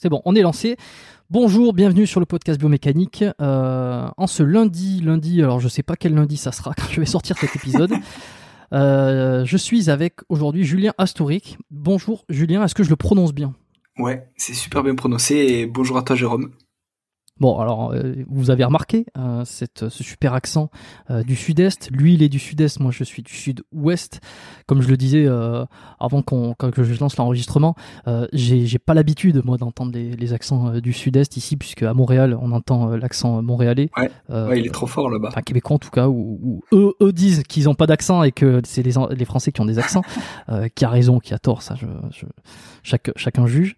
C'est bon, on est lancé. Bonjour, bienvenue sur le podcast biomécanique. Euh, en ce lundi, lundi, alors je sais pas quel lundi ça sera quand je vais sortir cet épisode. Euh, je suis avec aujourd'hui Julien Astouric. Bonjour Julien, est-ce que je le prononce bien? Ouais, c'est super bien prononcé et bonjour à toi Jérôme. Bon, alors euh, vous avez remarqué euh, cette, ce super accent euh, du sud-est. Lui, il est du sud-est, moi je suis du sud-ouest. Comme je le disais euh, avant qu'on que je lance l'enregistrement, euh, j'ai j'ai pas l'habitude moi d'entendre les, les accents euh, du sud-est ici, puisque à Montréal on entend euh, l'accent montréalais. Ouais, ouais, il est trop fort là-bas. enfin québécois en tout cas, ou, ou eux, eux disent qu'ils n'ont pas d'accent et que c'est les, les Français qui ont des accents. Euh, qui a raison, qui a tort, ça, je, je- chaque, chacun juge.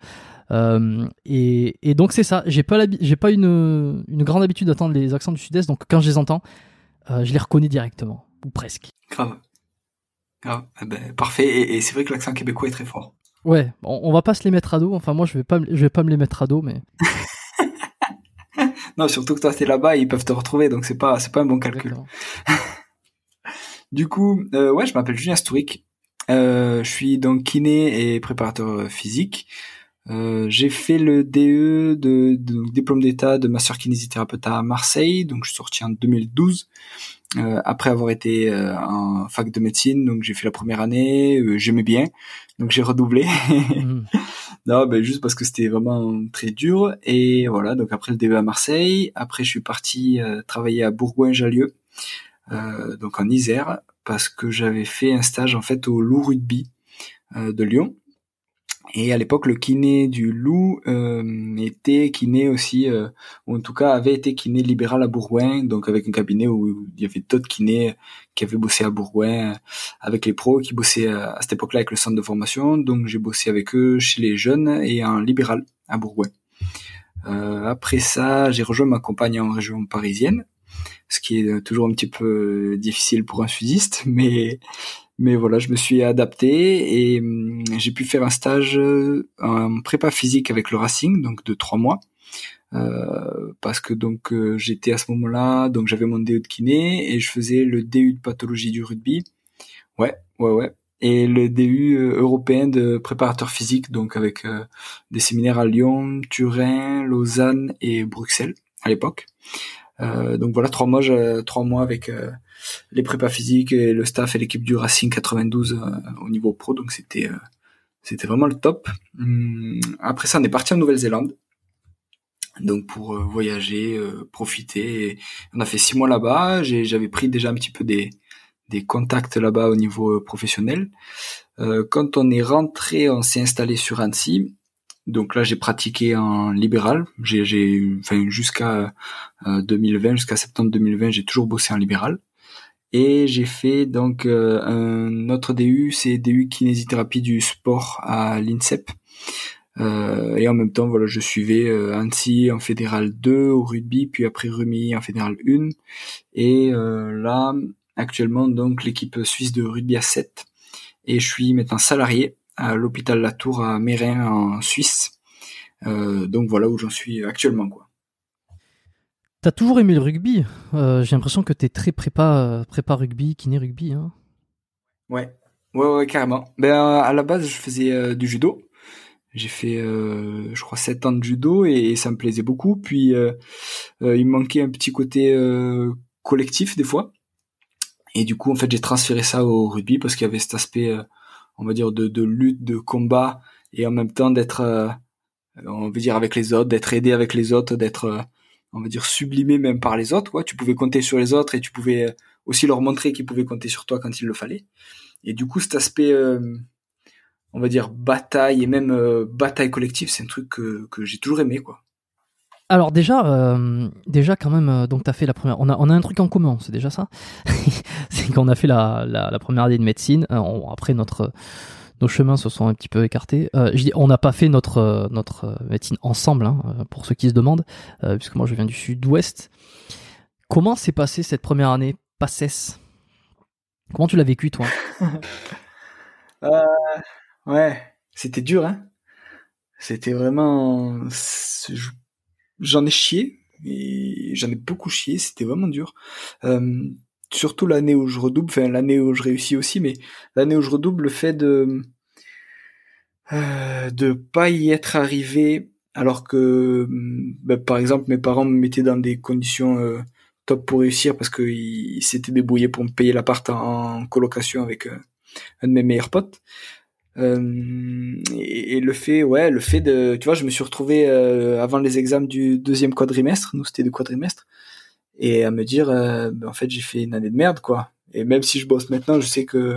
Euh, et, et donc c'est ça. J'ai pas j'ai pas une, une grande habitude d'entendre les accents du Sud-Est, donc quand je les entends, euh, je les reconnais directement ou presque. Grave. Grave. Eh ben, parfait. Et, et c'est vrai que l'accent québécois est très fort. Ouais, on, on va pas se les mettre à dos. Enfin moi je vais pas, je vais pas me les mettre à dos, mais Non, surtout que toi t'es là-bas, ils peuvent te retrouver, donc c'est pas, c'est pas un bon calcul. Du coup, euh, ouais, je m'appelle Julien Stouric. Je suis donc kiné et préparateur physique. Euh, j'ai fait le DE de, de diplôme d'état de masseur kinésithérapeute à Marseille, donc je suis sorti en 2012. Euh, après avoir été euh, en fac de médecine, donc j'ai fait la première année, euh, j'aimais bien, donc j'ai redoublé. Mhm. Non, ben juste parce que c'était vraiment très dur. Et voilà, donc après le DE à Marseille, après je suis parti euh, travailler à Bourgoin-Jallieu, euh, donc en Isère, parce que j'avais fait un stage en fait au Loup Rugby euh, de Lyon. Et à l'époque, le kiné du Loup euh, était kiné aussi, euh, ou en tout cas avait été kiné libéral à Bourgoin, donc avec un cabinet où il y avait d'autres kinés qui avaient bossé à Bourgoin, euh, avec les pros qui bossaient euh, à cette époque-là avec le centre de formation. Donc j'ai bossé avec eux chez les jeunes et en libéral à Bourgoin. Euh, après ça, j'ai rejoint ma compagne en région parisienne, ce qui est euh, toujours un petit peu difficile pour un sudiste, mais mais voilà, je me suis adapté et hum, j'ai pu faire un stage euh, en prépa physique avec le Racing, donc de trois mois. Euh, parce que donc euh, j'étais à ce moment-là, donc j'avais mon DE de kiné et je faisais le DU de pathologie du rugby. Ouais, ouais, ouais. Et le DU euh, européen de préparateur physique, donc avec euh, des séminaires à Lyon, Turin, Lausanne et Bruxelles à l'époque. Euh, donc voilà, trois mois, trois mois avec euh, les prépas physiques et le staff et l'équipe du Racing 92 euh, au niveau pro. Donc c'était c'était vraiment le top. Hum, Après ça, on est parti en Nouvelle-Zélande. Donc pour voyager, profiter. On a fait six mois là-bas. J'avais pris déjà un petit peu des des contacts là-bas au niveau professionnel. Quand on est rentré, on s'est installé sur Annecy. Donc là, j'ai pratiqué en libéral. J'ai, enfin, jusqu'à euh, 2020, jusqu'à septembre 2020, j'ai toujours bossé en libéral. Et j'ai fait donc euh, un autre DU, c'est DU kinésithérapie du sport à l'INSEP. Euh, et en même temps, voilà, je suivais euh, Annecy en fédéral 2 au rugby, puis après Rumi en fédéral 1. Et euh, là, actuellement, donc l'équipe suisse de rugby à 7. Et je suis maintenant salarié à l'hôpital Latour à Mérin en Suisse. Euh, donc voilà où j'en suis actuellement, quoi. T'as toujours aimé le rugby. Euh, J'ai l'impression que t'es très prépa, prépa rugby, kiné rugby. Hein. Ouais, ouais, ouais, carrément. Ben euh, à la base, je faisais euh, du judo. J'ai fait, je crois, 7 ans de judo et, et ça me plaisait beaucoup. Puis il me manquait un petit côté collectif des fois. Et du coup, en fait, j'ai transféré ça au rugby parce qu'il y avait cet aspect, on va dire, de, de lutte, de combat et en même temps d'être, on veut dire avec les autres, d'être aidé avec les autres, d'être, on va dire sublimé même par les autres. Quoi. Tu pouvais compter sur les autres et tu pouvais aussi leur montrer qu'ils pouvaient compter sur toi quand il le fallait. Et du coup, cet aspect, on va dire bataille et même bataille collective, c'est un truc que, que j'ai toujours aimé, quoi. Alors déjà, euh, déjà quand même, euh, donc t'as fait la première. On a, on a un truc en commun, c'est déjà ça. c'est qu'on a fait la, la, première année de médecine. Euh, après notre, nos chemins se sont un petit peu écartés. je dis, on n'a pas fait notre notre médecine ensemble, hein, pour ceux qui se demandent, puisque moi je viens du sud-ouest. Comment s'est passée cette première année, Passes Comment tu l'as vécu toi? Ouais, c'était dur, hein. C'était vraiment j'en ai chié et j'en ai beaucoup chié. C'était vraiment dur. Euh, surtout l'année où je redouble, enfin l'année où je réussis aussi, mais l'année où je redouble, le fait de euh, de pas y être arrivé, alors que ben, par exemple mes parents me mettaient dans des conditions euh, top pour réussir parce qu'ils s'étaient débrouillés pour me payer l'appart en, en colocation avec euh, un de mes meilleurs potes. Euh, et, le fait, ouais, le fait de, tu vois, je me suis retrouvé euh, avant les examens du deuxième quadrimestre, nous c'était du quadrimestre, et à me dire, euh, ben, en fait, j'ai fait une année de merde, quoi. Et même si je bosse maintenant, je sais que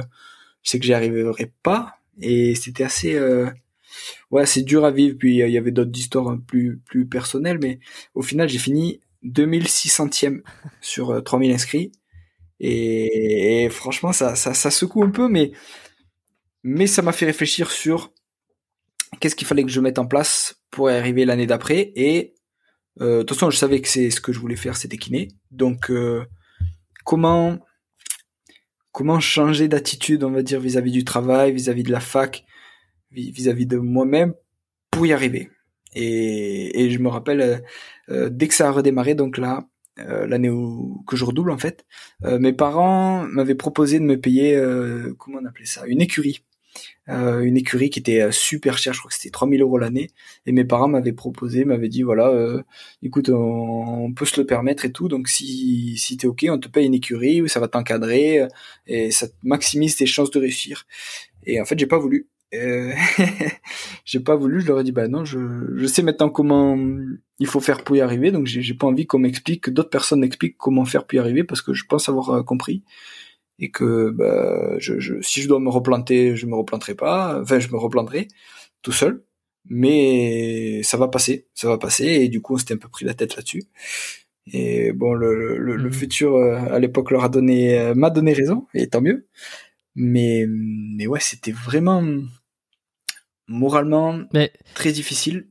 je sais que j'y arriverai pas. Et c'était assez, ouais, c'est dur à vivre. Puis il y avait d'autres histoires plus plus personnelles, mais au final, j'ai fini 2600e sur 3000 inscrits. Et, et, franchement, ça, ça, ça secoue un peu, mais mais ça m'a fait réfléchir sur qu'est-ce qu'il fallait que je mette en place pour y arriver l'année d'après. Et euh, de toute façon, je savais que c'est ce que je voulais faire, c'était kiné. Donc, euh, comment comment changer d'attitude, on va dire, vis-à-vis du travail, vis-à-vis de la fac, vis-à-vis de moi-même, pour y arriver. Et, et je me rappelle, euh, dès que ça a redémarré, donc là, l'année où que je redouble en fait, mes parents m'avaient proposé de me payer, comment on appelait ça, une écurie. Euh, une écurie qui était euh, super chère, je crois que c'était 3000 euros l'année. Et mes parents m'avaient proposé, m'avaient dit voilà, euh, écoute, on, peut se le permettre et tout. Donc si si t'es ok, on te paye une écurie où ça va t'encadrer et ça maximise tes chances de réussir. Et en fait, j'ai pas voulu. j'ai pas voulu. Je leur ai dit bah non, je je sais maintenant comment il faut faire pour y arriver. Donc j'ai pas envie qu'on m'explique, que d'autres personnes m'expliquent comment faire pour y arriver parce que je pense avoir compris et que bah, je, je, si je dois me replanter, je me replanterai pas. Enfin, je me replanterai tout seul, mais ça va passer, ça va passer. Et du coup, on s'était un peu pris la tête là-dessus. Et bon, le, le, le mhm. futur euh, à l'époque leur a donné, euh, m'a donné raison, et tant mieux. Mais, mais ouais, c'était vraiment moralement mais... très difficile.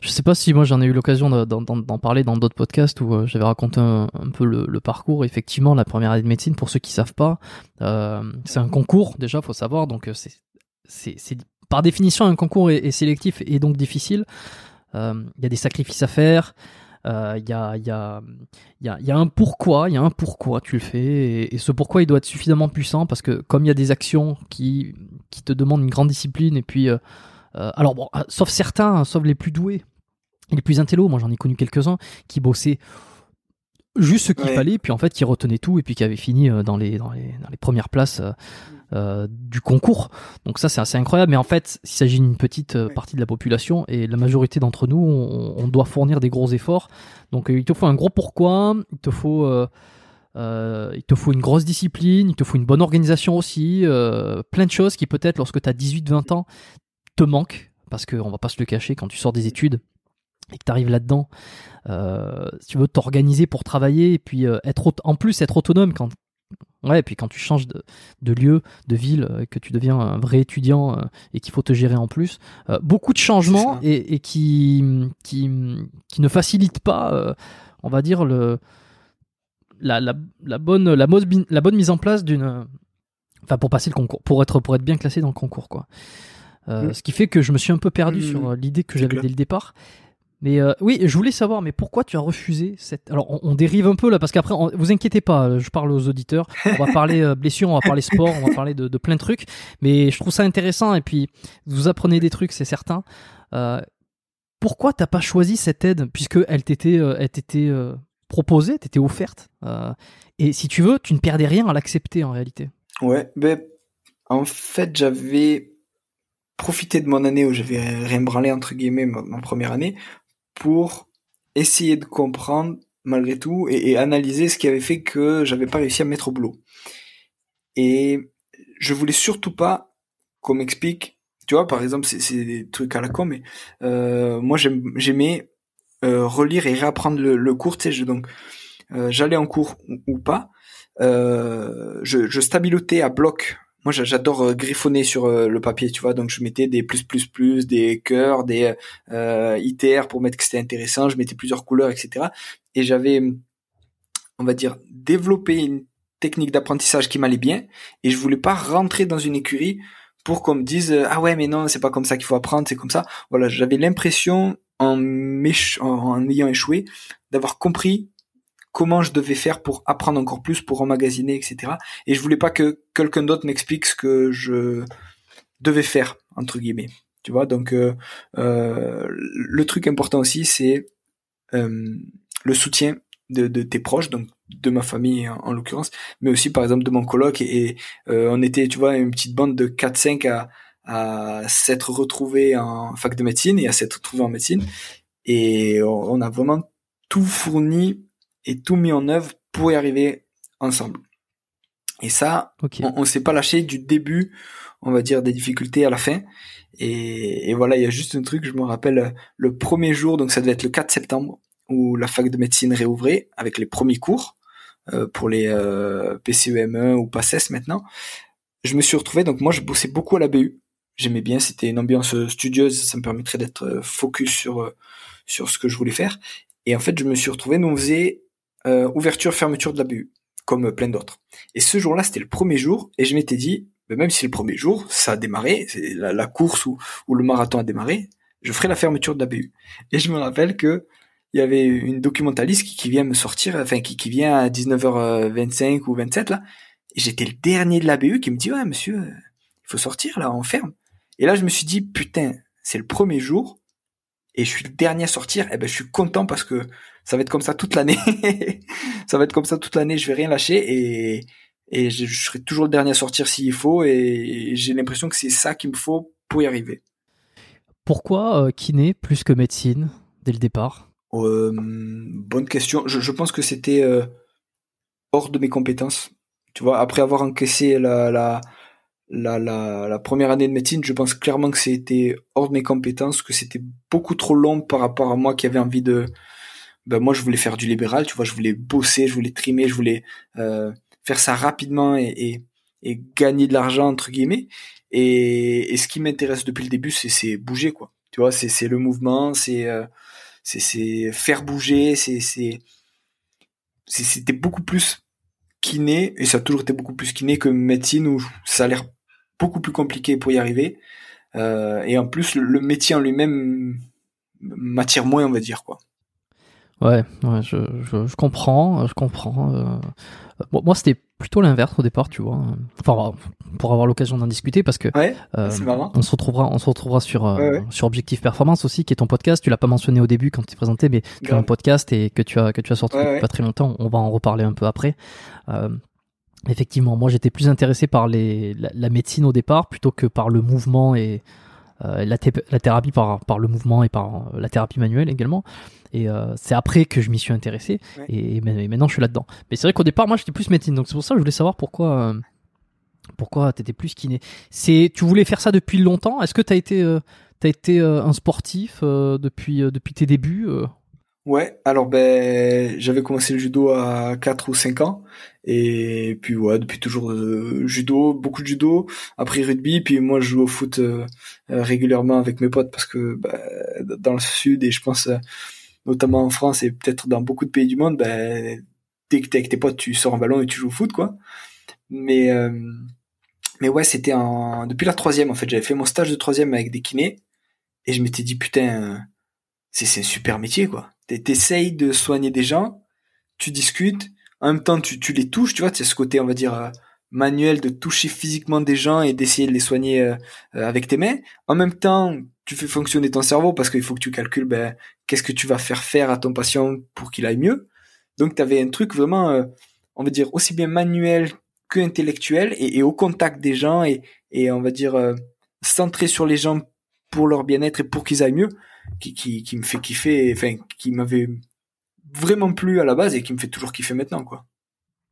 Je sais pas si moi j'en ai eu l'occasion d'en parler dans d'autres podcasts où euh, j'avais raconté un, peu le, parcours. Effectivement, la première année de médecine, pour ceux qui savent pas, euh, c'est un concours déjà, faut savoir. Donc euh, c'est par définition un concours est, sélectif et donc difficile. Il y a des sacrifices à faire. Il y, a, un pourquoi, il y a un pourquoi tu le fais, et, ce pourquoi il doit être suffisamment puissant parce que comme il y a des actions qui, te demandent une grande discipline et puis alors bon, euh, sauf certains, hein, sauf les plus doués, les plus intello, moi j'en ai connu quelques-uns qui bossaient juste ce qu'il fallait, puis en fait qui retenaient tout et puis qui avaient fini euh, dans les, dans les, dans les premières places du concours. Donc ça c'est assez incroyable, mais en fait il s'agit d'une petite partie de la population et la majorité d'entre nous on, doit fournir des gros efforts. Donc il te faut un gros pourquoi, il te faut il te faut une grosse discipline, il te faut une bonne organisation aussi, plein de choses qui peut-être lorsque tu as 18-20 ans, te manque, parce qu'on va pas se le cacher, quand tu sors des études et que tu arrives là-dedans, euh, si tu veux t'organiser pour travailler et puis euh, être en plus être autonome quand ouais et puis quand tu changes de, de lieu, de ville, euh, que tu deviens un vrai étudiant et qu'il faut te gérer en plus, beaucoup de changements et, et, qui, qui qui ne facilitent pas, on va dire le la, la, la bonne la, la bonne mise en place d'une enfin pour passer le concours, pour être pour être bien classé dans le concours quoi. Euh, mm. Ce qui fait que je me suis un peu perdu mm. sur euh, l'idée que j'avais dès le départ. Mais euh, oui, je voulais savoir, mais pourquoi tu as refusé cette... Alors, on, dérive un peu là, parce qu'après, vous inquiétez pas, je parle aux auditeurs. On va parler blessure, on va parler sport, on va parler de, de, plein de trucs. Mais je trouve ça intéressant, et puis vous apprenez des trucs, c'est certain. Euh, pourquoi t'as pas choisi cette aide, puisque elle t'était, proposée, t'était offerte Et si tu veux, tu ne perdais rien à l'accepter en réalité? Ouais, ben en fait, j'avais profité de mon année où j'avais rien branlé entre guillemets ma, première année pour essayer de comprendre malgré tout et, analyser ce qui avait fait que j'avais pas réussi à me mettre au boulot. Et je voulais surtout pas qu'on m'explique, tu vois, par exemple, c'est des trucs à la con, mais euh, moi j'aimais euh, relire et réapprendre le, le cours, tu sais, donc euh, j'allais en cours ou, pas, euh, je, je stabilotais à bloc moi j'adore euh, griffonner sur euh, le papier tu vois. Donc je mettais des plus plus plus des cœurs des euh, pour mettre que c'était intéressant. Je mettais plusieurs couleurs etc et j'avais on va dire développé une technique d'apprentissage qui m'allait bien. Et je voulais pas rentrer dans une écurie pour qu'on me dise ah ouais mais non c'est pas comme ça qu'il faut apprendre c'est comme ça voilà j'avais l'impression en, en ayant échoué d'avoir compris comment je devais faire pour apprendre encore plus, pour emmagasiner, etc. Et je voulais pas que quelqu'un d'autre m'explique ce que je devais faire entre guillemets. Tu vois, donc euh, euh, le truc important aussi, c'est euh, le soutien de, tes proches, donc de ma famille en, l'occurrence, mais aussi par exemple de mon coloc. Et, on était, tu vois, une petite bande de 4-5 à, à s'être retrouvés en fac de médecine et à s'être retrouvés en médecine. Et on a vraiment tout fourni et tout mis en œuvre pour y arriver ensemble. Et ça, on, on s'est pas lâché du début, on va dire, des difficultés à la fin. Et, voilà, il y a juste un truc, je me rappelle le premier jour, donc ça devait être le 4 septembre, où la fac de médecine réouvrait avec les premiers cours euh, pour les euh, PCEM1 ou PACES maintenant. Je me suis retrouvé, donc moi je bossais beaucoup à la BU. J'aimais bien, c'était une ambiance studieuse, ça me permettrait d'être focus sur sur ce que je voulais faire. Et en fait, je me suis retrouvé, nous on faisait euh, ouverture, fermeture de la BU, comme plein d'autres. Et ce jour-là, c'était le premier jour, et je m'étais dit, ben, même si le premier jour, ça a démarré, c'est la, course ou, le marathon a démarré, je ferai la fermeture de la BU. Et je me rappelle que il y avait une documentaliste qui, vient me sortir, enfin qui, qui vient à 19h25 ou 27 là, j'étais le dernier de la BU qui me dit ouais monsieur, il faut sortir là, on ferme. Et là je me suis dit putain, c'est le premier jour, et je suis le dernier à sortir, et ben je suis content parce que ça va être comme ça toute l'année. ça va être comme ça toute l'année, je vais rien lâcher et et je, serai toujours le dernier à sortir s'il faut et, j'ai l'impression que c'est ça qu'il me faut pour y arriver. Pourquoi euh, kiné plus que médecine dès le départ? Euh, Bonne question. Je, je pense que c'était euh, hors de mes compétences. Tu vois, après avoir encaissé la, la la, la, la, première année de médecine, je pense clairement que c'était hors de mes compétences, que c'était beaucoup trop long par rapport à moi qui avait envie de... Ben moi, je voulais faire du libéral, tu vois, je voulais bosser, je voulais trimer, je voulais euh, faire ça rapidement et, et, et gagner de l'argent, entre guillemets. Et, et ce qui m'intéresse depuis le début, c'est bouger, quoi. Tu vois, c'est le mouvement, c'est euh, c'est faire bouger, c'est c'était beaucoup plus kiné, et ça a toujours été beaucoup plus kiné que médecine, où ça a l'air beaucoup plus compliqué pour y arriver. Euh, et en plus, le, métier en lui-même m'attire moins, on va dire quoi. Ouais, ouais je, je, comprends, je comprends. Euh. Bon, moi, c'était plutôt l'inverse au départ, tu vois. Enfin, pour avoir l'occasion d'en discuter, parce que euh, on se retrouvera, on se retrouvera sur sur Objectif Performance aussi, qui est ton podcast. Tu l'as pas mentionné au début quand tu présenté, mais tu as un podcast et que tu as que tu as sorti pas très longtemps. On va en reparler un peu après. Effectivement, moi j'étais plus intéressé par les, la, médecine au départ plutôt que par le mouvement et euh, la, la, thérapie par, par le mouvement et par euh, la thérapie manuelle également. Et euh, c'est après que je m'y suis intéressé et, maintenant je suis là-dedans. Mais c'est vrai qu'au départ moi j'étais plus médecine, donc c'est pour ça que je voulais savoir pourquoi pourquoi t'étais plus kiné. C'est tu voulais faire ça depuis longtemps? Est-ce que t'as été t'as été un sportif depuis depuis tes débuts Ouais, alors ben j'avais commencé le judo à 4 ou 5 ans. Et puis ouais, depuis toujours euh, judo, beaucoup de judo, après rugby, puis moi je joue au foot euh, euh, régulièrement avec mes potes parce que ben, dans le sud et je pense notamment en France et peut-être dans beaucoup de pays du monde, ben dès que t'es avec tes potes, tu sors un ballon et tu joues au foot quoi. Mais mais ouais, c'était en depuis la troisième en fait, j'avais fait mon stage de troisième avec des kinés et je m'étais dit putain c'est un super métier quoi t'essayes de soigner des gens, tu discutes, en même temps tu, tu les touches, tu vois, c'est ce côté, on va dire, euh, manuel de toucher physiquement des gens et d'essayer de les soigner euh, euh, avec tes mains. En même temps, tu fais fonctionner ton cerveau parce qu'il faut que tu calcules ben, qu'est-ce que tu vas faire faire à ton patient pour qu'il aille mieux. Donc tu avais un truc vraiment, on va dire, aussi bien manuel que intellectuel et, au contact des gens et, et on va dire centré sur les gens pour leur bien-être et pour qu'ils aillent mieux, qui, qui, qui me fait kiffer, enfin, qui m'avait vraiment plu à la base et qui me fait toujours kiffer maintenant, quoi.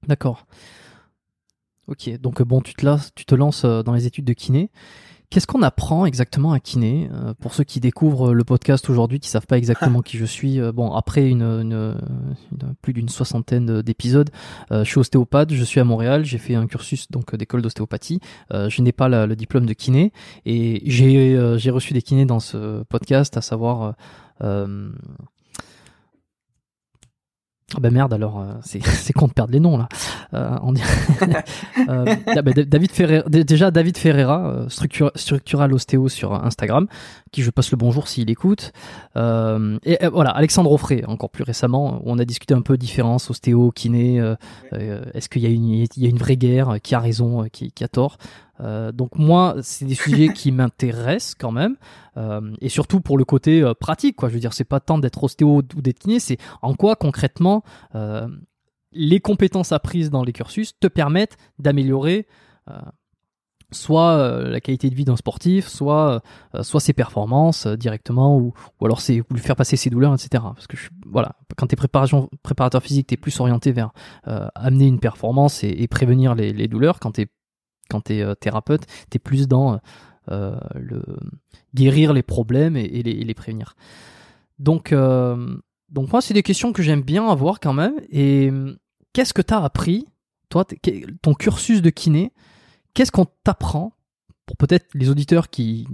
D'accord. Ok, donc bon, tu te, lances, tu te lances dans les études de kiné. Qu'est-ce qu'on apprend exactement à kiné euh, Pour ceux qui découvrent le podcast aujourd'hui, qui savent pas exactement qui je suis, euh, bon, après une, une, plus d'une soixantaine d'épisodes, euh, je suis ostéopathe, je suis à Montréal, j'ai fait un cursus donc d'école d'ostéopathie. je n'ai pas le diplôme de kiné et j'ai j'ai reçu des kinés dans ce podcast, à savoir ah ben merde alors euh, c'est c'est con de perdre les noms là. Euh, on euh, ah ben, David Ferreira déjà David Ferreira euh, structural ostéo sur Instagram qui je passe le bonjour s'il écoute. Et, voilà Alexandre Offray encore plus récemment où on a discuté un peu différence ostéo kiné est-ce qu'il y a une il y a une vraie guerre qui a raison qui, qui a tort? Euh, donc moi, c'est des sujets qui m'intéressent quand même, euh, et surtout pour le côté euh, pratique. Quoi. Je veux dire, c'est pas tant d'être ostéo ou d'être kiné, c'est en quoi concrètement les compétences apprises dans les cursus te permettent d'améliorer soit la qualité de vie d'un sportif, soit soit ses performances directement, ou, ou alors c'est lui faire passer ses douleurs, etc. Parce que voilà, quand t'es préparateur physique, t'es plus orienté vers amener une performance et, prévenir les, les douleurs. Quand t'es quand tu es euh, thérapeute, tu es plus dans euh, le guérir les problèmes et, les, prévenir. Donc, euh, donc moi, c'est des questions que j'aime bien avoir quand même. Et qu'est-ce que tu as appris, toi, ton cursus de kiné, qu'est-ce qu'on t'apprend pour peut-être les auditeurs qui,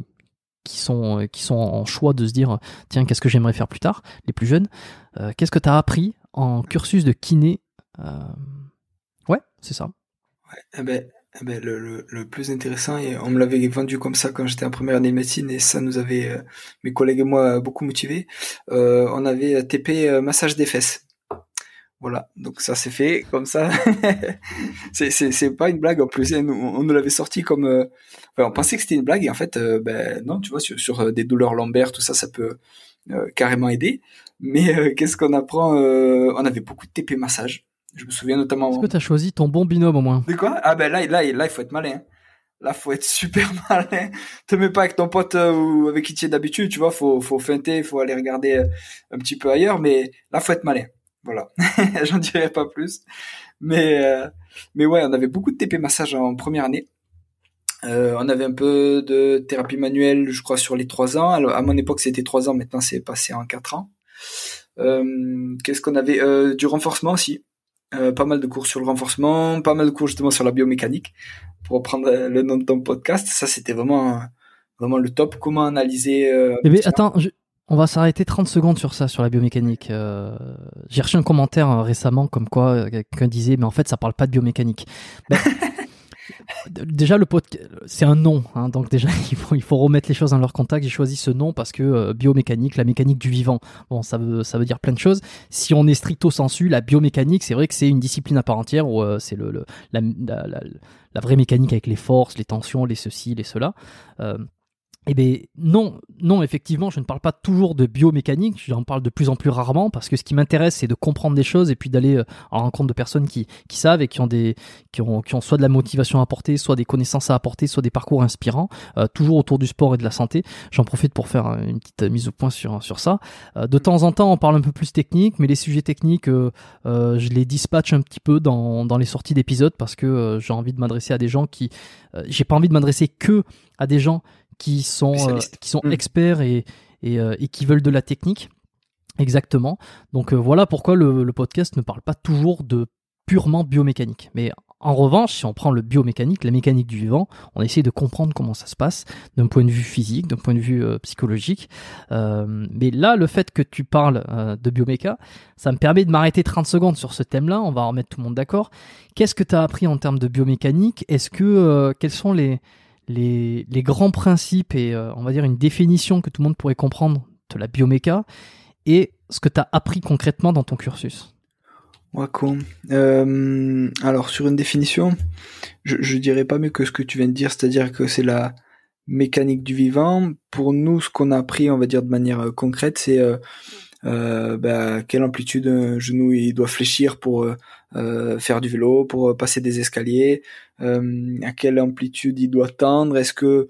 qui sont, qui sont en choix de se dire tiens, qu'est-ce que j'aimerais faire plus tard, les plus jeunes, qu'est-ce que tu as appris en cursus de kiné Ouais, c'est ça. Ouais, eh ben, ben, le, plus intéressant, et on me l'avait vendu comme ça quand j'étais en première année de médecine, et ça nous avait, euh, mes collègues et moi, beaucoup motivés. Euh, on avait TP euh, massage des fesses. Voilà, donc ça s'est fait comme ça. c'est, pas une blague en plus. Hein. on nous l'avait sorti comme, euh, on pensait que c'était une blague et en fait, ben non, tu vois, sur, sur, des douleurs lombaires, tout ça, ça peut carrément aider. Mais qu'est-ce qu'on apprend On avait beaucoup de TP massage. Je me souviens notamment. Est-ce que tu as choisi ton bon binôme au moins? De quoi? Ah ben là, là, là, il faut être malin. Là, faut être super malin. Te mets pas avec ton pote euh, ou avec qui tu es d'habitude, tu vois. Faut, faut feinter, faut aller regarder euh, un petit peu ailleurs. Mais là, faut être malin. Voilà. J'en dirai pas plus. Mais, euh, mais ouais, on avait beaucoup de TP massage en première année. on avait un peu de thérapie manuelle, je crois, sur les trois ans. Alors, à mon époque, c'était trois ans. Maintenant, c'est passé en quatre ans. Qu'est-ce qu'on avait? Du renforcement aussi. Euh, pas mal de cours sur le renforcement, pas mal de cours justement sur la biomécanique, pour reprendre le nom de ton podcast. Ça, c'était vraiment, vraiment le top. Comment analyser. Euh, eh attends, on va s'arrêter 30 secondes sur ça, sur la biomécanique. Euh, j'ai reçu un commentaire récemment comme quoi quelqu'un disait, mais en fait, ça parle pas de biomécanique. Ben, déjà le podcast, c'est un nom, hein, donc déjà il faut, remettre les choses dans leur contact. J'ai choisi ce nom parce que euh, biomécanique, la mécanique du vivant, bon ça veut ça veut dire plein de choses. Si on est stricto sensu, la biomécanique, c'est vrai que c'est une discipline à part entière où euh, c'est la, vraie mécanique avec les forces, les tensions, les ceci, les cela. Euh, eh bien non, non, effectivement, je ne parle pas toujours de biomécanique, j'en parle de plus en plus rarement parce que ce qui m'intéresse, c'est de comprendre des choses et puis d'aller euh, en rencontre de personnes qui, savent et qui ont des qui ont, qui ont soit de la motivation à apporter, soit des connaissances à apporter, soit des parcours inspirants, euh, toujours autour du sport et de la santé. J'en profite pour faire euh, une petite mise au point sur sur ça. de temps en temps, on parle un peu plus technique, mais les sujets techniques, je les dispatche un petit peu dans dans les sorties d'épisodes parce que j'ai envie de m'adresser à des gens qui j'ai pas envie de m'adresser que à des gens qui sont, euh, qui sont hmm. experts et, et, euh, et, qui veulent de la technique. Exactement. Donc euh, voilà pourquoi le, le, podcast ne parle pas toujours de purement biomécanique. Mais en revanche, si on prend le biomécanique, la mécanique du vivant, on essaie de comprendre comment ça se passe d'un point de vue physique, d'un point de vue psychologique. Euh, mais là, le fait que tu parles de bioméca, ça me permet de m'arrêter 30 secondes sur ce thème-là. On va remettre tout le monde d'accord. Qu'est-ce que tu as appris en termes de biomécanique? Est-ce que quels sont les les, grands principes et euh, on va dire une définition que tout le monde pourrait comprendre de la bioméca et ce que tu as appris concrètement dans ton cursus. Euh, alors sur une définition, je, je dirais pas mieux que ce que tu viens de dire, c'est-à-dire que c'est la mécanique du vivant. Pour nous, ce qu'on a appris, on va dire de manière euh, concrète, c'est euh, bah, quelle amplitude un genou il doit fléchir pour euh, faire du vélo, pour passer des escaliers, euh, à quelle amplitude il doit tendre, est-ce que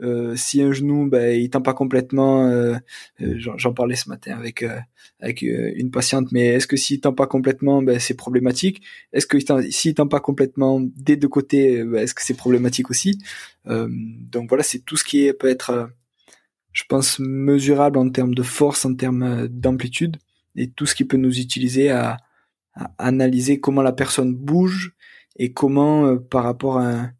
euh, si un genou ben il tend pas complètement euh, euh, j'en parlais ce matin avec avec une patiente mais est-ce que s'il tend pas complètement ben c'est problématique? Est-ce que s'il tend pas complètement des deux côtés ben, est-ce que c'est problématique aussi? Donc voilà c'est tout ce qui peut être je pense mesurable en termes de force en termes d'amplitude et tout ce qui peut nous utiliser à, à analyser comment la personne bouge et comment par rapport à un,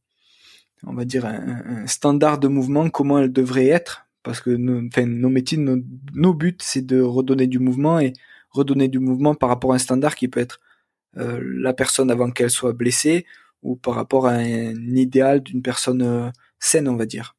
on va dire, un, standard de mouvement, comment elle devrait être, parce que nos, enfin, nos métiers, nos, buts, c'est de redonner du mouvement et redonner du mouvement par rapport à un standard qui peut être euh, la personne avant qu'elle soit blessée ou par rapport à un idéal d'une personne euh, saine, on va dire.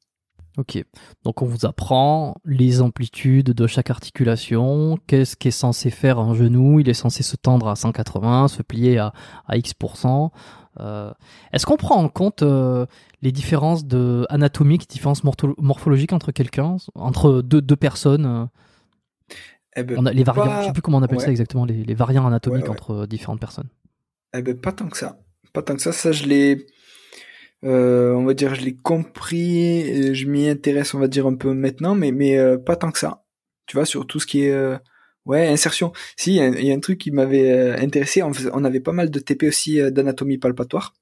Ok, donc on vous apprend les amplitudes de chaque articulation, qu'est-ce qui est censé faire un genou, il est censé se tendre à 180, se plier à, à X%. Euh, est-ce qu'on prend en compte euh, les différences de anatomiques, différences morphologiques entre quelqu'un, entre deux, deux personnes euh? eh ben, on a les variants, je sais plus comment on appelle ça exactement, les, variants anatomiques entre différentes personnes. Eh ben pas tant que ça, pas tant que ça. Ça je l'ai, on va dire, je l'ai compris, je m'y intéresse, on va dire un peu maintenant, mais mais pas tant que ça. Tu vois sur tout ce qui est Ouais, insertion. Si, il y, a un truc qui m'avait euh, intéressé. On, avait pas mal de TP aussi euh, d'anatomie palpatoire.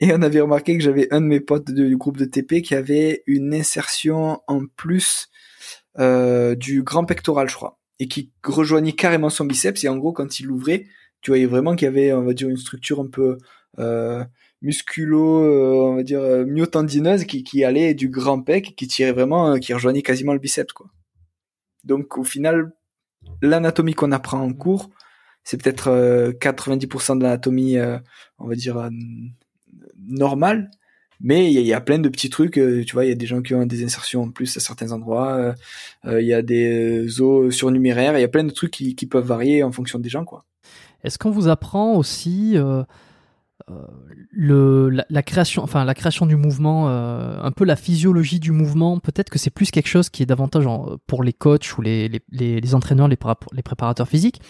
Et on avait remarqué que j'avais un de mes potes du groupe de TP qui avait une insertion en plus euh, du grand pectoral, je crois. Et qui rejoignait carrément son biceps. Et en gros, quand il l'ouvrait, tu voyais vraiment qu'il y avait, on va dire, une structure un peu euh, musculo, euh, on va dire, myotendineuse qui, allait du grand pec, qui tirait vraiment, qui rejoignait quasiment le biceps, quoi. Donc au final, l'anatomie qu'on apprend en cours, c'est peut-être 90% euh, de l'anatomie, euh, on va dire, euh, normale. Mais il y, a plein de petits trucs, tu vois, il y a des gens qui ont des insertions en plus à certains endroits, il y a des os surnuméraires, il y a plein de trucs qui, qui, peuvent varier en fonction des gens, quoi. Est-ce qu'on vous apprend aussi le, la, création, enfin la création du mouvement, euh, un peu la physiologie du mouvement, peut-être que c'est plus quelque chose qui est davantage pour les coachs ou les, les, les, entraîneurs, les préparateurs physiques.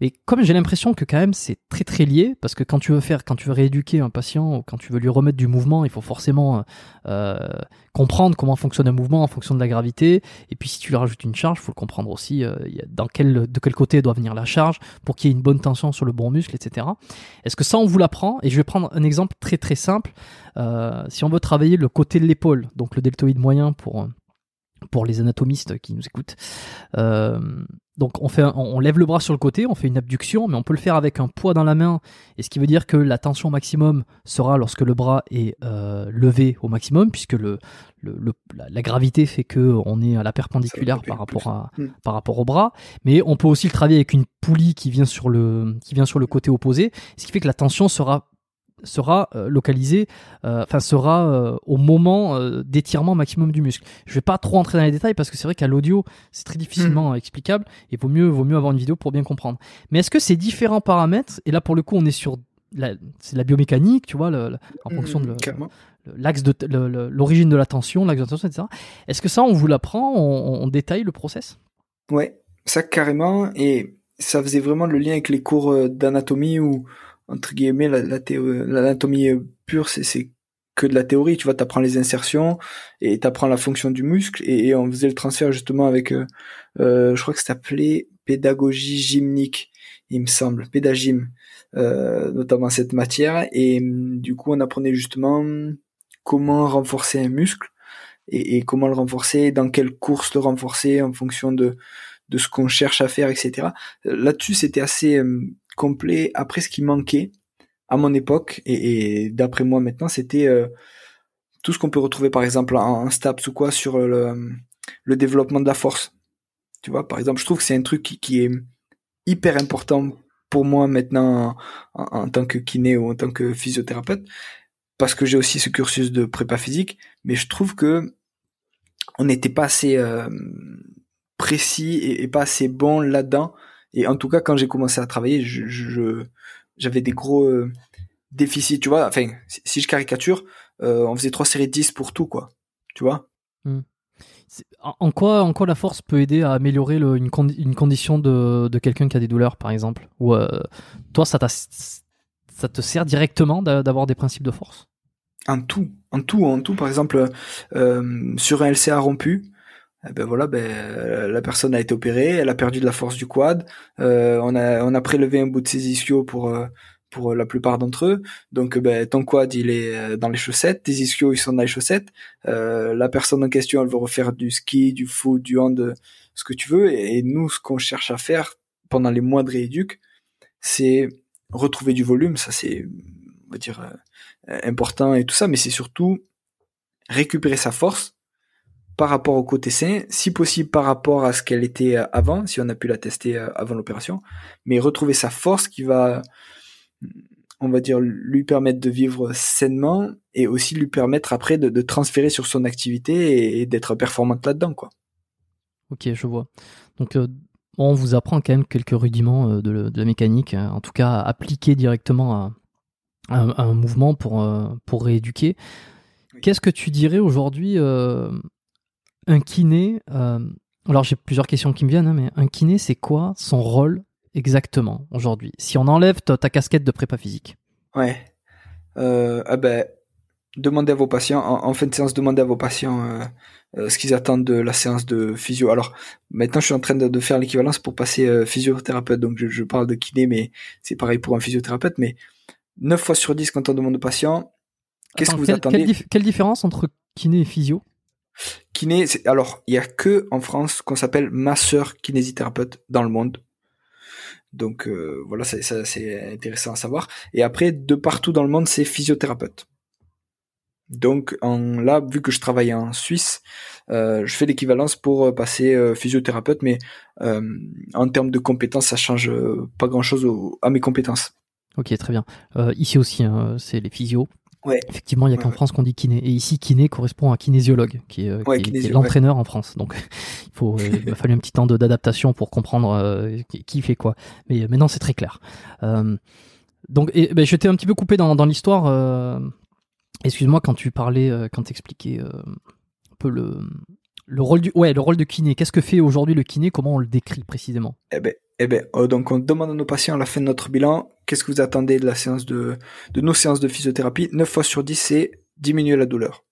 Mais comme j'ai l'impression que quand même c'est très très lié, parce que quand tu veux faire, quand tu veux rééduquer un patient ou quand tu veux lui remettre du mouvement, il faut forcément euh, comprendre comment fonctionne un mouvement en fonction de la gravité. Et puis si tu lui rajoutes une charge, il faut le comprendre aussi euh, dans quel, de quel côté doit venir la charge pour qu'il y ait une bonne tension sur le bon muscle, etc. Est-ce que ça on vous l'apprend? Et je vais prendre un exemple très très simple. Euh, si on veut travailler le côté de l'épaule, donc le deltoïde moyen pour pour les anatomistes qui nous écoutent. Euh, donc on, fait, on, lève le bras sur le côté, on fait une abduction, mais on peut le faire avec un poids dans la main, et ce qui veut dire que la tension maximum sera lorsque le bras est euh, levé au maximum, puisque le, le, la, gravité fait que on est à la perpendiculaire par rapport, à, par rapport au bras. Mais on peut aussi le travailler avec une poulie qui vient sur le, qui vient sur le côté opposé, ce qui fait que la tension sera sera euh, localisé, euh, enfin sera euh, au moment d'étirement maximum du muscle. Je vais pas trop entrer dans les détails parce que c'est vrai qu'à l'audio c'est très difficilement hmm. explicable et vaut mieux vaut mieux avoir une vidéo pour bien comprendre. Mais est-ce que ces différents paramètres et là pour le coup on est sur c'est la biomécanique, tu vois, en fonction de l'axe de l'origine de la tension, l'axe de tension, etc. Est-ce que ça on vous l'apprend, on, on détaille le process? Ouais, ça carrément et ça faisait vraiment le lien avec les cours d'anatomie où entre guillemets la, l'anatomie pure c'est que de la théorie tu vois t'apprends les insertions et t'apprends la fonction du muscle et, on faisait le transfert justement avec euh, euh je crois que ça s'appelait pédagogie gymnique il me semble pédagym euh, notamment cette matière et du coup on apprenait justement comment renforcer un muscle et, et comment le renforcer dans quelle course le renforcer en fonction de de ce qu'on cherche à faire etc là-dessus c'était assez euh, complet. Après, ce qui manquait à mon époque et, d'après moi maintenant, c'était euh, tout ce qu'on peut retrouver par exemple en, STAPS ou quoi sur le, le, développement de la force. Tu vois, par exemple, je trouve que c'est un truc qui, est hyper important pour moi maintenant en, tant que kiné ou en tant que physiothérapeute parce que j'ai aussi ce cursus de prépa physique, mais je trouve que on n'était pas assez euh, précis et, pas assez bon là-dedans et en tout cas, quand j'ai commencé à travailler, je, j'avais des gros euh, déficits, tu vois. Enfin, si je caricature, euh, on faisait trois séries de 10 pour tout, quoi. Tu vois? Hmm. En quoi, en quoi la force peut aider à améliorer le, une, une, condition de, de quelqu'un qui a des douleurs, par exemple? Ou euh, toi, ça, ça te sert directement d'avoir des principes de force? En tout, en tout, en tout. Par exemple, euh, sur un LCA rompu, eh ben voilà, ben la personne a été opérée, elle a perdu de la force du quad. Euh, on a on a prélevé un bout de ses ischios pour euh, pour la plupart d'entre eux. Donc ben ton quad il est dans les chaussettes, tes ischios ils sont dans les chaussettes. la personne en question elle veut refaire du ski, du foot, du hand, ce que tu veux. Et, nous ce qu'on cherche à faire pendant les mois de c'est retrouver du volume. Ça c'est on va dire euh, important et tout ça, mais c'est surtout récupérer sa force par rapport au côté sain, si possible par rapport à ce qu'elle était euh, avant, si on a pu la tester euh, avant l'opération, mais retrouver sa force qui va, on va dire, lui permettre de vivre sainement et aussi lui permettre après de, transférer sur son activité et, d'être performante là-dedans, quoi. Ok, je vois. Donc, on vous apprend quand même quelques rudiments de, la mécanique, hein. en tout cas appliquer directement à, un, mouvement pour, euh, pour rééduquer. Qu'est-ce que tu dirais aujourd'hui euh, un kiné euh, Alors j'ai plusieurs questions qui me viennent, hein, mais un kiné, c'est quoi son rôle exactement aujourd'hui? Si on enlève ta, casquette de prépa physique. Ouais. ah ben, demandez à vos patients, en, fin de séance, demandez à vos patients ce qu'ils attendent de la séance de physio. Alors maintenant, je suis en train de, faire l'équivalence pour passer physiothérapeute, donc je, je, parle de kiné, mais c'est pareil pour un physiothérapeute. Mais 9 fois sur 10 quand on demande aux patients, qu'est-ce que vous attendez? quelle, différence entre kiné et physio? Alors il y a que en France qu'on s'appelle masseur kinésithérapeute dans le monde. Donc euh, voilà, ça, c'est intéressant à savoir. Et après, de partout dans le monde, c'est physiothérapeute. Donc en, là, vu que je travaille en Suisse, euh, je fais l'équivalence pour euh, passer physiothérapeute, mais en termes de compétences, ça change pas grand-chose à mes compétences. Ok, très bien. Euh, ici aussi, hein, c'est les physios. Ouais. Effectivement, il n'y a qu'en France qu'on dit kiné. Et ici, kiné correspond à kinésiologue, qui est, euh, l'entraîneur en France. Donc, il faut, euh, il a fallu un petit temps d'adaptation pour comprendre qui fait quoi. Mais maintenant, c'est très clair. donc, et, ben, j'étais un petit peu coupé dans, dans l'histoire. Excuse-moi quand tu parlais, quand tu expliquais un peu le, le rôle du, ouais, le rôle de kiné. Qu'est-ce que fait aujourd'hui le kiné? Comment on le décrit précisément? Eh ben, eh ben, euh, donc on demande à nos patients à la fin de notre bilan, qu'est-ce que vous attendez de la séance de, de nos séances de physiothérapie? 9 fois sur 10, c'est diminuer la douleur.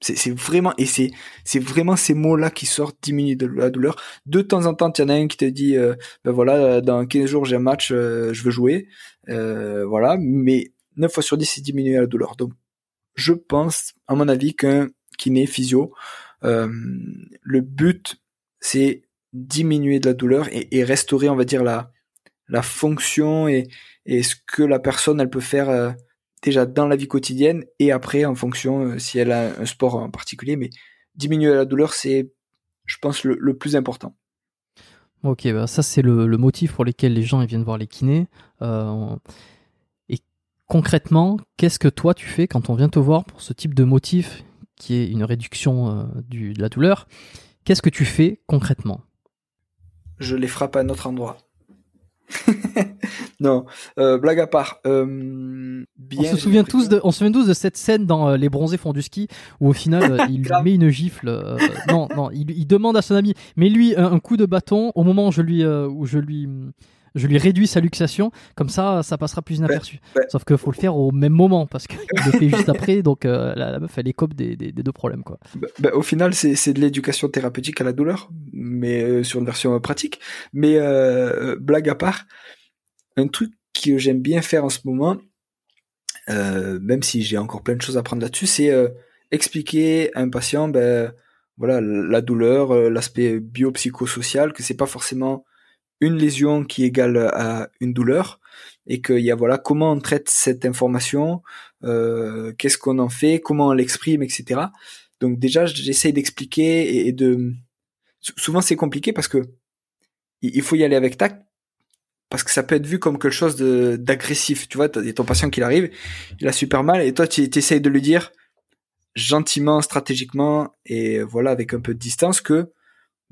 C'est vraiment, et c'est c'est vraiment ces mots-là qui sortent, diminuer la douleur. De temps en temps, il y en a un qui te dit, euh, ben voilà, dans 15 jours j'ai un match, euh, je veux jouer, voilà. Mais 9 fois sur 10, c'est diminuer la douleur. Donc, je pense, à mon avis, qu'un kiné physio, le but, c'est diminuer de la douleur et, restaurer, on va dire, la, la fonction et, et ce que la personne, elle peut faire euh, déjà dans la vie quotidienne et après en fonction euh, si elle a un sport en particulier. Mais diminuer la douleur, c'est, je pense, le, plus important. Ok, bah ça c'est le, le, motif pour lequel les gens ils viennent voir les kinés. Euh, et concrètement, qu'est-ce que toi tu fais quand on vient te voir pour ce type de motif qui est une réduction du, de la douleur? Qu'est-ce que tu fais concrètement? Je les frappe à un autre endroit. non, euh, blague à part. Euh, on se souvient tous de, on se souvient tous de cette scène dans euh, Les Bronzés font du ski où au final il met une gifle. non, non, il, demande à son ami, mais lui un, coup de bâton au moment où je lui, où je lui je lui réduis sa luxation, comme ça, ça passera plus inaperçu. Sauf qu'il faut le faire au même moment, parce qu'il le fait juste après, donc euh, la, meuf, elle écope des, des, deux problèmes. Quoi. Bah, bah, au final, c'est de l'éducation thérapeutique à la douleur, mais euh, sur une version pratique. Mais euh, blague à part, un truc que j'aime bien faire en ce moment, même si j'ai encore plein de choses à prendre là-dessus, c'est expliquer à un patient ben, voilà, la douleur, l'aspect biopsychosocial, que c'est pas forcément une lésion qui égale à une douleur et qu'il y a voilà comment on traite cette information, euh, qu'est-ce qu'on en fait, comment on l'exprime, etc. Donc déjà j'essaye d'expliquer et, de souvent c'est compliqué parce que il faut y aller avec tact parce que ça peut être vu comme quelque chose d'agressif. Tu vois, t'as ton patient qui arrive, il a super mal et toi tu essayes de lui dire gentiment, stratégiquement et voilà avec un peu de distance que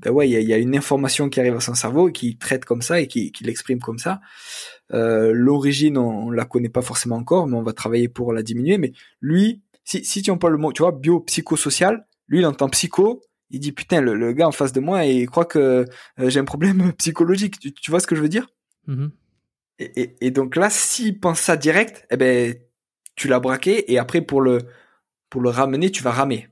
ben ouais, il y a, une information qui arrive à son cerveau et qui traite comme ça et qui, qui l'exprime comme ça. Euh, L'origine, on, la connaît pas forcément encore, mais on va travailler pour la diminuer. Mais lui, si, si tu emploies le mot, tu vois, biopsychosocial, lui, il entend psycho, il dit putain, le, gars en face de moi, et il croit que euh, j'ai un problème psychologique. Tu, tu, vois ce que je veux dire? Mm-hmm. et, et, et, donc là, s'il pense ça direct, eh ben, tu l'as braqué, et après pour le pour le ramener, tu vas ramer.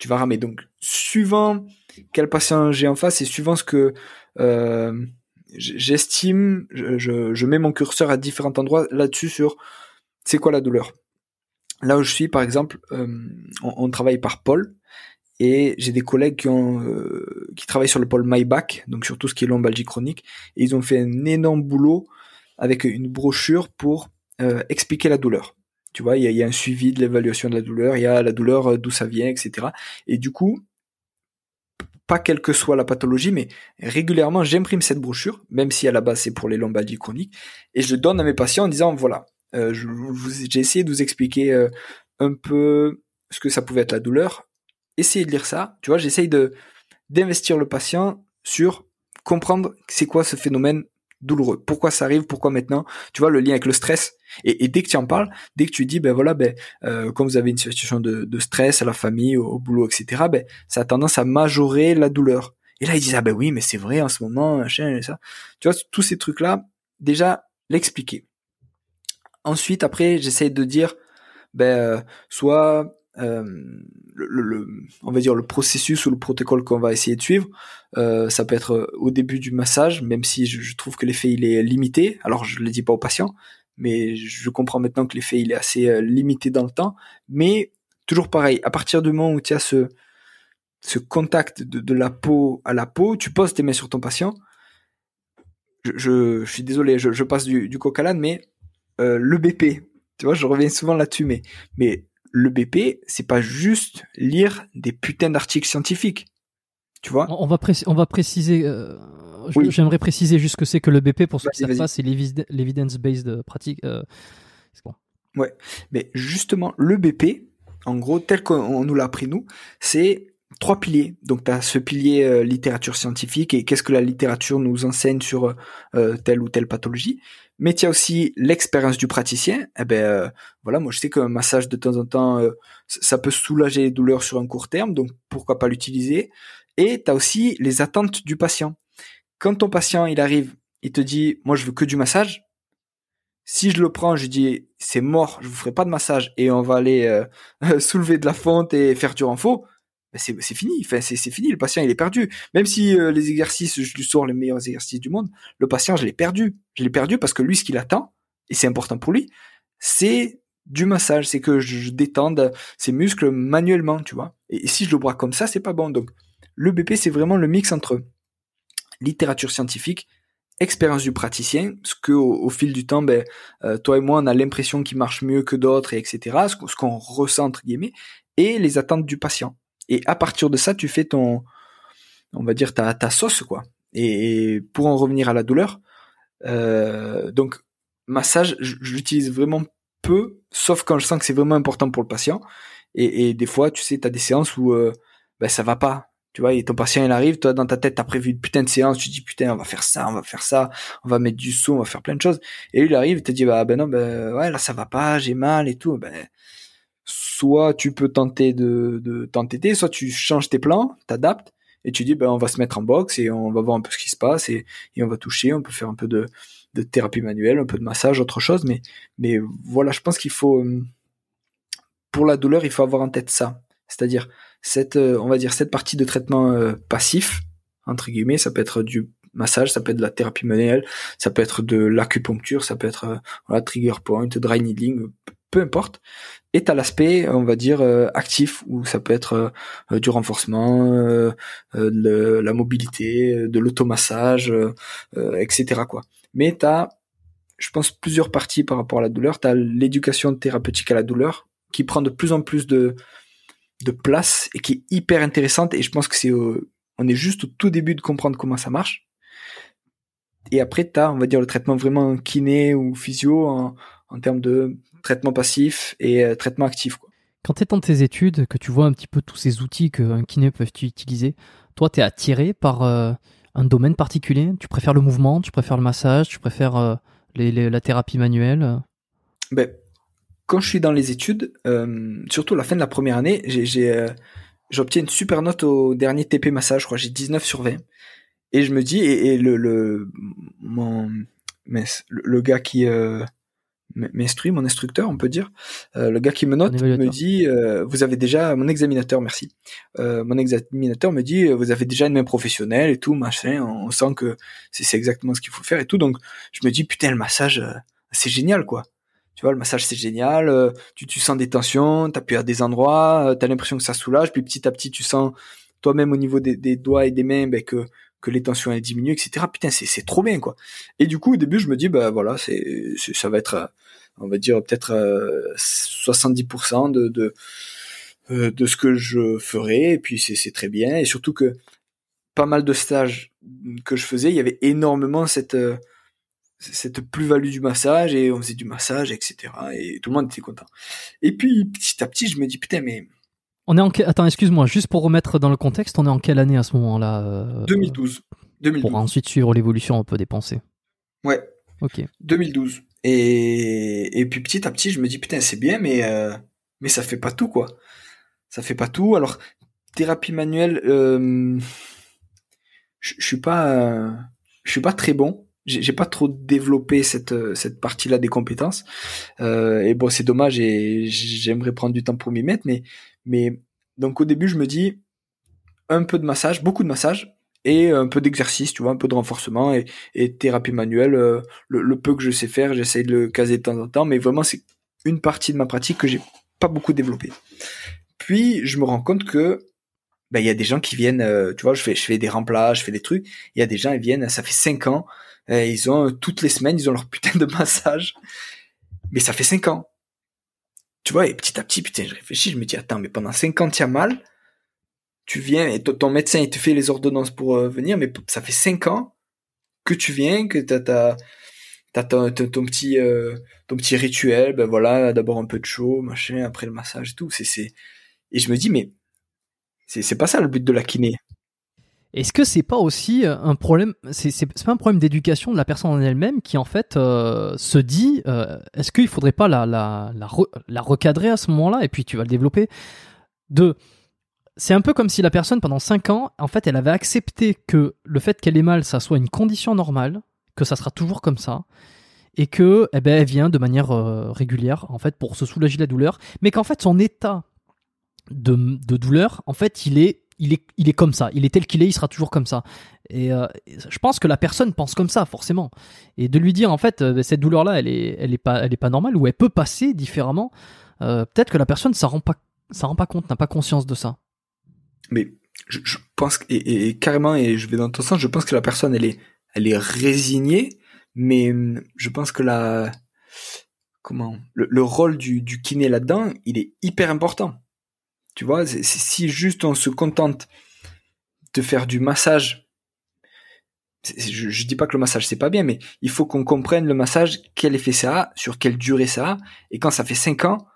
Tu vas ramer. Donc, suivant quel patient j'ai en face et suivant ce que euh, j'estime, je, mets mon curseur à différents endroits là-dessus sur c'est quoi la douleur. Là où je suis, par exemple, euh, on, travaille par pôle et j'ai des collègues qui euh, travaillent sur le pôle MyBack, donc sur tout ce qui est lombalgie chronique, et ils ont fait un énorme boulot avec une brochure pour expliquer la douleur. Tu vois, il y a, un suivi de l'évaluation de la douleur, il y a la douleur d'où ça vient, etc. Et du coup, pas quelle que soit la pathologie, mais régulièrement j'imprime cette brochure, même si à la base c'est pour les lombalgies chroniques, et je le donne à mes patients en disant voilà, euh, j'ai essayé de vous expliquer euh, un peu ce que ça pouvait être la douleur. Essayez de lire ça. Tu vois, j'essaye de d'investir le patient sur comprendre c'est quoi ce phénomène douloureux. Pourquoi ça arrive? Pourquoi maintenant? Tu vois le lien avec le stress. Et, dès que tu en parles, dès que tu dis ben voilà ben euh, vous avez une situation de, stress à la famille, au, boulot, etc. Ben ça a tendance à majorer la douleur. Et là ils disent ah ben oui mais c'est vrai en ce moment machin et ça. Tu vois tous ces trucs là déjà l'expliquer. Ensuite, après, j'essaie de dire, ben, euh, soit euh, le, on va dire le processus ou le protocole qu'on va essayer de suivre. Euh, ça peut être au début du massage, même si je, trouve que l'effet il est limité. Alors je le dis pas au patient, mais je comprends maintenant que l'effet il est assez limité dans le temps. Mais toujours pareil, à partir du moment où tu as ce ce contact de, la peau à la peau, tu poses tes mains sur ton patient. Je, je, suis désolé, je, je passe du, du coq à l'âne, mais euh, le BP. Tu vois, je reviens souvent là-dessus, mais, mais le BP, c'est pas juste lire des putains d'articles scientifiques. Tu vois? On va, on va préciser. Euh, j'aimerais préciser juste ce que c'est que le BP pour ceux qui savent pas, c'est l'evidence-based pratique. Euh, bon. Ouais, mais justement, le BP, en gros, tel qu'on nous l'a appris nous, c'est trois piliers. Donc tu as ce pilier littérature scientifique et qu'est-ce que la littérature nous enseigne sur telle ou telle pathologie mais il y a aussi l'expérience du praticien. Eh ben euh, voilà, moi je sais qu'un massage de temps en temps, euh, ça peut soulager les douleurs sur un court terme, donc pourquoi pas l'utiliser. Et tu as aussi les attentes du patient. Quand ton patient il arrive, il te dit moi je veux que du massage. Si je le prends, je dis c'est mort, je vous ferai pas de massage et on va aller euh, soulever de la fonte et faire du renfort c'est fini. Enfin, c'est fini. Le patient, il est perdu. Même si euh, les exercices, je lui sors les meilleurs exercices du monde, le patient, je l'ai perdu. Je l'ai perdu parce que lui, ce qu'il attend, et c'est important pour lui, c'est du massage. C'est que je, détende ses muscles manuellement, tu vois. Et, si je le broie comme ça, c'est pas bon. Donc, le BP, c'est vraiment le mix entre littérature scientifique, expérience du praticien, ce que au, fil du temps, ben, euh, toi et moi, on a l'impression qu'il marche mieux que d'autres, etc. Ce qu'on ressent entre guillemets, et les attentes du patient. Et à partir de ça, tu fais ton, on va dire ta, sauce quoi. Et, pour en revenir à la douleur, euh, donc massage, j'utilise vraiment peu, sauf quand je sens que c'est vraiment important pour le patient. Et, des fois, tu sais, tu as des séances où euh, ben, ça va pas. Tu vois, et ton patient il arrive, toi dans ta tête t'as prévu une putain de séance, tu dis putain on va faire ça, on va faire ça, on va mettre du saut, on va faire plein de choses. Et lui il arrive, il te dit bah ben non ben ouais là ça va pas, j'ai mal et tout. Ben soit tu peux tenter de, de t'entêter, soit tu changes tes plans, t'adaptes, et tu dis ben on va se mettre en boxe et on va voir un peu ce qui se passe et, on va toucher, on peut faire un peu de, thérapie manuelle, un peu de massage, autre chose, mais voilà, je pense qu'il faut euh, pour la douleur, il faut avoir en tête ça, c'est-à-dire cette euh, on va dire cette partie de traitement euh, passif entre guillemets, ça peut être du massage, ça peut être de la thérapie manuelle, ça peut être de l'acupuncture, ça peut être voilà, trigger point, dry needling, peu importe. Et t'as l'aspect, on va dire, euh, actif, où ça peut être euh, du renforcement, euh, de la mobilité, de l'automassage, etc. quoi. Mais t'as, je pense, plusieurs parties par rapport à la douleur. T'as l'éducation thérapeutique à la douleur, qui prend de plus en plus de, place et qui est hyper intéressante. Et je pense que c'est, on est juste au tout début de comprendre comment ça marche. Et après, t'as, on va dire, le traitement vraiment kiné ou physio en, en termes de traitement passif et euh, traitement actif. Quoi. Quand tu es dans tes études, que tu vois un petit peu tous ces outils qu'un kiné peut utiliser, toi, tu es attiré par euh, un domaine particulier? Tu préfères le mouvement, tu préfères le massage, tu préfères euh, la thérapie manuelle? Ben, Quand je suis dans les études, surtout à la fin de la première année, j'ai j'obtiens une super note au dernier TP massage, je crois, j'ai 19 sur 20. Et je me dis, et, le, le, mon, le, gars qui, m'instruit, mon instructeur, on peut dire, euh, le gars qui me note, me dit, euh, vous avez déjà, mon examinateur, merci, euh, mon examinateur me dit, vous avez déjà une main professionnelle et tout, machin, on, sent que c'est exactement ce qu'il faut faire et tout, donc je me dis, putain, le massage, c'est génial, quoi. Tu vois, le massage, c'est génial, tu, tu sens des tensions, t'appuies à des endroits, t'as l'impression que ça soulage, puis petit à petit, tu sens toi-même au niveau des, des doigts et des mains, ben, que que les tensions elles diminuent, etc. Putain, c'est c'est trop bien quoi. Et du coup, au début, je me dis bah voilà, c'est ça va être, on va dire peut-être 70% euh, de de euh, de ce que je ferai. Et puis c'est très bien. Et surtout que pas mal de stages que je faisais, il y avait énormément cette euh, cette plus-value du massage et on faisait du massage, etc. Et tout le monde était content. Et puis petit à petit, je me dis putain mais on est en Attends, excuse-moi, juste pour remettre dans le contexte, on est en quelle année à ce moment-là 2012. Euh, 2012. Pour ensuite suivre l'évolution un peu des pensées. Ouais. Ok. 2012. Et, et puis petit à petit, je me dis putain, c'est bien, mais euh, mais ça fait pas tout quoi. Ça fait pas tout. Alors thérapie manuelle, euh, je suis pas, je suis pas très bon. J'ai pas trop développé cette cette partie-là des compétences. et bon, c'est dommage et j'aimerais prendre du temps pour m'y mettre, mais mais donc au début, je me dis un peu de massage, beaucoup de massage et un peu d'exercice, tu vois, un peu de renforcement et, et thérapie manuelle. Euh, le, peu que je sais faire, j'essaie de le caser de temps en temps, mais vraiment c'est une partie de ma pratique que j'ai pas beaucoup développée. Puis je me rends compte que ben il y a des gens qui viennent, euh, tu vois, je fais je fais des remplaces, je fais des trucs. Il y a des gens ils viennent, ça fait cinq ans, euh, ils ont toutes les semaines ils ont leur putain de massage, mais ça fait cinq ans. Tu vois, et petit à petit, putain, je réfléchis, je me dis, attends, mais pendant 50 ans mal, tu viens, et ton médecin, il te fait les ordonnances pour euh, venir, mais ça fait 5 ans que tu viens, que t'as, t'as, t'as ton, petit, euh, ton petit rituel, ben voilà, d'abord un peu de chaud, machin, après le massage et tout, c'est, c'est, et je me dis, mais, c'est, c'est pas ça le but de la kiné. Est-ce que c'est pas aussi euh, un problème C'est c'est un problème d'éducation de la personne en elle-même qui en fait se dit est-ce qu'il faudrait pas la la, la, recadrer à ce moment-là? Et puis tu vas le développer. De c'est un peu comme si la personne pendant 5 ans en fait elle avait accepté que le fait qu'elle ait mal ça soit une condition normale, que ça sera toujours comme ça et que eh ben elle vient de manière régulière en fait pour se soulager la douleur, mais qu'en fait son état de, de douleur en fait il est il est, il est comme ça, il est tel qu'il est, il sera toujours comme ça. Et euh, je pense que la personne pense comme ça, forcément. Et de lui dire, en fait, euh, cette douleur-là, elle est, elle est pas, elle est pas normale, ou elle peut passer différemment. Euh, peut-être que la personne, ça rend pas, ça rend pas compte, n'a pas conscience de ça. Mais je, pense et, carrément, et je vais dans ton sens, je pense que la personne, elle est, elle est résignée, mais hum, je pense que la, comment, le, le rôle du, du kiné là-dedans, il est hyper important. Tu vois, si juste on se contente de faire du massage, je, je dis pas que le massage c'est pas bien, mais il faut qu'on comprenne le massage, quel effet ça a, sur quelle durée ça a, et quand ça fait 5 ans,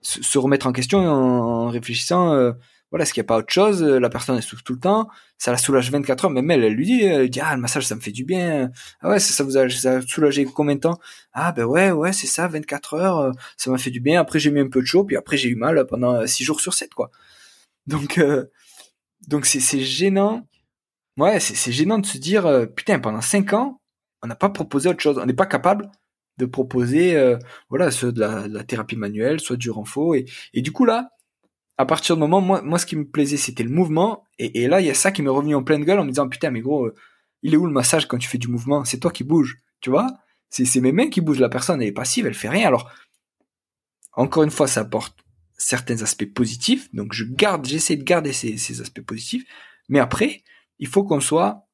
se, remettre en question en, réfléchissant, euh, voilà, est-ce qu'il n'y a pas autre chose La personne elle souffre tout le temps, ça la soulage 24 heures, même elle, elle lui dit, elle dit ah le massage ça me fait du bien, ah ouais ça, vous a, ça soulagé combien de temps? Ah ben ouais ouais c'est ça 24 heures, euh, ça m'a fait du bien. Après j'ai mis un peu de chaud, puis après j'ai eu mal pendant 6 jours sur 7 quoi. Donc euh, donc c'est c'est gênant. Ouais c'est gênant de se dire euh, putain pendant 5 ans on n'a pas proposé autre chose, on n'est pas capable de proposer voilà soit de la, de la, thérapie manuelle, soit du renfort et et du coup là à partir du moment, moi, moi, ce qui me plaisait, c'était le mouvement. Et, là, il y a ça qui m'est revenu en pleine gueule en me disant, putain, mais gros, euh, il est où le massage quand tu fais du mouvement? C'est toi qui bouges, tu vois? C'est mes mains qui bougent. La personne, elle est passive, elle fait rien. Alors, encore une fois, ça apporte certains aspects positifs. Donc, je garde, j'essaie de garder ces, aspects positifs. Mais après, il faut qu'on soit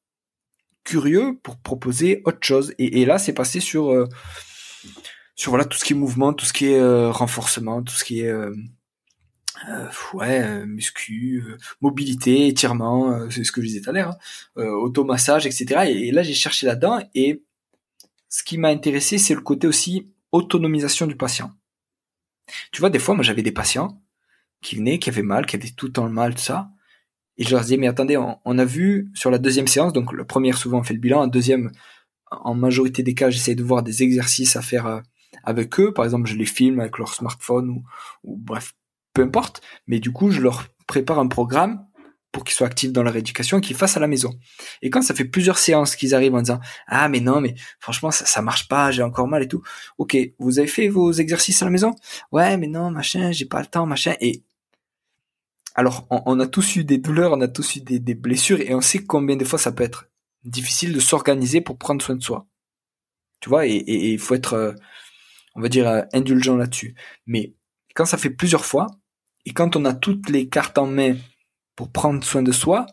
curieux pour proposer autre chose. Et, là, c'est passé sur, euh, sur voilà tout ce qui est mouvement, tout ce qui est euh, renforcement, tout ce qui est euh, ouais, euh, muscu, euh, mobilité, étirement, c'est ce que je disais tout à l'heure, hein, automassage, etc. Et, là, j'ai cherché là-dedans et ce qui m'a intéressé, c'est le côté aussi autonomisation du patient. Tu vois, des fois, moi, j'avais des patients qui venaient, qui avaient mal, qui avaient tout le temps le mal, tout ça. Et je leur disais, mais attendez, on, a vu sur la deuxième séance, donc la première, souvent, on fait le bilan, la deuxième, en majorité des cas, j'essaie de voir des exercices à faire avec eux. Par exemple, je les filme avec leur smartphone ou, ou bref, peu importe, mais du coup, je leur prépare un programme pour qu'ils soient actifs dans leur éducation, qu'ils fassent à la maison. Et quand ça fait plusieurs séances qu'ils arrivent en disant ah mais non mais franchement ça, ça marche pas, j'ai encore mal et tout. Ok, vous avez fait vos exercices à la maison? Ouais mais non machin, j'ai pas le temps machin. Et alors on, a tous eu des douleurs, on a tous eu des, des blessures et on sait combien de fois ça peut être difficile de s'organiser pour prendre soin de soi. Tu vois, et il faut être, euh, on va dire, euh, indulgent là-dessus. Mais quand ça fait plusieurs fois, et quand on a toutes les cartes en main pour prendre soin de soi,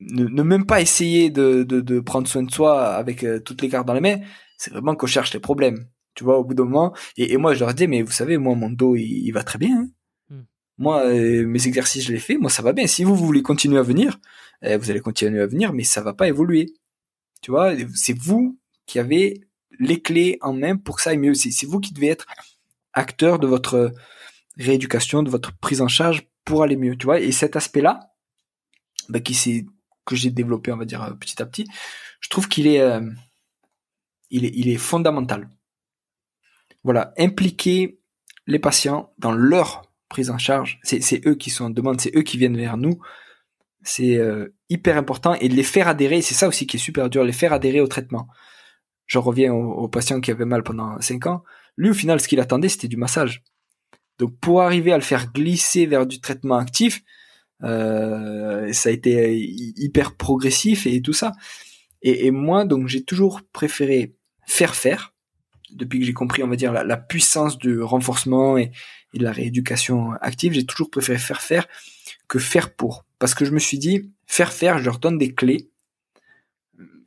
ne, même pas essayer de, de, prendre soin de soi avec euh, toutes les cartes dans les mains, c'est vraiment qu'on cherche les problèmes. Tu vois, au bout d'un moment, et, moi je leur dis, mais vous savez, moi mon dos il, va très bien. Hein. Hmm. Moi, mes exercices je les fais, moi ça va bien. Si vous, vous voulez continuer à venir, eh, vous allez continuer à venir, mais ça va pas évoluer. Tu vois, c'est vous qui avez les clés en main pour que ça aille mieux. C'est vous qui devez être acteur de votre rééducation, de votre prise en charge pour aller mieux. Tu vois, et cet aspect-là, bah, qui c'est que j'ai développé, on va dire euh, petit à petit, je trouve qu'il est, euh, il est, il est fondamental. Voilà, impliquer les patients dans leur prise en charge. C'est eux qui sont en demande, c'est eux qui viennent vers nous c'est euh, hyper important et les faire adhérer, c'est ça aussi qui est super dur, les faire adhérer au traitement. Je reviens au, patient qui avait mal pendant 5 ans. Lui, au final, ce qu'il attendait, c'était du massage. Donc, pour arriver à le faire glisser vers du traitement actif, euh, ça a été hyper progressif et tout ça. Et, moi, donc, j'ai toujours préféré faire faire, depuis que j'ai compris, on va dire, la, puissance du renforcement et, de la rééducation active, j'ai toujours préféré faire faire que faire pour. Parce que je me suis dit, faire faire, je leur donne des clés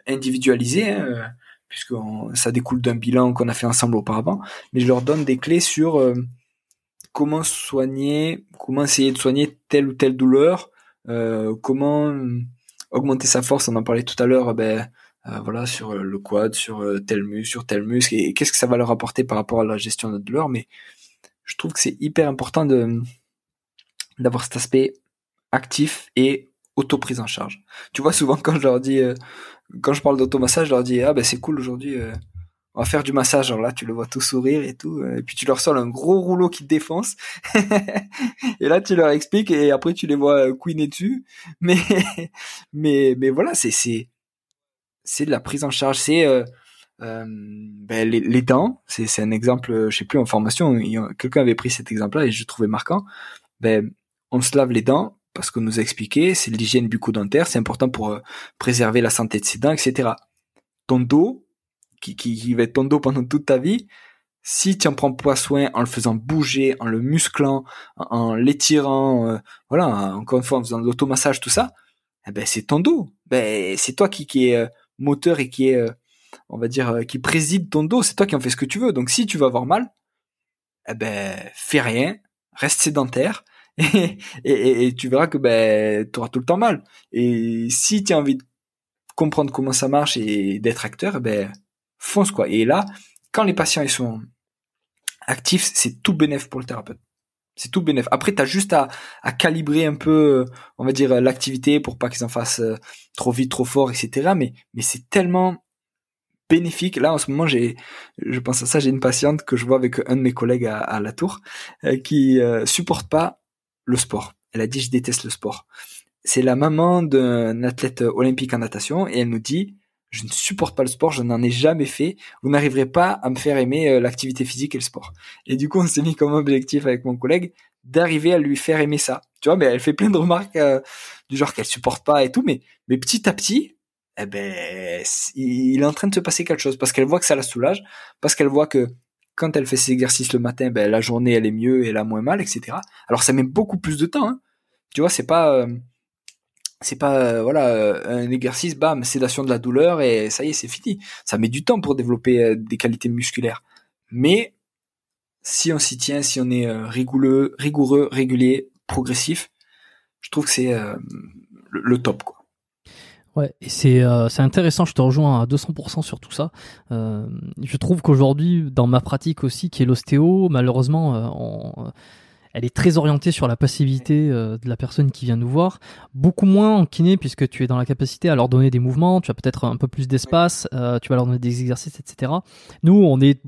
individualisées, hein, euh, puisque ça découle d'un bilan qu'on a fait ensemble auparavant, mais je leur donne des clés sur euh, comment soigner, comment essayer de soigner telle ou telle douleur, euh, comment augmenter sa force, on en parlait tout à l'heure, ben, voilà, sur le quad, sur tel muscle, sur tel muscle, et qu'est-ce que ça va leur apporter par rapport à la gestion de la douleur, mais je trouve que c'est hyper important de d'avoir cet aspect actif et auto-prise en charge. Tu vois, souvent quand je leur dis, euh, quand je parle d'automassage, je leur dis, ah ben c'est cool aujourd'hui, euh, on va faire du massage. Alors là, tu le vois tout sourire et tout, euh, et puis tu leur sors un gros rouleau qui te défonce. et là, tu leur expliques et après tu les vois couiner dessus. Mais, mais, mais voilà, c'est, c'est, c'est de la prise en charge. C'est ben, les, dents. C'est, c'est un exemple, je sais plus en formation, quelqu'un avait pris cet exemple-là et je trouvais marquant. Ben, on se lave les dents parce qu'on nous a expliqué, c'est l'hygiène bucco-dentaire, c'est important pour euh, préserver la santé de ses dents, etc. Ton dos, qui, qui, va être ton dos pendant toute ta vie, si tu en prends pas soin en le faisant bouger, en le musclant, en, l'étirant, euh, voilà, encore une fois en faisant de l'automassage, tout ça, eh ben c'est ton dos. Ben c'est toi qui, qui est euh, moteur et qui est, on va dire, qui préside ton dos. C'est toi qui en fais ce que tu veux. Donc si tu vas avoir mal, eh ben fais rien, reste sédentaire et, et, tu verras que ben, tu auras tout le temps mal. Et si tu as envie de comprendre comment ça marche et d'être acteur, eh ben fonce quoi. Et là, quand les patients ils sont actifs, c'est tout bénéf pour le thérapeute. C'est tout bénéf. Après, tu as juste à, à, calibrer un peu, on va dire, l'activité pour pas qu'ils en fassent euh, trop vite, trop fort, etc. Mais, mais c'est tellement bénéfique. Là, en ce moment, j'ai, je pense à ça, j'ai une patiente que je vois avec un de mes collègues à, à la tour, euh, qui euh, supporte pas le sport. Elle a dit je déteste le sport. C'est la maman d'un athlète olympique en natation et elle nous dit je ne supporte pas le sport, je n'en ai jamais fait. Vous n'arriverez pas à me faire aimer euh, l'activité physique et le sport. Et du coup, on s'est mis comme objectif avec mon collègue d'arriver à lui faire aimer ça. Tu vois, mais elle fait plein de remarques euh, du genre qu'elle supporte pas et tout, mais mais petit à petit, eh ben, il est en train de se passer quelque chose parce qu'elle voit que ça la soulage, parce qu'elle voit que quand elle fait ses exercices le matin, ben, la journée elle est mieux elle a moins mal, etc. Alors ça met beaucoup plus de temps. Hein. Tu vois, c'est pas euh, c'est pas euh, voilà euh, un exercice, bam, sédation de la douleur et ça y est, c'est fini. Ça met du temps pour développer des qualités musculaires. Mais si on s'y tient, si on est rigoureux, rigoureux, régulier, progressif, je trouve que c'est le top quoi. Ouais, et c'est euh, intéressant, je te rejoins à 200% sur tout ça. Euh, je trouve qu'aujourd'hui, dans ma pratique aussi, qui est l'ostéo, malheureusement, euh, elle est très orientée sur la passivité de la personne qui vient nous voir, beaucoup moins en kiné puisque tu es dans la capacité à leur donner des mouvements, tu as peut-être un peu plus d'espace, tu vas leur donner des exercices, etc. Nous, on est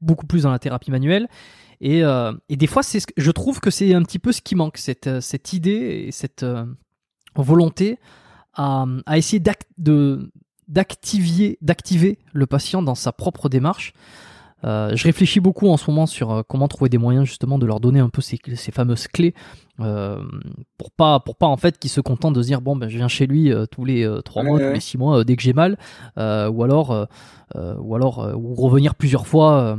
beaucoup plus dans la thérapie manuelle. Et, et des fois, c'est je trouve que c'est un petit peu ce qui manque, cette, cette idée et cette, volonté à, à essayer de d'activer d'activer le patient dans sa propre démarche. Euh, je réfléchis beaucoup en ce moment sur euh, comment trouver des moyens justement de leur donner un peu ces, ces fameuses clés euh, pour pas pour pas en fait qu'ils se contentent de se dire bon ben je viens chez lui euh, tous les trois mois tous les six mois dès que j'ai mal. Ou alors ou alors ou revenir plusieurs fois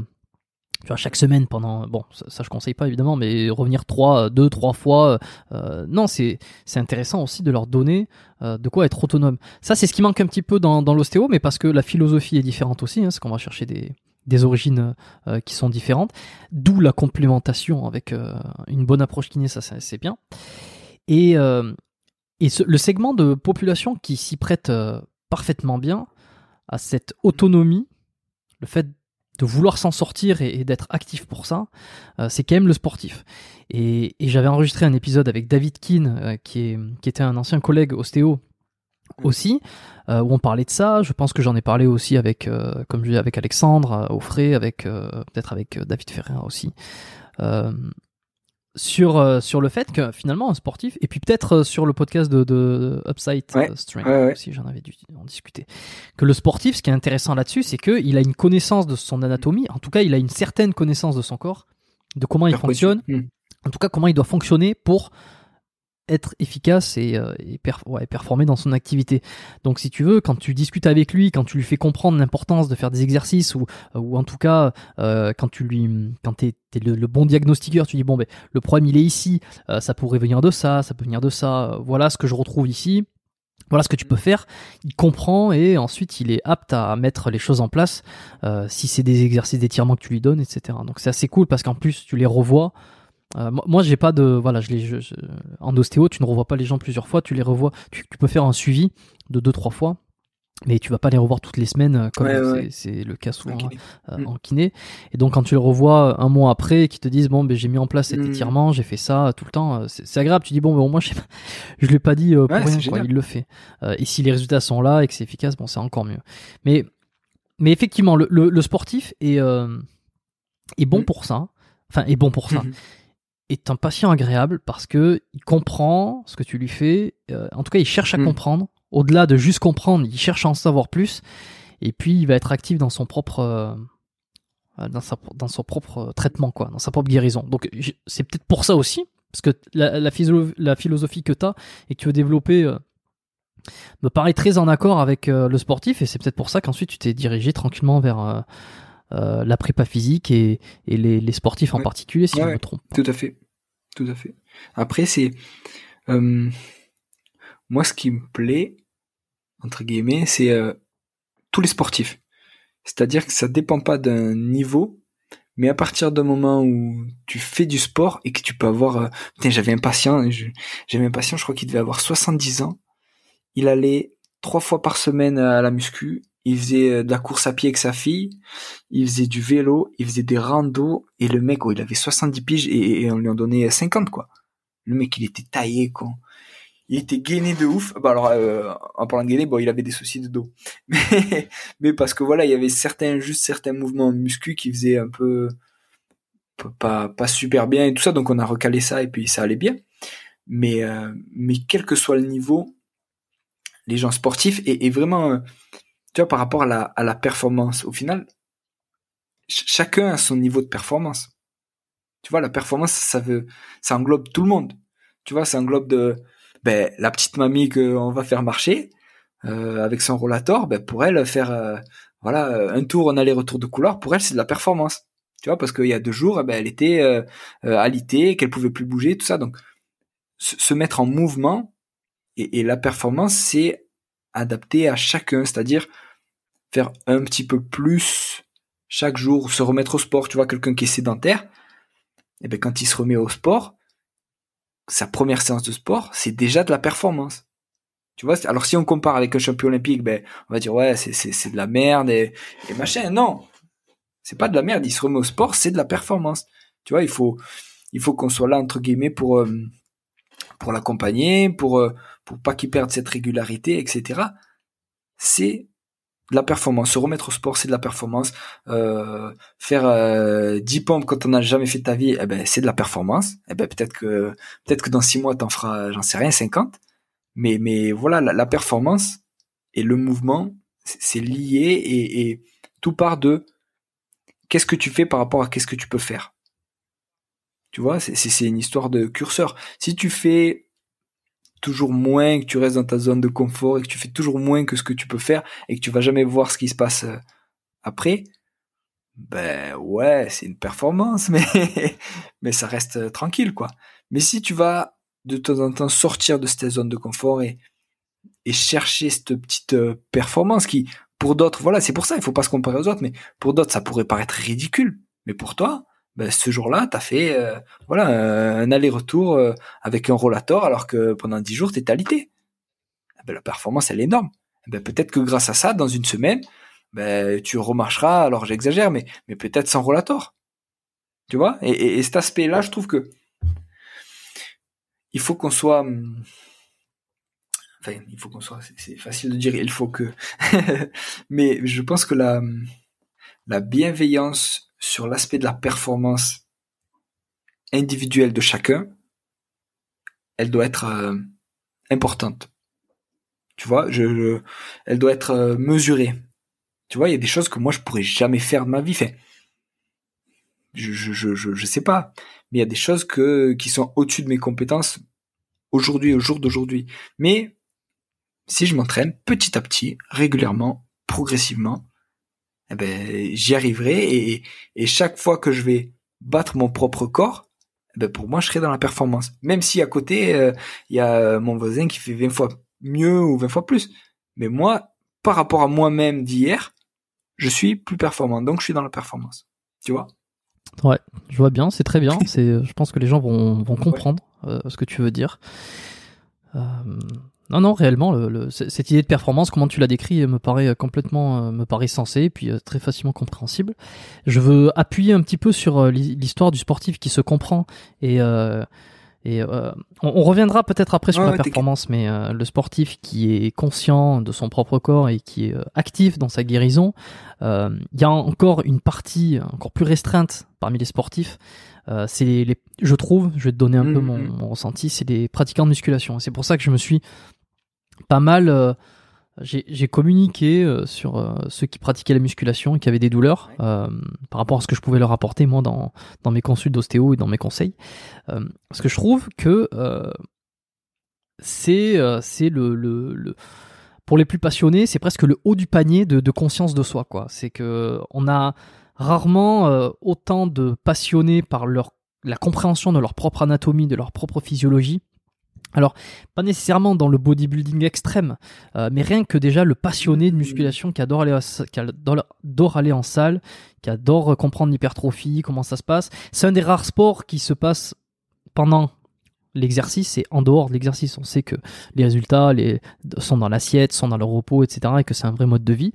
tu vois, chaque semaine pendant bon ça, ça, je conseille pas évidemment mais revenir trois deux trois fois euh, non c'est c'est intéressant aussi de leur donner euh, de quoi être autonome. Ça c'est ce qui manque un petit peu dans, dans l'ostéo mais parce que la philosophie est différente aussi hein, c'est qu'on va chercher des des origines euh, qui sont différentes d'où la complémentation avec euh, une bonne approche kiné ça c'est bien et euh, et le segment de population qui s'y prête parfaitement bien à cette autonomie le fait de vouloir s'en sortir et, d'être actif pour ça, euh, c'est quand même le sportif. Et, j'avais enregistré un épisode avec David Keane, euh, qui, est, qui était un ancien collègue ostéo aussi, euh, où on parlait de ça. Je pense que j'en ai parlé aussi avec, comme je dis, avec Alexandre, Offray, avec peut-être avec David Ferrer aussi. Sur euh, sur le fait que finalement un sportif et puis peut-être euh, sur le podcast de, de Upside ouais, Strength si j'en avais dû en discuter. Que le sportif ce qui est intéressant là-dessus c'est que il a une connaissance de son anatomie. En tout cas il a une certaine connaissance de son corps de comment il fonctionne. Hmm. en tout cas comment il doit fonctionner pour être efficace et, euh, performer dans son activité. Donc si tu veux, quand tu discutes avec lui, quand tu lui fais comprendre l'importance de faire des exercices ou, ou en tout cas euh, quand tu lui quand t'es es le, bon diagnostiqueur, tu dis bon ben le problème il est ici, euh, ça pourrait venir de ça, ça peut venir de ça, voilà ce que je retrouve ici. Voilà ce que tu peux faire. Il comprend et ensuite il est apte à mettre les choses en place si c'est des exercices d'étirement que tu lui donnes, etc. Donc c'est assez cool parce qu'en plus tu les revois euh, moi, j'ai pas de voilà, je les en ostéo, tu ne revois pas les gens plusieurs fois, tu les revois, tu, peux faire un suivi de deux trois fois, mais tu vas pas les revoir toutes les semaines euh, comme c'est le cas souvent euh, mm. en kiné. Et donc quand tu les revois un mois après, qui te disent bon ben j'ai mis en place cet mm. étirement, j'ai fait ça tout le temps, c'est agréable. Tu dis bon ben au moins je, l'ai pas dit pour rien, quoi, il le fait. et si les résultats sont là et que c'est efficace, bon c'est encore mieux. Mais mais effectivement le, le, sportif est est bon mm. pour ça. Enfin est bon pour ça. Est un patient agréable parce que il comprend ce que tu lui fais. Euh, en tout cas, il cherche à mm. comprendre. Au-delà de juste comprendre, il cherche à en savoir plus. Et puis, il va être actif dans son propre, euh, dans, sa, dans son propre traitement, quoi, dans sa propre guérison. Donc, c'est peut-être pour ça aussi, parce que la, la, la philosophie que tu as et que tu veux développer euh, me paraît très en accord avec le sportif. Et c'est peut-être pour ça qu'ensuite tu t'es dirigé tranquillement vers euh, la prépa physique et, les, sportifs en particulier, si je me trompe. Tout à fait, tout à fait. Après, c'est euh, moi ce qui me plaît entre guillemets, c'est euh, tous les sportifs. C'est-à-dire que ça dépend pas d'un niveau, mais à partir d'un moment où tu fais du sport et que tu peux avoir, j'avais un patient, j'avais un patient, je crois qu'il devait avoir 70 ans. Il allait trois fois par semaine à la muscu il faisait euh, de la course à pied avec sa fille, il faisait du vélo, il faisait des randos, et le mec, oh, il avait 70 piges et, on lui en donnait 50, quoi. Le mec, il était taillé, quoi. Il était gainé de ouf. Bah alors, euh, en parlant de gainé, bon, il avait des soucis de dos. Mais, mais parce que voilà, il y avait certains, juste certains mouvements muscu qui faisaient un peu, pas, pas super bien et tout ça, donc on a recalé ça et puis ça allait bien. Mais, euh, mais quel que soit le niveau, les gens sportifs, et vraiment, tu vois, par rapport à la, à la performance, au final, chacun a son niveau de performance. Tu vois, la performance, ça veut, ça englobe tout le monde. Tu vois, ça englobe de, ben, la petite mamie qu'on va faire marcher, euh, avec son rollator, ben, pour elle, faire, euh, voilà, un tour en aller-retour de couloir, pour elle, c'est de la performance. Tu vois, parce qu'il y a deux jours, ben, elle était euh, euh alitée, qu'elle pouvait plus bouger, tout ça. Donc, se mettre en mouvement et, et la performance, c'est adapté à chacun, c'est-à-dire faire un petit peu plus chaque jour, se remettre au sport. Tu vois, quelqu'un qui est sédentaire, et eh ben quand il se remet au sport, sa première séance de sport, c'est déjà de la performance. Tu vois, alors si on compare avec un champion olympique, ben on va dire ouais, c'est de la merde et, et machin. Non, c'est pas de la merde. Il se remet au sport, c'est de la performance. Tu vois, il faut il faut qu'on soit là entre guillemets pour euh, pour l'accompagner, pour euh, pour pas qu'il perde cette régularité, etc. C'est de la performance. Se remettre au sport, c'est de la performance. Euh, faire euh, 10 pompes quand on n'a jamais fait de ta vie, eh ben, c'est de la performance. Eh ben, peut-être que peut-être que dans 6 mois, t'en feras, j'en sais rien, 50. Mais, mais voilà, la, performance et le mouvement, c'est lié et, et tout part de qu'est-ce que tu fais par rapport à qu'est-ce que tu peux faire. Tu vois, c'est une histoire de curseur. Si tu fais toujours moins, que tu restes dans ta zone de confort et que tu fais toujours moins que ce que tu peux faire et que tu vas jamais voir ce qui se passe euh, après, ben ouais, c'est une performance, mais mais ça reste euh, tranquille quoi. Mais si tu vas de temps en temps sortir de cette zone de confort et et chercher cette petite euh, performance qui pour d'autres voilà c'est pour ça il faut pas se comparer aux autres mais pour d'autres ça pourrait paraître ridicule mais pour toi ben, ce jour-là tu as fait euh, voilà un aller-retour avec un rollator alors que pendant dix jours t'es alité. Ben, la performance elle est énorme. Ben, peut-être que grâce à ça dans une semaine ben, tu remarcheras, alors j'exagère, mais, peut-être sans rollator. Tu vois? Et, et, cet aspect-là, je trouve que il faut qu'on soit... Hum, enfin, il faut qu'on soit... C'est facile de dire, il faut que... mais je pense que la, la bienveillance sur l'aspect de la performance individuelle de chacun, elle doit être euh, importante. Tu vois, elle doit être euh, mesurée. Tu vois, il y a des choses que moi je pourrais jamais faire de ma vie. Je, je, je, je, sais pas, mais il y a des choses qui sont au-dessus de mes compétences aujourd'hui, au jour d'aujourd'hui. Mais si je m'entraîne petit à petit, régulièrement, progressivement, eh ben j'y arriverai et, et chaque fois que je vais battre mon propre corps, eh ben pour moi je serai dans la performance. Même si à côté euh, il y a mon voisin qui fait 20 fois mieux ou 20 fois plus, mais moi par rapport à moi-même d'hier, je suis plus performant. Donc, je suis dans la performance. Tu vois? Ouais, je vois bien, c'est très bien. c'est, je pense que les gens vont, vont comprendre euh, ce que tu veux dire. Euh, non, non, réellement, le, cette idée de performance, comment tu l'as décrit, me paraît complètement, euh, me paraît sensé, puis très facilement compréhensible. Je veux appuyer un petit peu sur l'histoire du sportif qui se comprend et et euh, on, reviendra peut-être après sur la performance, mais euh, le sportif qui est conscient de son propre corps et qui est euh, actif dans sa guérison, il y a encore une partie encore plus restreinte parmi les sportifs. c'est les, je trouve, je vais te donner un peu mm, mon, mm. mon, ressenti, c'est les pratiquants de musculation. C'est pour ça que je me suis pas mal j'ai communiqué euh, sur euh, ceux qui pratiquaient la musculation et qui avaient des douleurs euh, par rapport à ce que je pouvais leur apporter moi dans, dans mes consultes d'ostéo et dans mes conseils. parce que je trouve que c'est le, le, le, pour les plus passionnés, c'est presque le haut du panier de, de conscience de soi. quoi. C'est que on a rarement autant de passionnés par leur la compréhension de leur propre anatomie, de leur propre physiologie, alors, pas nécessairement dans le bodybuilding extrême, euh, mais rien que déjà le passionné de musculation qui adore aller, qui adore aller en salle, qui adore comprendre l'hypertrophie, comment ça se passe. C'est un des rares sports qui se passe pendant l'exercice et en dehors de l'exercice. On sait que les résultats sont dans l'assiette, sont dans le repos, etc. et que c'est un vrai mode de vie.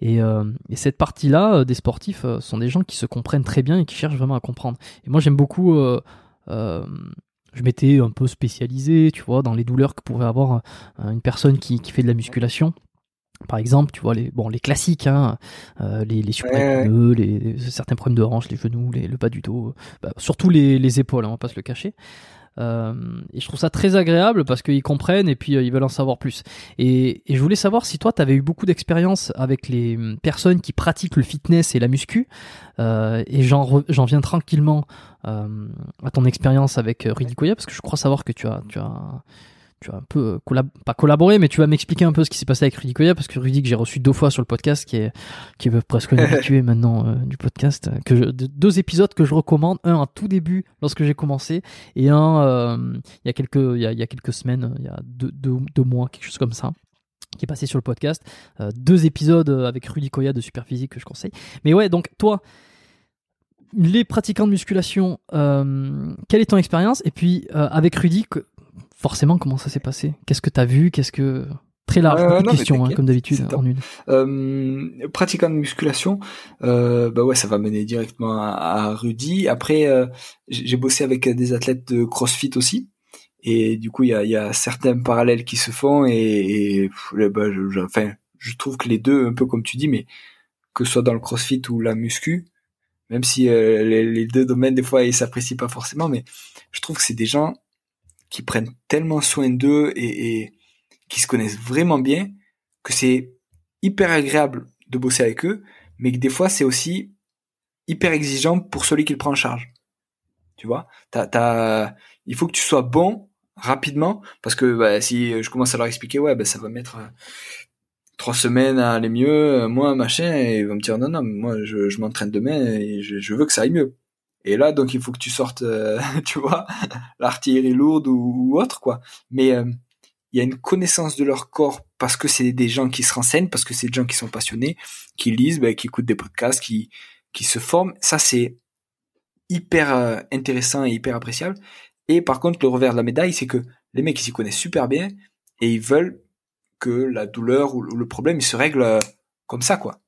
Et, euh, cette partie-là euh, des sportifs sont des gens qui se comprennent très bien et qui cherchent vraiment à comprendre. Et moi, j'aime beaucoup je m'étais un peu spécialisé, tu vois, dans les douleurs que pourrait avoir euh, une personne qui, qui fait de la musculation. Par exemple, tu vois les bon les classiques, hein, euh, les les les, certains problèmes de hanche, les genoux, les, le bas du dos, bah, surtout les, les épaules, hein, on va pas se le cacher. Euh, et je trouve ça très agréable parce qu'ils comprennent et puis euh, ils veulent en savoir plus. Et, et je voulais savoir si toi, tu avais eu beaucoup d'expérience avec les hum, personnes qui pratiquent le fitness et la muscu. Euh, et j'en, viens tranquillement à ton expérience avec Rudy Koya parce que je crois savoir que tu as, tu as tu vas un peu euh, pas collaborer, mais tu vas m'expliquer un peu ce qui s'est passé avec Rudy Koya parce que Rudy que j'ai reçu deux fois sur le podcast, qui est qui est presque habitué maintenant euh, du podcast, que je, deux épisodes que je recommande, un en tout début lorsque j'ai commencé et un euh, il y a quelques il y a, il y a quelques semaines, il y a deux, deux, deux mois, quelque chose comme ça qui est passé sur le podcast. deux épisodes avec Rudy Koya de Superphysique que je conseille. Mais ouais, donc toi, les pratiquants de musculation, quelle est ton expérience? Et puis avec Rudy, forcément, comment ça s'est passé? Qu'est-ce que tu as vu? Qu'est-ce que très large beaucoup de questions hein, comme d'habitude en une. Euh, pratiquant de musculation, euh, bah ouais, ça va mener directement à, Rudy. Après, euh, j'ai bossé avec des athlètes de CrossFit aussi, et du coup, il y a, y a, certains parallèles qui se font, et, et bah, je, enfin, je trouve que les deux, un peu comme tu dis, mais que ce soit dans le CrossFit ou la muscu, même si euh, les, les, deux domaines des fois ils s'apprécient pas forcément, mais je trouve que c'est des gens qui prennent tellement soin d'eux et, qui se connaissent vraiment bien, que c'est hyper agréable de bosser avec eux, mais que des fois c'est aussi hyper exigeant pour celui qui le prend en charge. Tu vois, t'as, il faut que tu sois bon rapidement parce que bah, si je commence à leur expliquer, ouais, bah, ça va mettre euh, trois semaines à aller mieux, moi machin, et ils vont me dire non non, moi je, je m'entraîne demain et je, je, veux que ça aille mieux. Et là donc il faut que tu sortes, euh, tu vois, l'artillerie lourde ou, autre quoi. Mais euh, il y a une connaissance de leur corps parce que c'est des gens qui se renseignent, parce que c'est des gens qui sont passionnés, qui lisent, bah, qui écoutent des podcasts, qui qui se forment. Ça c'est hyper euh, intéressant et hyper appréciable. Et par contre le revers de la médaille, c'est que les mecs ils s'y connaissent super bien et ils veulent que la douleur ou le problème il se règle comme ça quoi.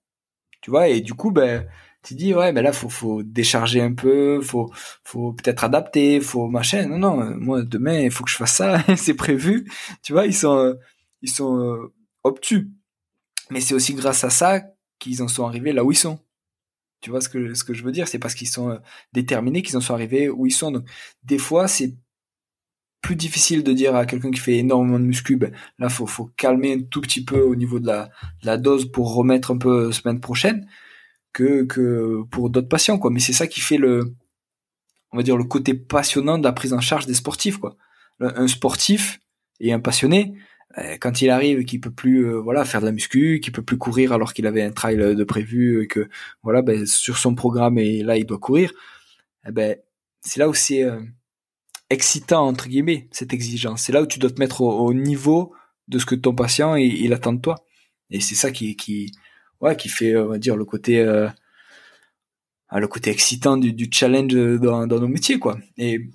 Tu vois? Et du coup ben tu dis ouais mais là faut faut décharger un peu, faut faut peut-être adapter, faut machin. Non non, moi demain il faut que je fasse ça, c'est prévu. Tu vois, ils sont ils sont euh, obtus. Mais c'est aussi grâce à ça qu'ils en sont arrivés là où ils sont. Tu vois ce que ce que je veux dire, c'est parce qu'ils sont euh, déterminés qu'ils en sont arrivés où ils sont. Donc des fois c'est plus difficile de dire à quelqu'un qui fait énormément de muscu, ben, là faut faut calmer un tout petit peu au niveau de la, de la dose pour remettre un peu semaine prochaine que, pour d'autres patients, quoi. Mais c'est ça qui fait le, on va dire, le côté passionnant de la prise en charge des sportifs, quoi. Un sportif et un passionné, euh, quand il arrive qu'il peut plus euh, voilà faire de la muscu, qu'il peut plus courir alors qu'il avait un trail de prévu et que voilà ben, sur son programme et là il doit courir, eh ben c'est là où c'est euh, excitant entre guillemets cette exigence. C'est là où tu dois te mettre au, niveau de ce que ton patient il, il attend de toi. Et c'est ça qui qui ouais, qui fait, on va dire, le côté, euh, ah, le côté excitant du, challenge dans, nos métiers, quoi. Et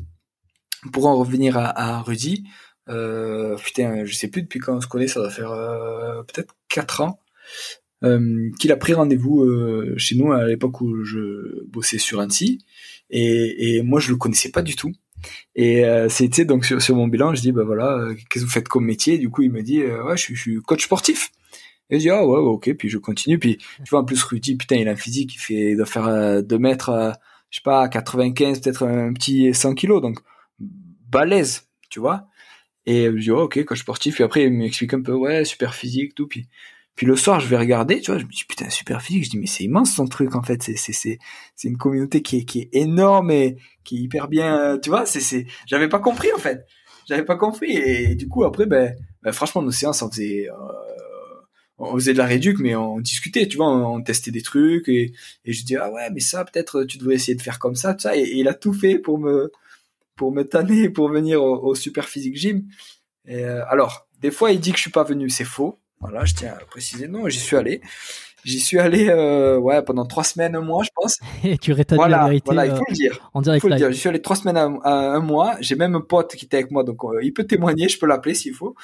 pour en revenir à, Rudy, euh, putain, je sais plus depuis quand on se connaît, ça doit faire euh, peut-être 4 ans, euh, qu'il a pris rendez-vous euh, chez nous à l'époque où je bossais sur Annecy, et, moi je le connaissais pas du tout. Et euh, c'était donc sur, mon bilan, je dis bah voilà, qu'est-ce que vous faites comme métier? Du coup, il me dit ouais, je suis coach sportif. Et je dis, ah ouais, ok, puis je continue. Puis, tu vois, en plus, Rudy, putain, il a un physique, il fait, il doit faire 2 euh, mètres, euh, je sais pas, 95, peut-être un petit 100 kilos. Donc, balèze, tu vois. Et je dis, oh, ok, coach sportif. Puis après, il m'explique un peu, ouais, super physique, tout. Puis, puis le soir, je vais regarder, tu vois, je me dis, putain, super physique. Je dis, mais c'est immense son truc, en fait. C'est, c'est, c'est, c'est une communauté qui est, qui est énorme et qui est hyper bien, tu vois. C'est, c'est, j'avais pas compris, en fait. J'avais pas compris. Et du coup, après, ben, ben franchement, nos séances, on faisait, euh, on faisait de la réduc, mais on discutait, tu vois, on, testait des trucs et, et je dis ah ouais, mais ça peut-être tu devrais essayer de faire comme ça, tout ça. Et, il a tout fait pour me pour me tanner, pour venir au, Super Physique Gym. Et, euh, alors, des fois, il dit que je suis pas venu, c'est faux. Voilà, je tiens à préciser. Non, j'y suis allé. J'y suis allé euh, ouais pendant trois semaines, un mois, je pense. Et tu rétablis la vérité. Voilà, il faut le dire. Euh, en direct. Il faut le dire. J'y suis allé trois semaines à, un mois. J'ai même un pote qui était avec moi, donc euh, il peut témoigner. Je peux l'appeler s'il faut,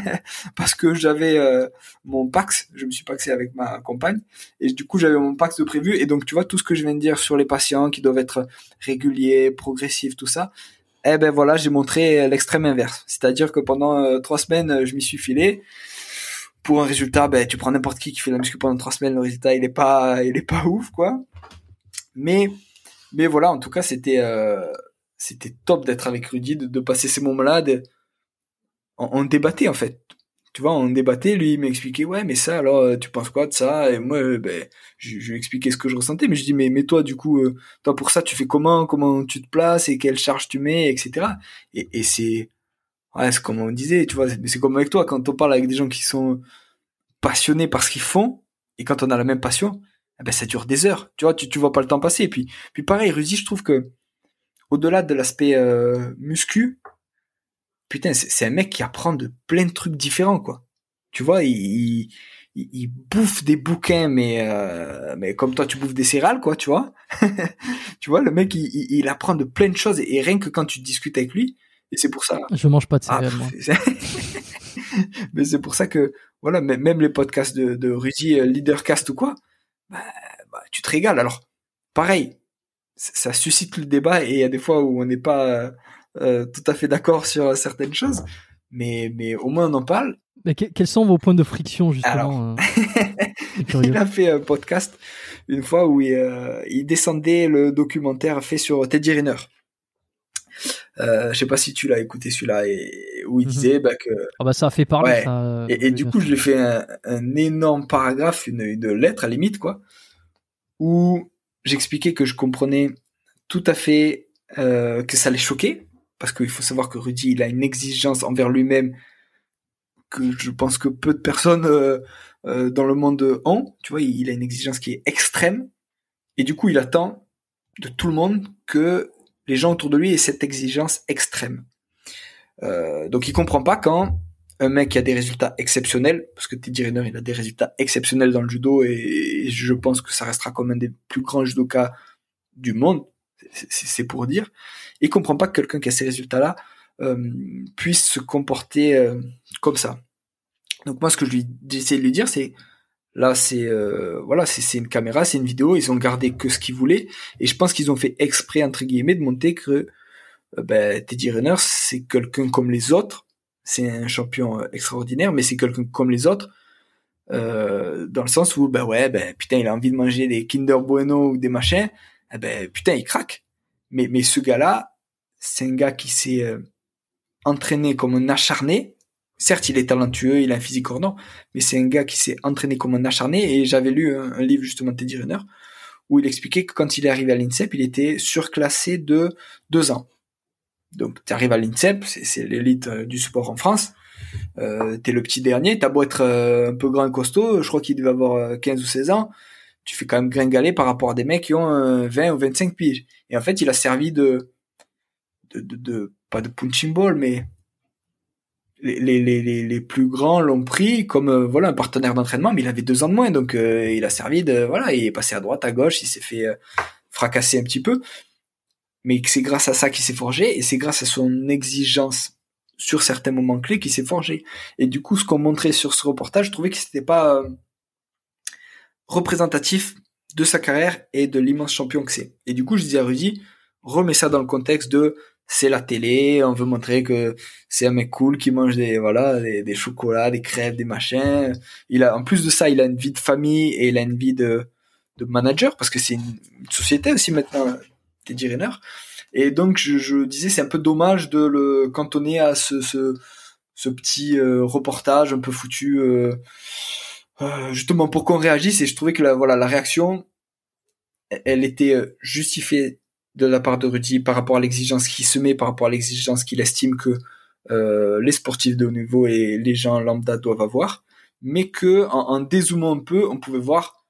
parce que j'avais euh, mon Pax. Je me suis paxé avec ma compagne, et du coup j'avais mon Pax de prévu. Et donc tu vois tout ce que je viens de dire sur les patients qui doivent être réguliers, progressifs, tout ça. Eh ben voilà, j'ai montré l'extrême inverse. C'est-à-dire que pendant trois semaines, je m'y suis filé pour un résultat, ben, tu prends n'importe qui qui fait la muscu pendant trois semaines, le résultat, il est pas, il est pas ouf, quoi. Mais, mais voilà, en tout cas, c'était, euh, c'était top d'être avec Rudy, de, de passer ces moments-là. De... On, débattait, en fait. Tu vois, on débattait, lui, il m'expliquait, ouais, mais ça, alors, euh, tu penses quoi de ça? Et moi, euh, ben, je, lui expliquais ce que je ressentais, mais je dis, mais, mais toi, du coup, toi, pour ça, tu fais comment, comment tu te places? Et quelle charge tu mets, etc. Et, et c'est, ouais, c'est comme on disait, tu vois, c'est comme avec toi, quand on parle avec des gens qui sont passionnés par ce qu'ils font, et quand on a la même passion, eh ben ça dure des heures, tu vois, tu, tu vois pas le temps passer. Et puis, puis pareil, Rudy, je trouve que, au-delà de l'aspect euh, muscu, putain, c'est un mec qui apprend de plein de trucs différents, quoi. Tu vois, il, il, il bouffe des bouquins, mais euh, mais comme toi, tu bouffes des céréales, quoi, tu vois. tu vois, le mec, il, il, apprend de plein de choses, et rien que quand tu discutes avec lui, et c'est pour ça. Je mange pas de ah, céréales, moi. Mais c'est pour ça que, voilà, même les podcasts de, de Rudy, euh, Leadercast ou quoi, bah, bah, tu te régales. Alors, pareil, ça suscite le débat et il y a des fois où on n'est pas euh, tout à fait d'accord sur certaines choses, mais, mais au moins on en parle. Mais quels sont vos points de friction justement euh, Il a fait un podcast une fois où il, il descendait le documentaire fait sur Teddy Riner. Euh, je sais pas si tu l'as écouté celui-là et où il Mhm. disait bah, que Ah bah ça a fait parler. Ouais. ça, euh, et, et du coup je lui ai fait un, un énorme paragraphe, une, une lettre à la limite quoi, où j'expliquais que je comprenais tout à fait euh, que ça les choquait parce qu'il faut savoir que Rudy il a une exigence envers lui-même que je pense que peu de personnes euh, euh, dans le monde ont. Tu vois, il, il a une exigence qui est extrême et du coup il attend de tout le monde que les gens autour de lui aient cette exigence extrême. Euh, donc il comprend pas quand un mec qui a des résultats exceptionnels, parce que Teddy Riner il a des résultats exceptionnels dans le judo et, et je pense que ça restera comme un des plus grands judokas du monde, c'est pour dire. Il comprend pas que quelqu'un qui a ces résultats-là euh, puisse se comporter euh, comme ça. Donc moi ce que je lui j'essaie de lui dire c'est là c'est euh, voilà c'est une caméra, c'est une vidéo, ils ont gardé que ce qu'ils voulaient et je pense qu'ils ont fait exprès entre guillemets de montrer que euh, ben, Teddy Riner, c'est quelqu'un comme les autres. C'est un champion euh, extraordinaire, mais c'est quelqu'un comme les autres. Euh, dans le sens où, ben ouais, ben putain, il a envie de manger des Kinder Bueno ou des machins. Eh ben putain, il craque. Mais, mais ce gars-là, c'est un gars qui s'est euh, entraîné comme un acharné. Certes, il est talentueux, il a un physique hors mais c'est un gars qui s'est entraîné comme un acharné. Et j'avais lu un, livre justement de Teddy Riner où il expliquait que quand il est arrivé à l'INSEP, il était surclassé de deux ans. Donc, tu arrives à l'INSEP, c'est, l'élite euh, du sport en France. Euh, t'es le petit dernier, t'as beau être euh, un peu grand et costaud, je crois qu'il devait avoir euh, 15 ou 16 ans, tu fais quand même gringaler par rapport à des mecs qui ont euh, 20 ou 25 piges. Et en fait, il a servi de, de, de, de- pas de punching ball, mais les, les, les, les- plus grands l'ont pris comme euh, voilà un partenaire d'entraînement, mais il avait deux ans de moins, donc euh, il a servi de voilà, il est passé à droite, à gauche, il s'est fait euh, fracasser un petit peu, mais c'est grâce à ça qu'il s'est forgé et c'est grâce à son exigence sur certains moments clés qu'il s'est forgé. Et du coup, ce qu'on montrait sur ce reportage, je trouvais que c'était pas euh, représentatif de sa carrière et de l'immense champion que c'est. Et du coup, je disais à Rudy, remets ça dans le contexte de c'est la télé, on veut montrer que c'est un mec cool qui mange des voilà des, des chocolats, des crêpes, des machins. Il a en plus de ça, il a une vie de famille et il a une vie de de manager parce que c'est une, société aussi maintenant Teddy Riner. Et donc je, je disais c'est un peu dommage de le cantonner à ce ce, ce petit euh, reportage un peu foutu euh, euh, justement pour qu'on réagisse et je trouvais que la voilà la réaction elle était euh, justifiée de la part de Rudy par rapport à l'exigence qu'il se met, par rapport à l'exigence qu'il estime que euh, les sportifs de haut niveau et les gens lambda doivent avoir, mais que en, en dézoomant un peu, on pouvait voir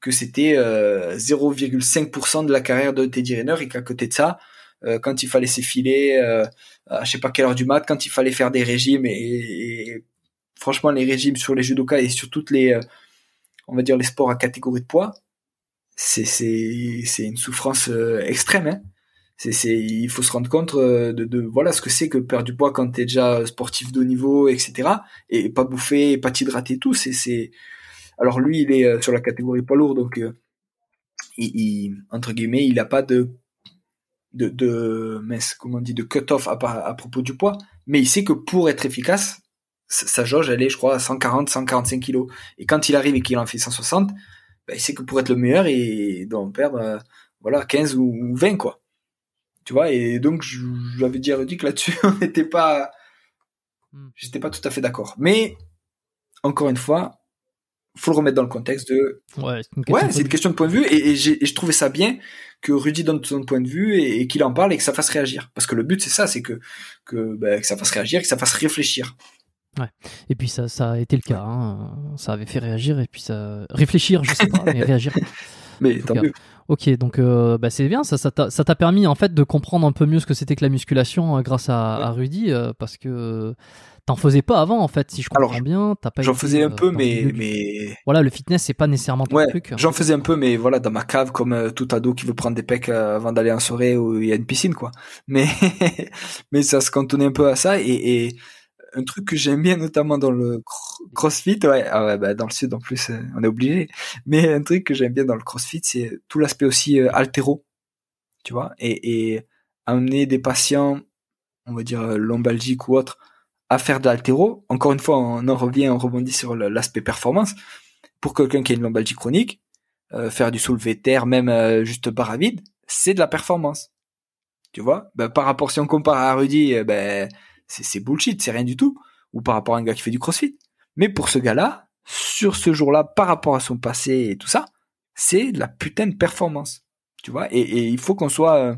que c'était euh, 0,5% de la carrière de Teddy Riner et qu'à côté de ça, euh, quand il fallait s'effiler euh, à je sais pas quelle heure du mat, quand il fallait faire des régimes et, et franchement les régimes sur les judokas et sur toutes les euh, on va dire les sports à catégorie de poids, c'est c'est une souffrance euh, extrême hein. c'est c'est il faut se rendre compte euh, de, de voilà ce que c'est que perdre du poids quand t'es déjà sportif de haut niveau etc et pas bouffer pas t'hydrater tout c'est c'est alors lui il est euh, sur la catégorie poids lourd donc il, il- entre guillemets il a pas de de de comment on dit de cut off à, à propos du poids mais il sait que pour être efficace sa sa jauge elle est je crois à 140 145 kilos et quand il arrive et qu'il en fait 160 ben, il sait que pour être le meilleur, il doit en perdre euh, voilà 15 ou ou 20 quoi. Tu vois et donc j'avais dit à Rudy que là-dessus on n'était pas Hmm. j'étais pas tout à fait d'accord. Mais encore une fois, faut le remettre dans le contexte de Ouais, c'est une question ouais, de c'est une question de point de vue et, et et je trouvais ça bien que Rudy donne son point de vue et, et qu'il en parle et que ça fasse réagir parce que le but c'est ça, c'est que que, ben, que ça fasse réagir, que ça fasse réfléchir. Et puis ça, ça a été le cas. hein. Ça avait fait réagir et puis ça réfléchir, je sais pas, mais réagir. Mais tant mieux. Ok, donc euh, bah, c'est bien. Ça, ça t'a permis en fait de comprendre un peu mieux ce que c'était que la musculation euh, grâce à, Ouais. à Rudy, euh, parce que t'en faisais pas avant en fait, si je comprends Alors, bien. T'as pas J'en faisais un euh, peu mais mais Voilà, le fitness c'est pas nécessairement ton Ouais, truc. j'en faisais un peu, mais voilà, dans ma cave, comme euh, tout ado qui veut prendre des pecs avant d'aller en soirée où il y a une piscine, quoi. Mais, mais ça se cantonnait un peu à ça. Et, et un truc que j'aime bien, notamment dans le cro- CrossFit, ouais, ah ouais, bah, dans le sud en plus, euh, on est obligé. Mais un truc que j'aime bien dans le CrossFit, c'est tout l'aspect aussi euh, altéro, tu vois, et, et amener des patients, on va dire euh, lombalgiques ou autres, à faire de l'altéro. Encore une fois, on en revient, on rebondit sur l'aspect performance. Pour quelqu'un qui a une lombalgie chronique, euh, faire du soulevé terre, même euh, juste barre à vide, c'est de la performance. Tu vois? Ben, Par rapport, si on compare à Rudy, eh ben, c'est bullshit, c'est rien du tout. Ou par rapport à un gars qui fait du crossfit. Mais pour ce gars-là, sur ce jour-là, par rapport à son passé et tout ça, c'est de la putain de performance. Tu vois? Et, et, il faut qu'on soit... Euh,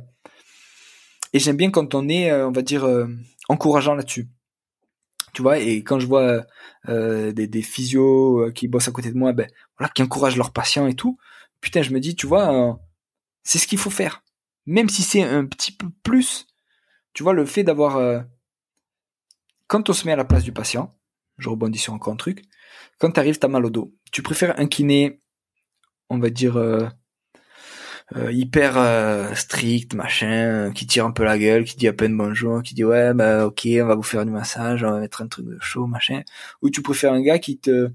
et j'aime bien quand on est, euh, on va dire, euh, encourageant là-dessus. Tu vois, et quand je vois des, des physios qui bossent à côté de moi, ben voilà, qui encouragent leurs patients et tout, putain, je me dis, tu vois, c'est ce qu'il faut faire. Même si c'est un petit peu plus, tu vois, le fait d'avoir... quand on se met à la place du patient, je rebondis sur encore un truc, quand tu arrives, t'as mal au dos. Tu préfères un kiné, on va dire, euh, euh, hyper euh, strict, machin, qui tire un peu la gueule, qui dit à peine bonjour, qui dit ouais, bah ok, on va vous faire du massage, on va mettre un truc de chaud, machin. Ou tu préfères un gars qui te,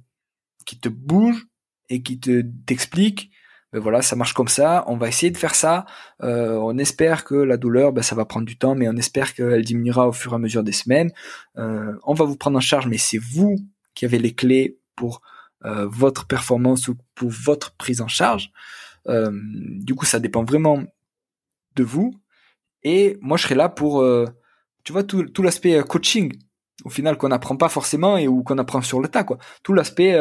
qui te bouge et qui te t'explique ben voilà, ça marche comme ça, on va essayer de faire ça, on espère que la douleur, ben, ça va prendre du temps, mais on espère qu'elle diminuera au fur et à mesure des semaines. on va vous prendre en charge, mais c'est vous qui avez les clés pour euh, votre performance ou pour votre prise en charge. Euh, du coup, ça dépend vraiment de vous. Et moi, je serai là pour, euh, tu vois, tout, tout l'aspect coaching, au final, qu'on n'apprend pas forcément et ou qu'on apprend sur le tas, quoi. Tout l'aspect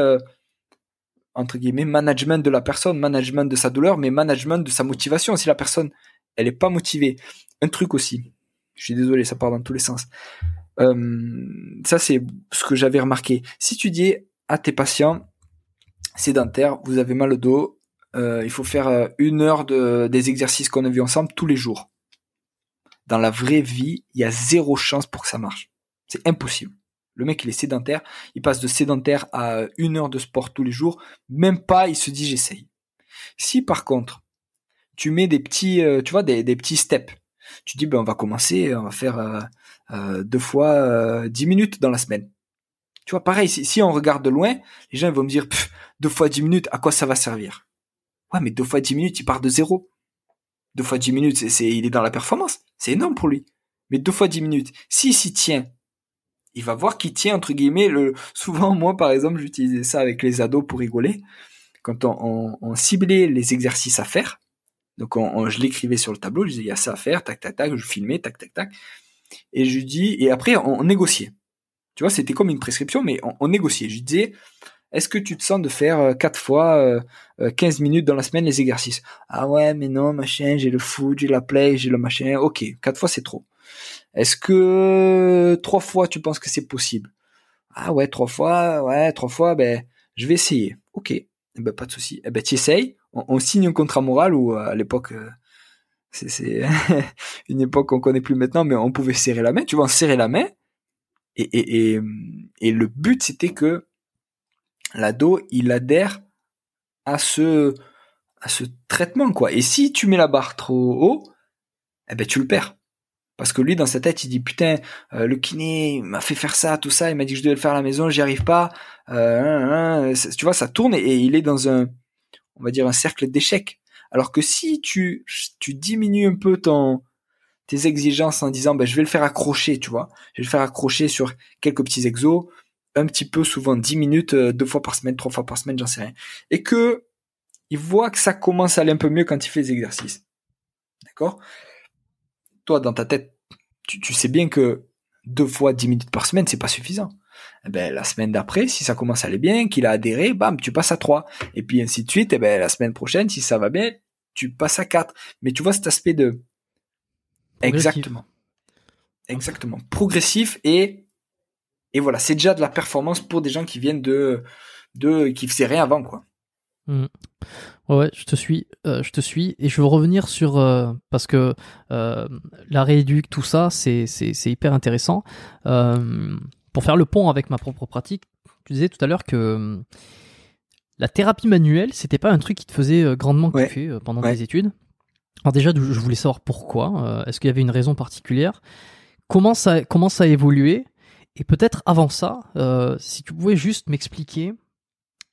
entre guillemets management de la personne, management de sa douleur, mais management de sa motivation. Si la personne elle est pas motivée, un truc aussi. Je suis désolé, ça part dans tous les sens. ça c'est ce que j'avais remarqué. Si tu dis à tes patients sédentaires, vous avez mal au dos, euh, il faut faire euh, une heure de, des exercices qu'on a vus ensemble tous les jours. Dans la vraie vie, il y a zéro chance pour que ça marche. C'est impossible. Le mec, il est sédentaire, il passe de sédentaire à une heure de sport tous les jours, même pas, il se dit j'essaye. Si par contre, tu mets des petits, euh, tu vois, des, petits steps, tu dis ben on va commencer, on va faire deux fois dix minutes dans la semaine. Tu vois, pareil, si, on regarde de loin, les gens vont me dire, deux fois dix minutes, à quoi ça va servir? Ouais, mais deux fois dix minutes, il part de zéro. Deux fois dix minutes, c'est, il est dans la performance. C'est énorme pour lui. Mais deux fois dix minutes, s'il s'y tient, il va voir qu'il tient, entre guillemets, le, souvent, moi, par exemple, j'utilisais ça avec les ados pour rigoler. Quand on, ciblait les exercices à faire, donc on, je l'écrivais sur le tableau, je disais, il y a ça à faire, tac, tac, tac, je filmais, tac, tac, tac. Et je dis, et après, on négociait. Tu vois, c'était comme une prescription, mais on, négociait. Je disais, est-ce que tu te sens de faire euh, quatre fois 15 euh, euh, minutes dans la semaine les exercices? Ah ouais, mais non, machin, j'ai le foot, j'ai la play, j'ai le machin. Ok, quatre fois c'est trop. Est-ce que trois fois tu penses que c'est possible? Ah ouais, trois fois, ouais, trois fois, ben je vais essayer. Ok, eh ben pas de souci. Eh ben tu essayes. On, signe un contrat moral ou à l'époque c'est une époque qu'on connaît plus maintenant, mais on pouvait serrer la main. Tu vois, on serrer la main et le but, c'était que l'ado, il adhère à ce, à ce traitement, quoi. Et si tu mets la barre trop haut, eh ben, tu le perds. Parce que lui, dans sa tête, il dit putain, euh, le kiné m'a fait faire ça, tout ça, il m'a dit que je devais le faire à la maison, j'y arrive pas. Euh, tu vois, ça tourne et, il est dans un, on va dire, un cercle d'échecs. Alors que si tu, tu diminues un peu ton, tes exigences en disant ben, je vais le faire accrocher, tu vois. Je vais le faire accrocher sur quelques petits exos, un petit peu souvent 10 minutes, euh, deux fois par semaine, trois fois par semaine, j'en sais rien. Et que il voit que ça commence à aller un peu mieux quand il fait les exercices. D'accord? Toi, dans ta tête, tu, sais bien que deux fois 10 minutes par semaine, c'est pas suffisant. Eh ben, la semaine d'après, si ça commence à aller bien, qu'il a adhéré, bam, tu passes à 3. Et puis ainsi de suite, et eh ben, la semaine prochaine, si ça va bien, tu passes à 4. Mais tu vois cet aspect de Exactement. Exactement. Progressif et et voilà, c'est déjà de la performance pour des gens qui viennent de de qui faisaient rien avant quoi. Mmh. Ouais, je te suis, euh, je te suis, et je veux revenir sur euh, parce que euh, la rééduque, tout ça, c'est c'est hyper intéressant. pour faire le pont avec ma propre pratique, tu disais tout à l'heure que la thérapie manuelle, c'était pas un truc qui te faisait grandement kiffer pendant tes études. Alors déjà, je voulais savoir pourquoi. Est-ce qu'il y avait une raison particulière? Comment ça, comment ça a évolué? Et peut-être avant ça, si tu pouvais juste m'expliquer,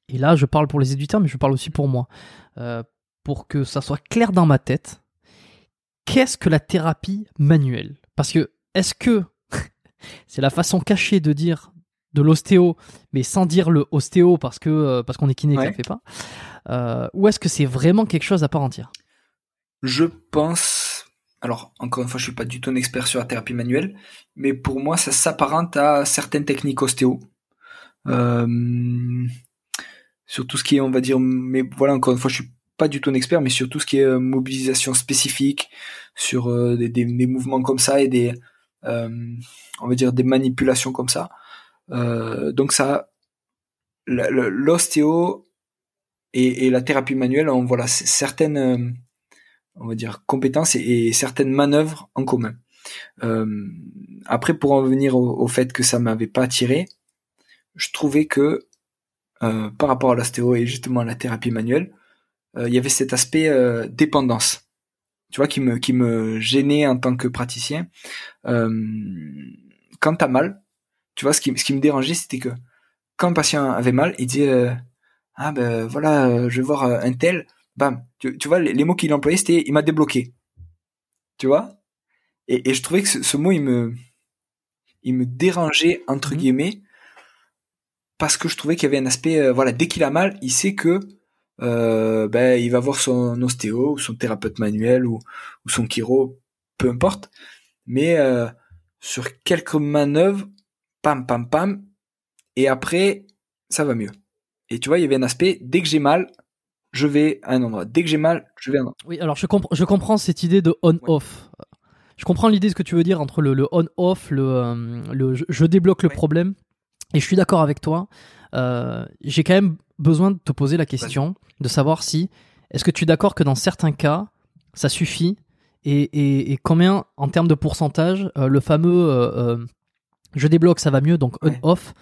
et là je parle pour les éditeurs, mais je parle aussi pour moi, euh, pour que ça soit clair dans ma tête, qu'est-ce que la thérapie manuelle? Parce que est-ce que c'est la façon cachée de dire de l'ostéo, mais sans dire le ostéo parce que parce qu'on est kiné et ne fait pas, ou est-ce que c'est vraiment quelque chose à part entière? Je pense alors encore une fois, je suis pas du tout un expert sur la thérapie manuelle, mais pour moi, ça s'apparente à certaines techniques ostéo. Euh, sur tout ce qui est, on va dire, mais voilà, encore une fois, je suis pas du tout un expert, mais sur tout ce qui est euh, mobilisation spécifique, sur euh, des, des, mouvements comme ça et des, euh, on va dire, des manipulations comme ça. Donc ça, l'ostéo et, la thérapie manuelle ont voilà certaines, on va dire, compétences et, et certaines manœuvres en commun. après, pour en venir au, au fait que ça m'avait pas attiré, je trouvais que euh, par rapport à l'ostéo et justement à la thérapie manuelle, euh, il y avait cet aspect euh, dépendance, tu vois, qui me qui me gênait en tant que praticien. quand t'as mal, tu vois, ce qui ce qui me dérangeait, c'était que quand le patient avait mal, il disait ah ben voilà, je vais voir un tel, bam, tu, tu vois, les, mots qu'il employait, c'était il m'a débloqué, tu vois? Et, et, je trouvais que ce, ce, mot, il me il me dérangeait entre mmh. guillemets parce que je trouvais qu'il y avait un aspect, euh, voilà, dès qu'il a mal, il sait que euh, ben, il va voir son ostéo ou son thérapeute manuel ou, ou son chiro, peu importe. Mais euh, sur quelques manœuvres, pam, pam, pam, et après, ça va mieux. Et tu vois, il y avait un aspect, dès que j'ai mal, je vais à un endroit. Dès que j'ai mal, je vais à un endroit. Oui, alors je, je comprends cette idée de on-off. Je comprends l'idée de ce que tu veux dire entre le, le on-off, le, le je, débloque le problème et je suis d'accord avec toi. Euh, J'ai quand même besoin de te poser la question de savoir si est-ce que tu es d'accord que dans certains cas ça suffit et, et, et combien en termes de pourcentage euh, le fameux euh, je débloque ça va mieux donc on off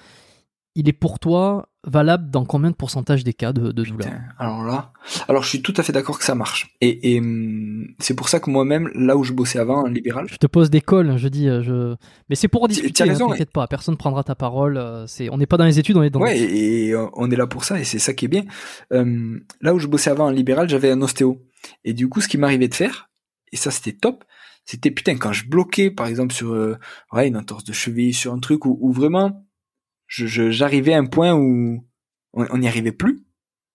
il est pour toi valable dans combien de pourcentage des cas de, de douleur Alors là, alors je suis tout à fait d'accord que ça marche. Et, et hum, c'est pour ça que moi-même, là où je bossais avant, en libéral. Je te pose des cols, je dis, euh, je. Mais c'est pour discuter. Hein, raison, t'inquiète pas, personne prendra ta parole. Euh, c'est, on n'est pas dans les études, on est dans. Ouais, et, on est là pour ça, et c'est ça qui est bien. Hum, là où je bossais avant en libéral, j'avais un ostéo, et du coup, ce qui m'arrivait de faire, et ça c'était top, c'était putain quand je bloquais, par exemple sur euh, ouais une entorse de cheville, sur un truc où, où vraiment je, j'arrivais à un point où on n'y arrivait plus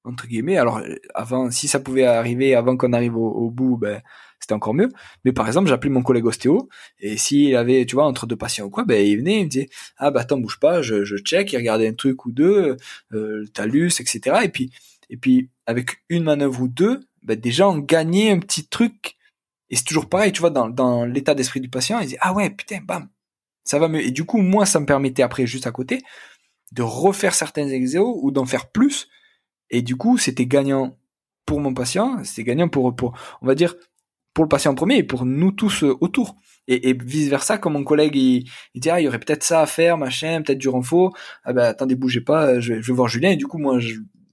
entre guillemets. Alors avant, si ça pouvait arriver avant qu'on arrive au, bout, ben c'était encore mieux. Mais par exemple, j'appelais mon collègue ostéo et s'il avait, tu vois, entre deux patients ou quoi, ben il venait, il me disait ah bah attends bouge pas, je, je check, il regardait un truc ou deux, euh, le talus, etc. Et puis et puis avec une manœuvre ou deux, ben déjà on gagnait un petit truc. Et c'est toujours pareil, tu vois, dans, dans l'état d'esprit du patient, il dit ah ouais putain bam, ça va mieux. Et du coup, moi, ça me permettait après, juste à côté, de refaire certains exos ou d'en faire plus. Et du coup, c'était gagnant pour mon patient, c'était gagnant pour, pour, on va dire, pour le patient premier et pour nous tous euh, autour. Et, et vice versa, comme mon collègue, il, il dit, ah, il y aurait peut-être ça à faire, machin, peut-être du renfort. Ah ben, attendez, bougez pas, je vais, je vais voir Julien. Et du coup, moi,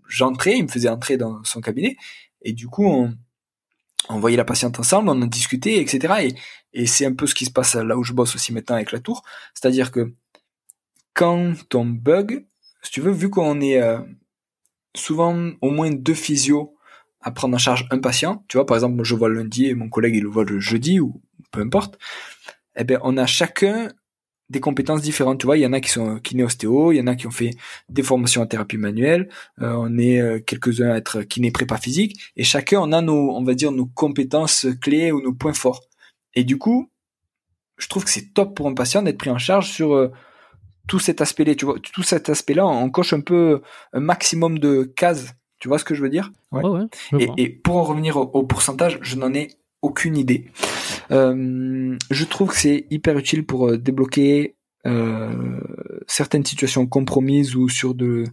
j'entrais, il me faisait entrer dans son cabinet. Et du coup, on, on voyait la patiente ensemble, on en discutait, etc. Et, c'est un peu ce qui se passe là où je bosse aussi maintenant avec la tour. C'est-à-dire que quand on bug, si tu veux, vu qu'on est euh, souvent au moins deux physios à prendre en charge un patient, tu vois, par exemple, je vois le lundi et mon collègue il le voit le jeudi ou peu importe, eh ben on a chacun des compétences différentes. Tu vois, il y en a qui sont kiné-ostéo, il y en a qui ont fait des formations en thérapie manuelle, euh, on est euh, quelques-uns à être kiné prépa physique, et chacun on a nos, on va dire, nos compétences clés ou nos points forts. Et du coup, je trouve que c'est top pour un patient d'être pris en charge sur euh, tout cet aspect-là. Tu vois, tout cet aspect-là, on coche un peu un maximum de cases. Tu vois ce que je veux dire? Ouais. ouais, et, et, pour en revenir au, au pourcentage, je n'en ai aucune idée. Euh, je trouve que c'est hyper utile pour euh, débloquer euh, certaines situations compromises ou sur de,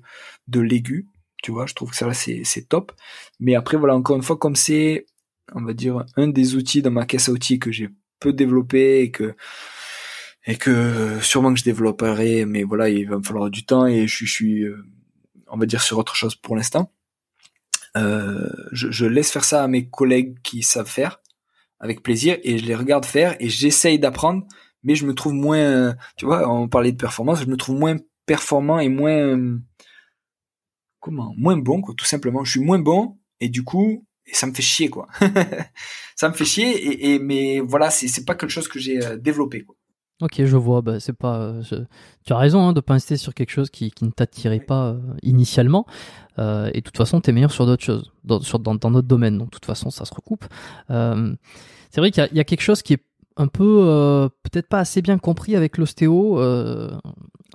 de l'aigu. Tu vois, je trouve que ça c'est, c'est top. Mais après, voilà, encore une fois, comme c'est, on va dire, un des outils dans ma caisse à outils que j'ai peu développé et que et que sûrement que je développerai, mais voilà, il va me falloir du temps et je, je suis, on va dire, sur autre chose pour l'instant. Euh, je, je, laisse faire ça à mes collègues qui savent faire avec plaisir et je les regarde faire et j'essaye d'apprendre, mais je me trouve moins, tu vois, on parlait de performance, je me trouve moins performant et moins, comment, moins bon, quoi, tout simplement. Je suis moins bon et du coup, ça me fait chier, quoi. ça me fait chier et, et mais voilà, c'est c'est pas quelque chose que j'ai euh, développé, quoi. Ok, je vois. Bah, c'est pas. euh, je- Tu as raison hein, de pas insister sur quelque chose qui, qui ne t'attirait pas euh, initialement. Euh, et de toute façon, t'es meilleur sur d'autres choses, dans, sur, dans, dans notre domaine. Donc, de toute façon, ça se recoupe. Euh, c'est vrai qu'il y, a- il y a quelque chose qui est un peu euh, peut-être pas assez bien compris avec l'ostéo.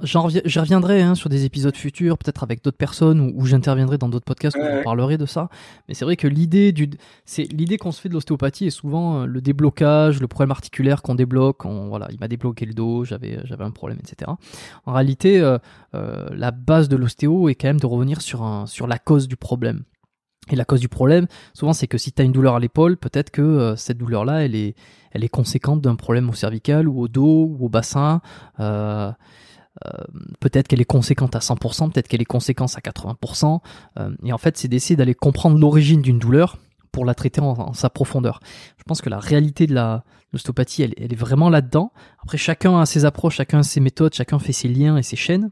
Euh, J'y reviendrai hein, sur des épisodes futurs, peut-être avec d'autres personnes, ou, ou j'interviendrai dans d'autres podcasts où Ouais, je ouais. parlerai de ça. Mais c'est vrai que l'idée du, c'est l'idée qu'on se fait de l'ostéopathie est souvent euh, le déblocage, le problème articulaire qu'on débloque. On, voilà, il m'a débloqué le dos, j'avais j'avais un problème, etc. En réalité, euh, euh, la base de l'ostéo est quand même de revenir sur un sur la cause du problème. Et la cause du problème, souvent, c'est que si tu as une douleur à l'épaule, peut-être que euh, cette douleur-là, elle est, elle est conséquente d'un problème au cervical ou au dos ou au bassin. Euh, euh, peut-être qu'elle est conséquente à 100%, peut-être qu'elle est conséquente à 80%. Euh, et en fait, c'est d'essayer d'aller comprendre l'origine d'une douleur pour la traiter en, sa profondeur. Je pense que la réalité de la l'ostéopathie, elle, elle est vraiment là-dedans. Après, chacun a ses approches, chacun a ses méthodes, chacun fait ses liens et ses chaînes.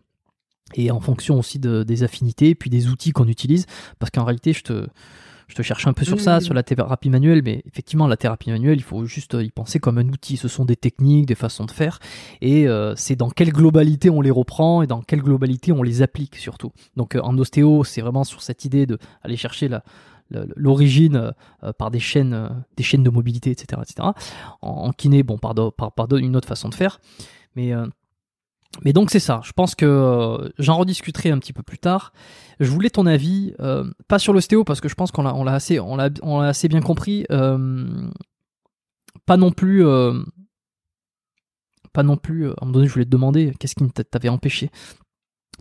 Et en fonction aussi de, des affinités, puis des outils qu'on utilise. Parce qu'en réalité, je te, je te cherche un peu sur ça, sur la thérapie manuelle, mais effectivement, la thérapie manuelle, il faut juste y penser comme un outil. Ce sont des techniques, des façons de faire, et euh, c'est dans quelle globalité on les reprend et dans quelle globalité on les applique surtout. Donc euh, en ostéo, c'est vraiment sur cette idée de aller chercher la l'origine euh, euh, par des chaînes euh, des chaînes de mobilité etc etc en, en kiné bon par, do- par, par do- une autre façon de faire mais euh, mais donc c'est ça. Je pense que euh, j'en rediscuterai un petit peu plus tard. Je voulais ton avis, euh, pas sur l'ostéo parce que je pense qu'on l'a, on l'a assez, on l'a, on l'a assez bien compris. euh, pas non plus, pas non plus. À un moment donné, je voulais te demander qu'est-ce qui t'a- t'avait empêché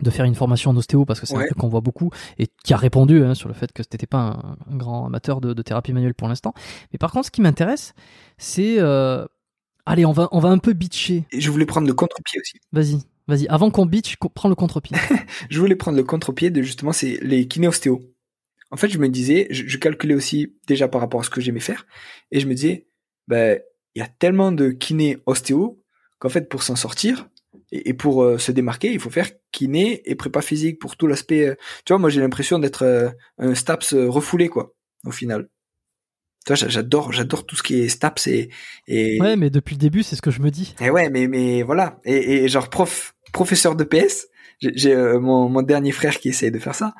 de faire une formation en ostéo parce que c'est un Ouais. truc qu'on voit beaucoup et qui a répondu hein, sur le fait que t'étais pas un, un grand amateur de, de thérapie manuelle pour l'instant. Mais par contre, ce qui m'intéresse, c'est allez, on va, on va un peu bitcher. Et je voulais prendre le contre-pied aussi. Vas-y, vas-y. Avant qu'on bitch, prends le contre-pied. Je voulais prendre le contre-pied de justement c'est les kinéostéos. En fait, je me disais, je, je calculais aussi déjà par rapport à ce que j'aimais faire, et je me disais, ben il y a tellement de kiné ostéo qu'en fait pour s'en sortir et, pour euh, se démarquer, il faut faire kiné et prépa physique pour tout l'aspect. euh, tu vois, moi j'ai l'impression d'être euh, un STAPS refoulé quoi, au final. Tu j'a- j'adore, j'adore tout ce qui est STAPS et et, Ouais, mais depuis le début, c'est ce que je me dis. et ouais, mais mais voilà. Et, et genre prof, professeur de PS. J'ai euh, mon, mon dernier frère qui essaye de faire ça.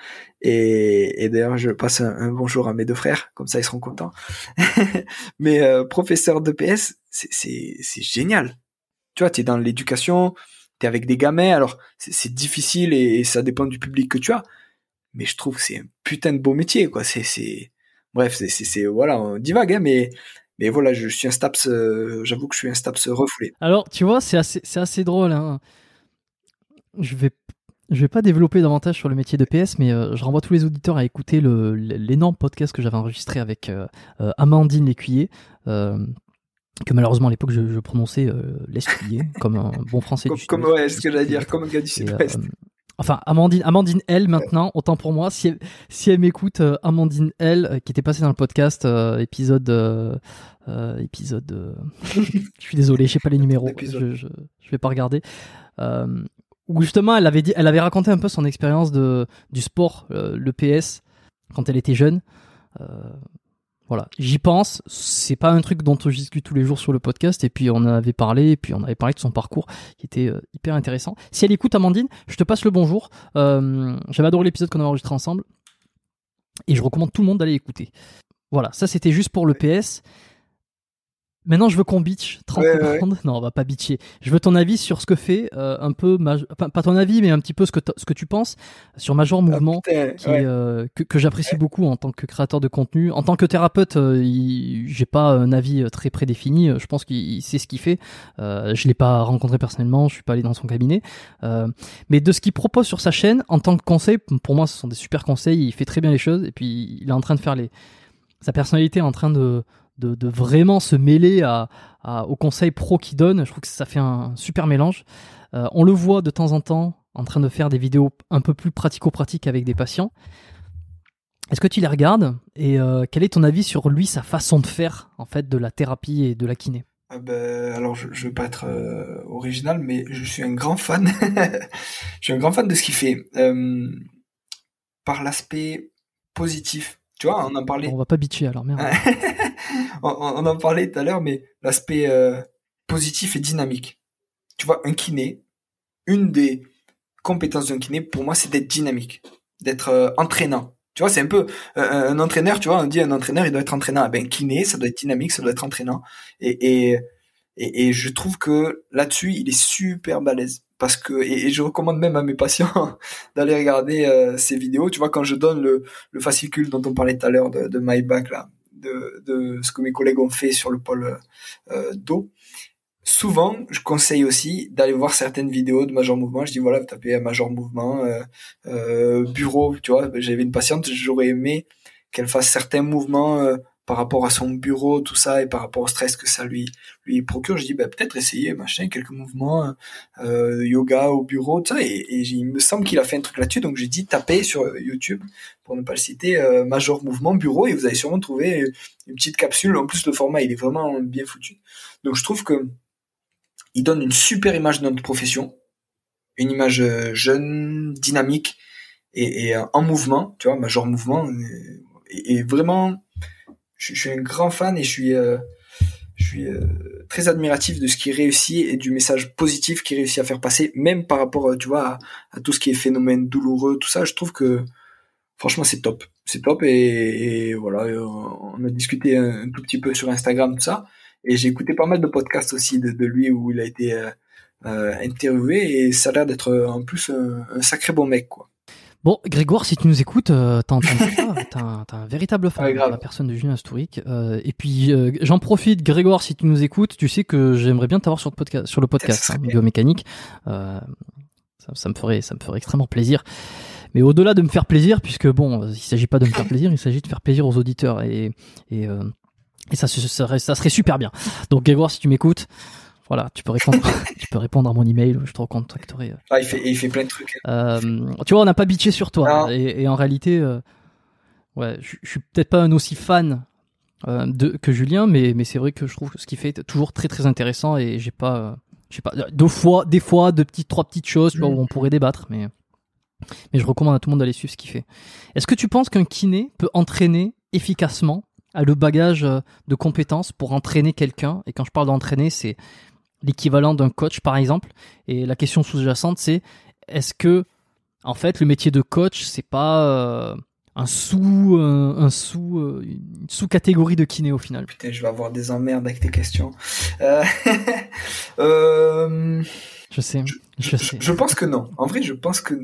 Et, et d'ailleurs, je passe un, un bonjour à mes deux frères, comme ça ils seront contents. mais euh, professeur de PS, c'est génial. Tu vois, t'es dans l'éducation, t'es avec des gamins. Alors c'est difficile et, et ça dépend du public que tu as. Mais je trouve que c'est un putain de beau métier, quoi. C'est c'est bref, c'est voilà, on divague, hein, mais mais voilà, je suis un staps. euh, J'avoue que je suis un staps refoulé. Alors, tu vois, c'est assez, assez drôle. Hein. Je vais, je vais pas développer davantage sur le métier de PS, mais euh, je renvoie tous les auditeurs à écouter l'énorme podcast que j'avais enregistré avec euh, Amandine Lécuyer. que malheureusement à l'époque je, je prononçais l'escuyer comme un bon français Comme, du comme ouais, ce que j'allais dire, comme un gars du sud-ouest. Enfin, Amandine, Amandine L maintenant, autant pour moi. Si elle, si elle m'écoute, euh, Amandine L, euh, qui était passée dans le podcast, euh, épisode. euh, épisode. je suis désolé, je sais pas les numéros. Je, je, je vais pas regarder. Où justement, elle avait, dit, elle avait raconté un peu son expérience de, du sport, le PS, quand elle était jeune. Voilà, j'y pense. C'est pas un truc dont je discute tous les jours sur le podcast. Et puis on en avait parlé. Et puis on avait parlé de son parcours qui était euh, hyper intéressant. Si elle écoute Amandine, je te passe le bonjour. Euh, J'avais adoré l'épisode qu'on a enregistré ensemble. Et je recommande tout le monde d'aller écouter. Voilà, ça c'était juste pour le PS. Maintenant, je veux qu'on bitch 30 Ouais, ouais. secondes. Non, on va pas bitcher. Je veux ton avis sur ce que fait euh, un peu, Maj- enfin, pas ton avis, mais un petit peu ce que, ce que tu penses sur Major Mouvement Ah, putain, qui ouais. est, euh, que, que j'apprécie beaucoup en tant que créateur de contenu. En tant que thérapeute, euh, il- j'ai pas un avis euh, très prédéfini. Je pense qu'il il sait ce qu'il fait. Euh, je l'ai pas rencontré personnellement, je suis pas allé dans son cabinet. Euh, mais de ce qu'il propose sur sa chaîne, en tant que conseil, pour moi, ce sont des super conseils. Il fait très bien les choses et puis il est en train de faire les. Sa personnalité est en train de de, vraiment se mêler à, à- aux conseils pro qu'il donne. Je trouve que ça fait un super mélange. Euh, on le voit de temps en temps en train de faire des vidéos un peu plus pratico-pratiques avec des patients. Est-ce que tu les regardes et euh, quel est ton avis sur lui, sa façon de faire en fait de la thérapie et de la kiné? Ah ben, alors, je, je veux pas être euh, original, mais je suis un grand fan. je suis un grand fan de ce qu'il fait. Par l'aspect positif. Tu vois, on en parlait. On va pas bitcher alors merde. on, on en parlait tout à l'heure, mais l'aspect euh, positif et dynamique. tu vois, un kiné, une des compétences d'un kiné, pour moi, c'est d'être dynamique, d'être euh, entraînant. Tu vois, c'est un peu euh, un entraîneur, tu vois, on dit un entraîneur, il doit être entraînant. Eh ben, kiné, ça doit être dynamique, ça doit être entraînant. Et, et, et, je trouve que là-dessus, il est super balèze. Parce que, et, je recommande même à mes patients d'aller regarder euh, ces vidéos. Tu vois, quand je donne le, le fascicule dont on parlait tout à l'heure de, de MyBack, là, de, de ce que mes collègues ont fait sur le pôle euh, d'eau, souvent, je conseille aussi d'aller voir certaines vidéos de Major Mouvement. Je dis voilà, vous tapez Major Mouvement, euh, euh, bureau, tu vois. J'avais une patiente, j'aurais aimé qu'elle fasse certains mouvements euh, par rapport à son bureau, tout ça, et par rapport au stress que ça lui procure. Je dis bah, peut-être essayer machin, quelques mouvements, euh, yoga au bureau, tout ça. Et, il me semble qu'il a fait un truc là-dessus, donc j'ai dit taper sur YouTube pour ne pas le citer, Major Mouvement bureau, et vous allez sûrement trouver une petite capsule. En plus, le format il est vraiment bien foutu. Donc je trouve que il donne une super image de notre profession, une image euh, jeune, dynamique et, euh, en mouvement, tu vois, major mouvement. Et, vraiment, je, suis un grand fan et je suis, euh, je suis très admiratif de ce qu'il réussit et du message positif qu'il réussit à faire passer, même par rapport, tu vois, à, tout ce qui est phénomène douloureux, tout ça. Je trouve que franchement, c'est top. C'est top et, voilà, on a discuté un, tout petit peu sur Instagram, tout ça. Et j'ai écouté pas mal de podcasts aussi de, lui où il a été euh, euh, interviewé et ça a l'air d'être euh, en plus un, sacré bon mec, quoi. Bon, Grégoire, si tu nous écoutes, t'as un, un, véritable fan de la personne de Julien Asturic. et puis, j'en profite, Grégoire, si tu nous écoutes, tu sais que j'aimerais bien t'avoir sur le podcast, sur le podcast hein, biomécanique. Ça, ça, me ferait, ça me ferait extrêmement plaisir. Mais au-delà de me faire plaisir, puisque bon, il s'agit pas de me faire plaisir, il s'agit de faire plaisir aux auditeurs et, et et ça, serait, ça serait super bien. Donc Grégoire, si tu m'écoutes, voilà, tu peux répondre, tu peux répondre à mon email. Je te recontacterai. Ah, il fait, il fait plein de trucs. Euh, tu vois, on n'a pas bitché sur toi. Et, et, en réalité, euh, ouais, je, suis peut-être pas un aussi fan euh, de, que Julien, mais, mais c'est vrai que je trouve ce qu'il fait toujours très très intéressant et j'ai pas, je sais pas, deux fois, des fois, deux petites, trois petites choses, tu vois, où on pourrait débattre, mais, mais je recommande à tout le monde d'aller suivre ce qu'il fait. Est-ce que tu penses qu'un kiné peut entraîner efficacement a le bagage euh, de compétences pour entraîner quelqu'un? Et quand je parle d'entraîner, c'est l'équivalent d'un coach, par exemple. Et la question sous-jacente, c'est est-ce que, en fait, le métier de coach, c'est pas euh, un sous, euh, un sous, une sous-catégorie de kiné au final? Putain, je vais avoir des emmerdes avec tes questions. Je sais, je, sais. Je pense que non. En vrai, je pense que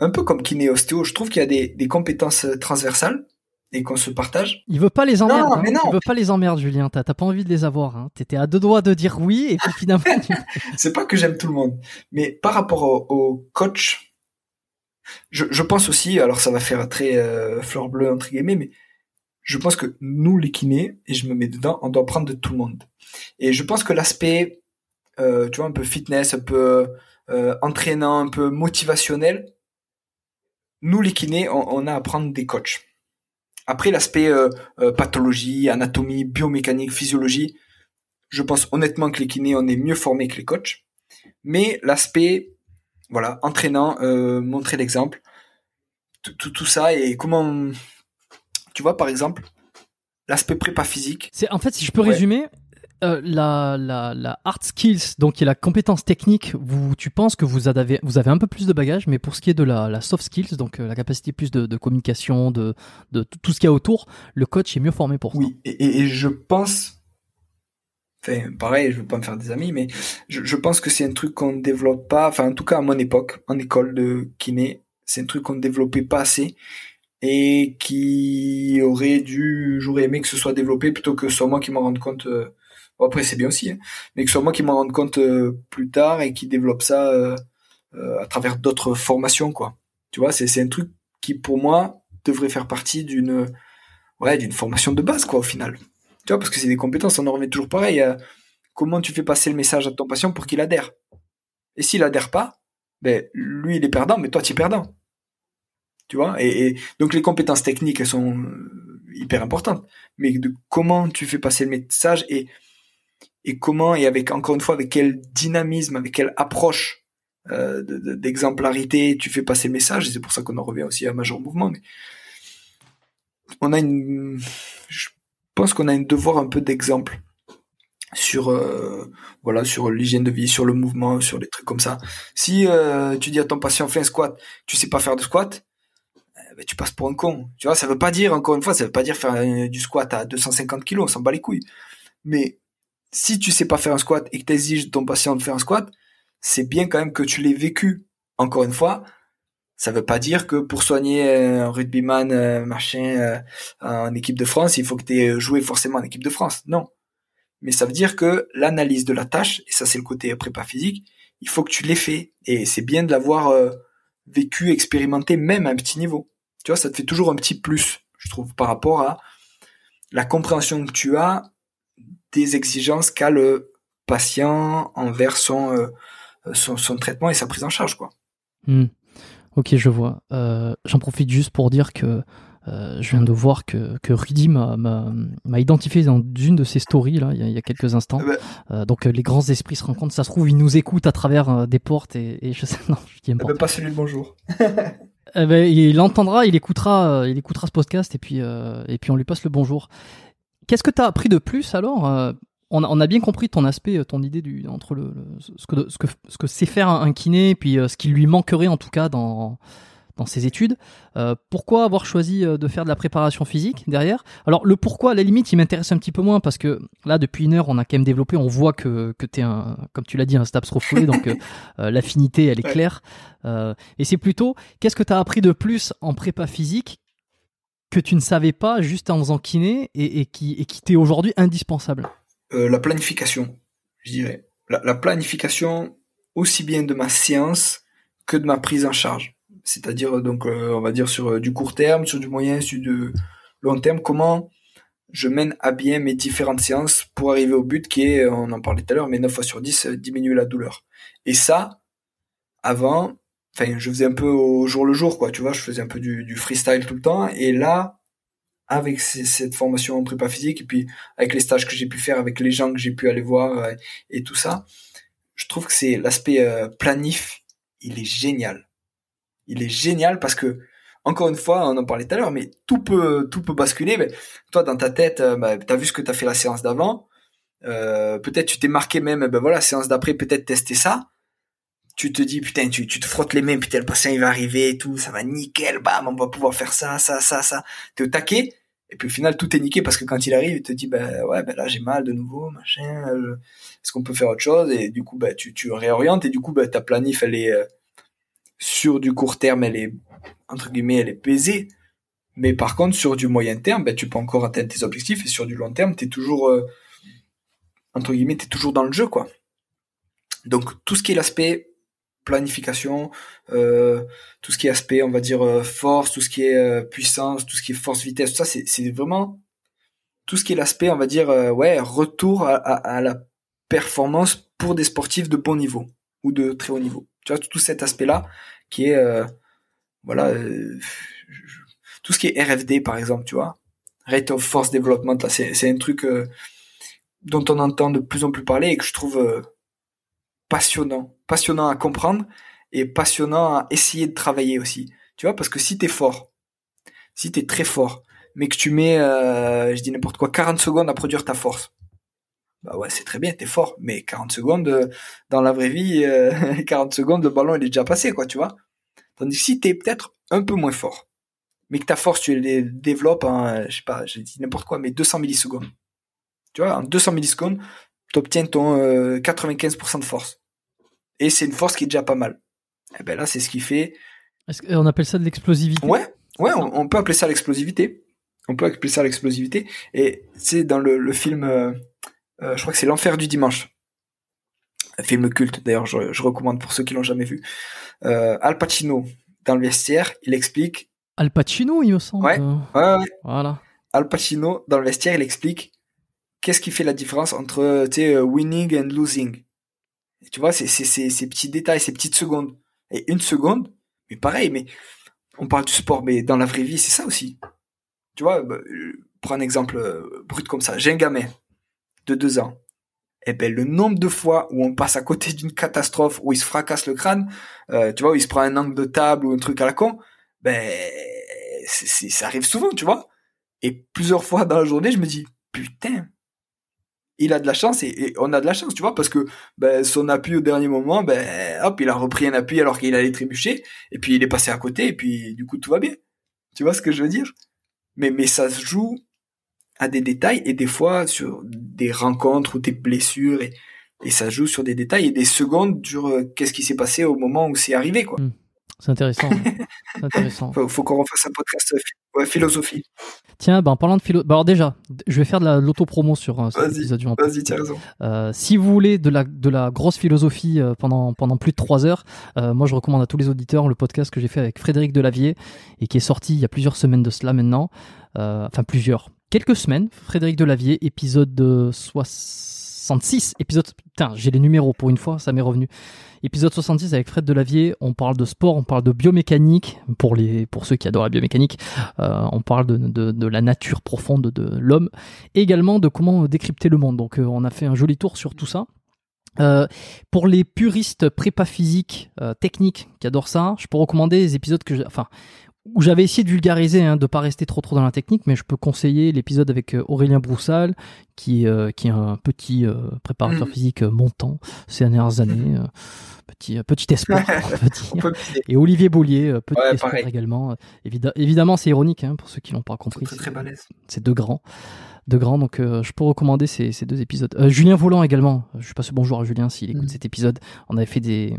un peu comme kiné ostéo, je trouve qu'il y a des, des compétences transversales et qu'on se partage. Il veut pas les emmerder. Non, hein. mais non. Il veut pas les emmerder, Julien. T'as pas envie de les avoir. Hein. T'étais à deux doigts de dire oui et puis finalement. c'est pas que j'aime tout le monde, mais par rapport au, coach, je, je, pense aussi. Alors ça va faire très euh, fleur bleue entre guillemets, mais je pense que nous les kinés et je me mets dedans, on doit prendre de tout le monde. Et je pense que l'aspect, euh, tu vois, un peu fitness, un peu euh, entraînant, un peu motivationnel, nous les kinés, on, on a à prendre des coachs après, l'aspect euh, euh, pathologie, anatomie, biomécanique, physiologie, je pense honnêtement que les kinés, on est mieux formés que les coachs. Mais l'aspect, voilà, entraînant, euh, montrer l'exemple, tout, tout ça et comment, tu vois, par exemple, l'aspect prépa physique. C'est en fait, si je peux résumer, euh, la, la, la hard skills, donc qui est la compétence technique, vous, tu penses que vous avez, vous avez un peu plus de bagages, mais pour ce qui est de la, la soft skills, donc euh, la capacité plus de, de communication, de, de, tout ce qu'il y a autour, le coach est mieux formé pour ça. Oui, et, et je pense, enfin pareil, je veux pas me faire des amis, mais je, je pense que c'est un truc qu'on ne développe pas, enfin en tout cas à mon époque, en école de kiné, c'est un truc qu'on ne développait pas assez et qui aurait dû, j'aurais aimé que ce soit développé plutôt que soit moi qui m'en rende compte. Euh, après, c'est bien aussi, hein. mais que ce soit moi qui m'en rende compte euh, plus tard et qui développe ça euh, euh, à travers d'autres formations, quoi. Tu vois, c'est un truc qui, pour moi, devrait faire partie d'une ouais, d'une formation de base, quoi, au final. Tu vois, parce que c'est des compétences, on en revient toujours pareil. comment tu fais passer le message à ton patient pour qu'il adhère? Et s'il adhère pas, ben, lui, il est perdant, mais toi, tu es perdant. Tu vois et, et, donc les compétences techniques, elles sont hyper importantes. Mais de comment tu fais passer le message et et comment et avec encore une fois avec quel dynamisme, avec quelle approche euh, d'exemplarité tu fais passer le message. C'est pour ça qu'on en revient aussi à Major Mouvement. Mais on a une, je pense qu'on a un devoir un peu d'exemple sur euh, voilà sur l'hygiène de vie, sur le mouvement, sur des trucs comme ça. Si euh, tu dis à ton patient fais un squat, tu sais pas faire de squat, eh ben, tu passes pour un con. Tu vois, ça veut pas dire encore une fois, ça veut pas dire faire du squat à 250 kilos, on s'en bat les couilles. Mais si tu sais pas faire un squat et que tu exiges de ton patient de faire un squat, c'est bien quand même que tu l'aies vécu. Encore une fois, ça veut pas dire que pour soigner un rugbyman euh, machin en équipe de France, il faut que tu aies joué forcément en équipe de France. Non mais ça veut dire que l'analyse de la tâche, et ça c'est le côté prépa physique, il faut que tu l'aies fait, et c'est bien de l'avoir euh, vécu, expérimenté, même à un petit niveau. Tu vois, ça te fait toujours un petit plus, je trouve, par rapport à la compréhension que tu as des exigences qu'a le patient envers son, euh, son, son, traitement et sa prise en charge, quoi. Hmm. Ok, je vois. Euh, J'en profite juste pour dire que euh, je viens de voir que, que Rudy m'a identifié dans une de ses stories là, il y a, quelques instants. Bah. euh, donc les grands esprits se rencontrent. Ça se trouve, il nous écoute à travers des portes et, je sais non, je dis ah bah, pas celui de bonjour. eh ben, il entendra, il écoutera, il écoutera ce podcast et puis et puis on lui passe le bonjour. Qu'est-ce que tu as appris de plus alors on a, on a, bien compris ton aspect, ton idée du entre le, ce que ce que ce que c'est faire un, un kiné, puis ce qui lui manquerait en tout cas dans dans ses études. Euh, pourquoi avoir choisi euh, de faire de la préparation physique derrière? Alors le pourquoi, à la limite, il m'intéresse un petit peu moins parce que là, depuis une heure, on a quand même développé, on voit que, que tu es un, comme tu l'as dit, un STAPS refoulé, donc euh, l'affinité, elle est claire. et c'est plutôt, qu'est-ce que tu as appris de plus en prépa physique que tu ne savais pas juste en faisant kiné et, et qui, et t'est aujourd'hui indispensable La planification, je dirais. La, la planification aussi bien de ma séance que de ma prise en charge c'est-à-dire donc euh, on va dire sur euh, du court terme, sur du moyen, sur du long terme, comment je mène à bien mes différentes séances pour arriver au but qui est, on en parlait tout à l'heure, mais 9 fois sur 10, euh, diminuer la douleur. Et ça, avant, enfin, je faisais un peu au jour le jour, quoi, tu vois, je faisais un peu du, freestyle tout le temps, et là, avec cette formation en prépa physique, et puis avec les stages que j'ai pu faire, avec les gens que j'ai pu aller voir, et tout ça, je trouve que c'est l'aspect planif, il est génial il est génial parce que encore une fois, on en parlait tout à l'heure, mais tout peut tout peut basculer. Toi, dans ta tête, euh, bah, tu as vu ce que tu as fait la séance d'avant. Euh, peut-être tu t'es marqué même, ben voilà, séance d'après, peut-être tester ça. Tu te dis, putain, tu, tu te frottes les mains, putain, le patient il va arriver et tout, ça va nickel, bam, on va pouvoir faire ça, ça, ça, ça. T'es au taquet. Et puis au final, tout est niqué parce que quand il arrive, il te dit, ben ouais, ben là j'ai mal de nouveau, machin. Euh, est-ce qu'on peut faire autre chose? Et du coup, ben tu, tu réorientes et du coup, ben ta planif elle est sur du court terme, elle est, entre guillemets, elle est pesée. Mais par contre, sur du moyen terme, ben, tu peux encore atteindre tes objectifs. Et sur du long terme, tu es toujours, euh, entre guillemets, tu es toujours dans le jeu, quoi. Donc, tout ce qui est l'aspect planification, euh, tout ce qui est aspect, on va dire, euh, force, tout ce qui est puissance, tout ce qui est force-vitesse, tout ça, c'est vraiment tout ce qui est l'aspect, on va dire, ouais, retour à, à, la performance pour des sportifs de bon niveau ou de très haut niveau. Tu vois, tout cet aspect-là qui est, euh, voilà, euh, tout ce qui est RFD par exemple, tu vois, Rate of Force Development, c'est un truc euh, dont on entend de plus en plus parler et que je trouve passionnant, passionnant à comprendre et passionnant à essayer de travailler aussi. Tu vois, parce que si t'es fort, si t'es très fort, mais que tu mets, je dis n'importe quoi, 40 secondes à produire ta force, bah ouais, c'est très bien, t'es fort, mais 40 secondes, euh, dans la vraie vie, 40 euh, secondes, le ballon, il est déjà passé, quoi, tu vois. Tandis que si t'es peut-être un peu moins fort, mais que ta force, tu les développes en, je sais pas, j'ai dit n'importe quoi, mais 200 millisecondes. Tu vois, en 200 millisecondes, t'obtiens ton 95% euh, de force. Et c'est une force qui est déjà pas mal. Et eh ben là, c'est ce qui fait... Est-ce qu'on appelle ça de l'explosivité? Ouais, ouais, on, peut appeler ça l'explosivité. On peut appeler ça l'explosivité. Et c'est dans le, le film... Euh, je crois que c'est L'Enfer du dimanche. Un film culte, d'ailleurs, je, recommande pour ceux qui l'ont jamais vu. Euh, Al Pacino, dans le vestiaire, il explique... Al Pacino, il me semble. Ouais, ouais, ouais. Voilà. Al Pacino, dans le vestiaire, il explique qu'est-ce qui fait la différence entre, sais, euh, winning and losing? tu vois, c'est ces petits détails, ces petites secondes. Et une seconde, mais pareil, mais on parle du sport, mais dans la vraie vie, c'est ça aussi. Tu vois, bah, prends un exemple brut comme ça. J'ai un gamin, de deux ans, eh ben le nombre de fois où on passe à côté d'une catastrophe où il se fracasse le crâne, euh, tu vois, où il se prend un angle de table ou un truc à la con, ben ça arrive souvent, tu vois. Et plusieurs fois dans la journée, je me dis putain, il a de la chance et, on a de la chance, tu vois, parce que ben, son appui au dernier moment, ben hop, il a repris un appui alors qu'il allait trébucher, et puis il est passé à côté, et puis du coup tout va bien. Tu vois ce que je veux dire? Mais mais ça se joue à des détails et des fois sur des rencontres ou des blessures et, ça joue sur des détails et des secondes durent euh, qu'est-ce qui s'est passé au moment où c'est arrivé quoi. Hmm. C'est intéressant. C'est intéressant. faut, faut qu'on refasse un podcast ouais, philosophie. Tiens, ben, en parlant de philo, bah, alors déjà, je vais faire de l'auto-promo sur euh, cet épisode du Vas-y, tiens raison. Euh, si vous voulez de la, de la grosse philosophie euh, pendant, pendant plus de trois heures, euh, moi je recommande à tous les auditeurs le podcast que j'ai fait avec Frédéric Delavier et qui est sorti il y a plusieurs semaines de cela maintenant. Euh, enfin, plusieurs. Quelques semaines. Frédéric Delavier, épisode 66. Épisode. Putain, j'ai les numéros pour une fois, ça m'est revenu. Épisode 66 avec Fred Delavier, on parle de sport, on parle de biomécanique, pour, les, pour ceux qui adorent la biomécanique, euh, on parle de, de, la nature profonde de l'homme, également de comment décrypter le monde. Donc euh, on a fait un joli tour sur tout ça. Euh, pour les puristes prépa physique euh, techniques qui adorent ça, je peux recommander les épisodes que j'ai, enfin, où j'avais essayé de vulgariser, hein, de pas rester trop trop dans la technique, mais je peux conseiller l'épisode avec euh, Aurélien Broussal, qui, euh, qui est un petit euh, préparateur mm. physique montant ces dernières années. petit, petit espoir, on peut dire. Et Olivier Bollier, petit espoir également. évidemment, c'est ironique hein, pour ceux qui l'ont pas compris. C'est très C'est deux grands. Deux grands, donc je peux recommander ces, ces deux épisodes. Julien Volant également. Je passe bonjour à Julien s'il écoute mm. cet épisode. On avait fait des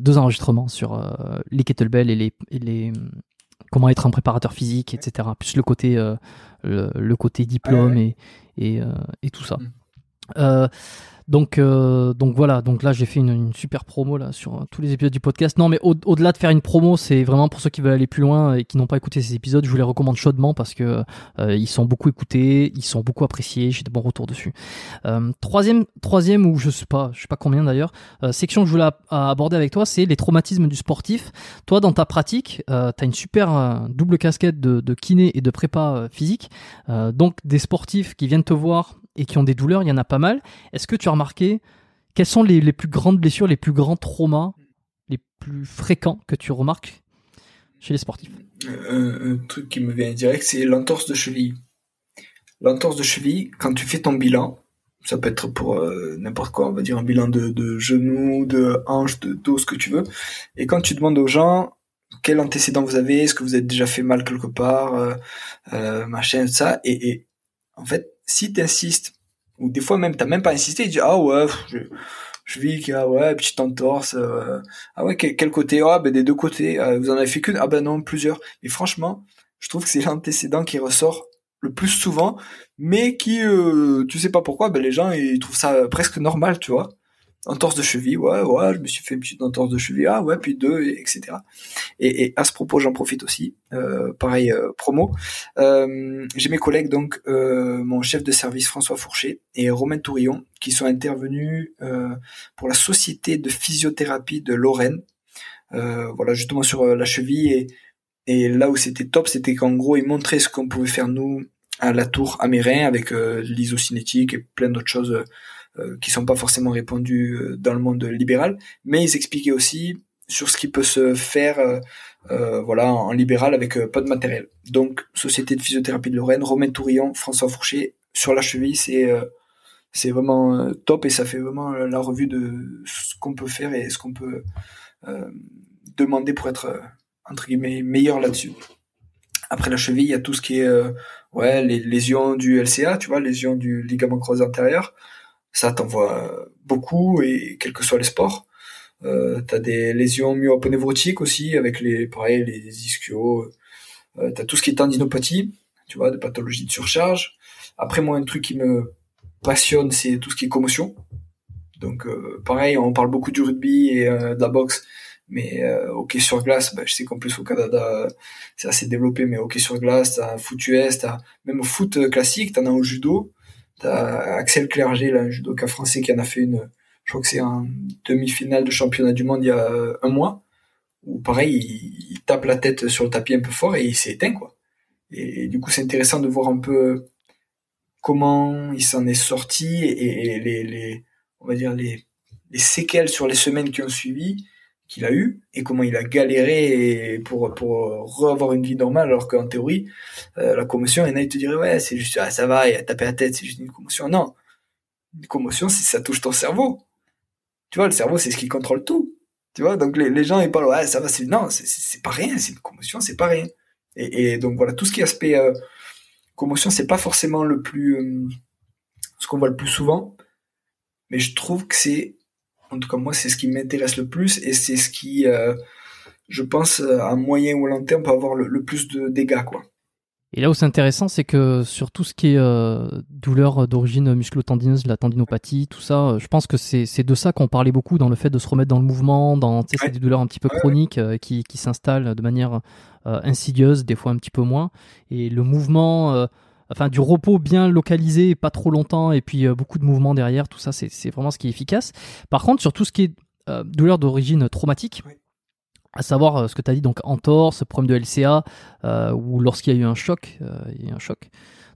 deux enregistrements sur euh, les kettlebells et les, les comment être un préparateur physique, etc. Plus le côté, euh, le, côté diplôme Et, et, et, tout ça. Mm. Donc, euh, donc voilà, donc là j'ai fait une, super promo là sur euh, tous les épisodes du podcast. Non, mais au-delà de faire une promo, c'est vraiment pour ceux qui veulent aller plus loin et qui n'ont pas écouté ces épisodes, je vous les recommande chaudement parce que euh, ils sont beaucoup écoutés, ils sont beaucoup appréciés, j'ai de bons retours dessus. troisième, troisième ou je sais pas, je sais pas combien d'ailleurs, section que je voulais aborder avec toi, c'est les traumatismes du sportif. Toi, dans ta pratique, tu as une super double casquette de, de, kiné et de prépa physique, donc des sportifs qui viennent te voir et qui ont des douleurs, il y en a pas mal. Est-ce que tu as remarqué quelles sont les, plus grandes blessures, les plus grands traumas, les plus fréquents que tu remarques chez les sportifs? Un, truc qui me vient direct, c'est l'entorse de cheville. L'entorse de cheville, quand tu fais ton bilan, ça peut être pour euh, n'importe quoi, on va dire un bilan de, de genoux, de hanches, de dos, ce que tu veux. Et quand tu demandes aux gens quel antécédent vous avez, est-ce que vous êtes déjà fait mal quelque part, euh, euh, machin, ça, et en fait, si tu insistes, ou des fois même, t'as même pas insisté, tu dis, ah ouais, je, vis qu'il y a, ouais, petite entorse, euh, ah ouais, quel, côté, ah ben des deux côtés, euh, vous en avez fait qu'une, ah ben non, plusieurs. Et franchement, je trouve que c'est l'antécédent qui ressort le plus souvent, mais qui, euh, tu sais pas pourquoi, ben les gens, ils trouvent ça presque normal, tu vois entorse de cheville, ouais, ouais, je me suis fait une petite entorse de cheville, ah ouais, puis deux, etc. Et, et à ce propos, j'en profite aussi, euh, pareil, euh, promo. Euh, J'ai mes collègues, donc euh, mon chef de service François Fourcher et Romain Tourillon, qui sont intervenus euh, pour la société de physiothérapie de Lorraine, voilà, justement sur la cheville. Et, et là où c'était top, c'était qu'en gros, ils montraient ce qu'on pouvait faire nous à la tour Amérin avec l'isocinétique et plein d'autres choses qui sont pas forcément répandus euh, dans le monde libéral, mais ils expliquaient aussi sur ce qui peut se faire euh, euh voilà en libéral avec pas de matériel. Donc Société de physiothérapie de Lorraine, Romain Tourillon, François Fourcher sur la cheville, c'est c'est vraiment top et ça fait vraiment la revue de ce qu'on peut faire et ce qu'on peut demander pour être entre guillemets meilleur là-dessus. Après la cheville, il y a tout ce qui est ouais les lésions du LCA, tu vois, lésions du ligament croisé antérieur. Ça t'envoie beaucoup et quels que soient les sports. Euh, t'as des lésions myoaponévrotiques aussi avec les pareil les ischios. Euh, t'as tout ce qui est tendinopathie, tu vois, de pathologie de surcharge. Après moi un truc qui me passionne c'est tout ce qui est commotion. Donc euh, pareil, on parle beaucoup du rugby et euh, de la boxe, mais euh, hockey sur glace, bah, je sais qu'en plus au Canada c'est assez développé, mais hockey sur glace, t'as foot US, t'as même au foot classique, t'en as au judo. Axel Clerget, un judoka français qui en a fait une, je crois que c'est un demi-finale de championnat du monde il y a un mois, où pareil, il, tape la tête sur le tapis un peu fort et il s'est éteint. Et, du coup, c'est intéressant de voir un peu comment il s'en est sorti et, les séquelles sur les semaines qui ont suivi qu'il a eu et comment il a galéré pour pour avoir une vie normale alors qu'en théorie euh, la commotion et là il te dirait ouais c'est juste ah, ça va il a tapé la tête c'est juste une commotion non Une commotion, si ça touche ton cerveau. Tu vois, le cerveau, c'est ce qui contrôle tout. Tu vois, donc les, gens, ils parlent, ouais, ça va, c'est, non, c'est pas rien, c'est une commotion, c'est pas rien. Et, donc voilà, tout ce qui est aspect euh, commotion, c'est pas forcément le plus, euh, ce qu'on voit le plus souvent, mais je trouve que c'est, en tout cas moi, c'est ce qui m'intéresse le plus et c'est ce qui, euh, je pense, à moyen ou à long terme peut avoir le, le plus de dégâts, quoi. Et là où c'est intéressant, c'est que sur tout ce qui est euh, douleur d'origine musculo-tendineuse, la tendinopathie, tout ça, euh, je pense que c'est de ça qu'on parlait beaucoup dans le fait de se remettre dans le mouvement, dans ouais. des douleurs un petit peu chroniques euh, qui, qui s'installent de manière insidieuse, des fois un petit peu moins. Et le mouvement, enfin du repos bien localisé, pas trop longtemps, et puis beaucoup de mouvements derrière, tout ça, c'est vraiment ce qui est efficace. Par contre, sur tout ce qui est douleur d'origine traumatique, à savoir euh, ce que tu as dit, donc entorse, problème de LCA, euh, ou lorsqu'il y a eu un choc, euh, il y a un choc,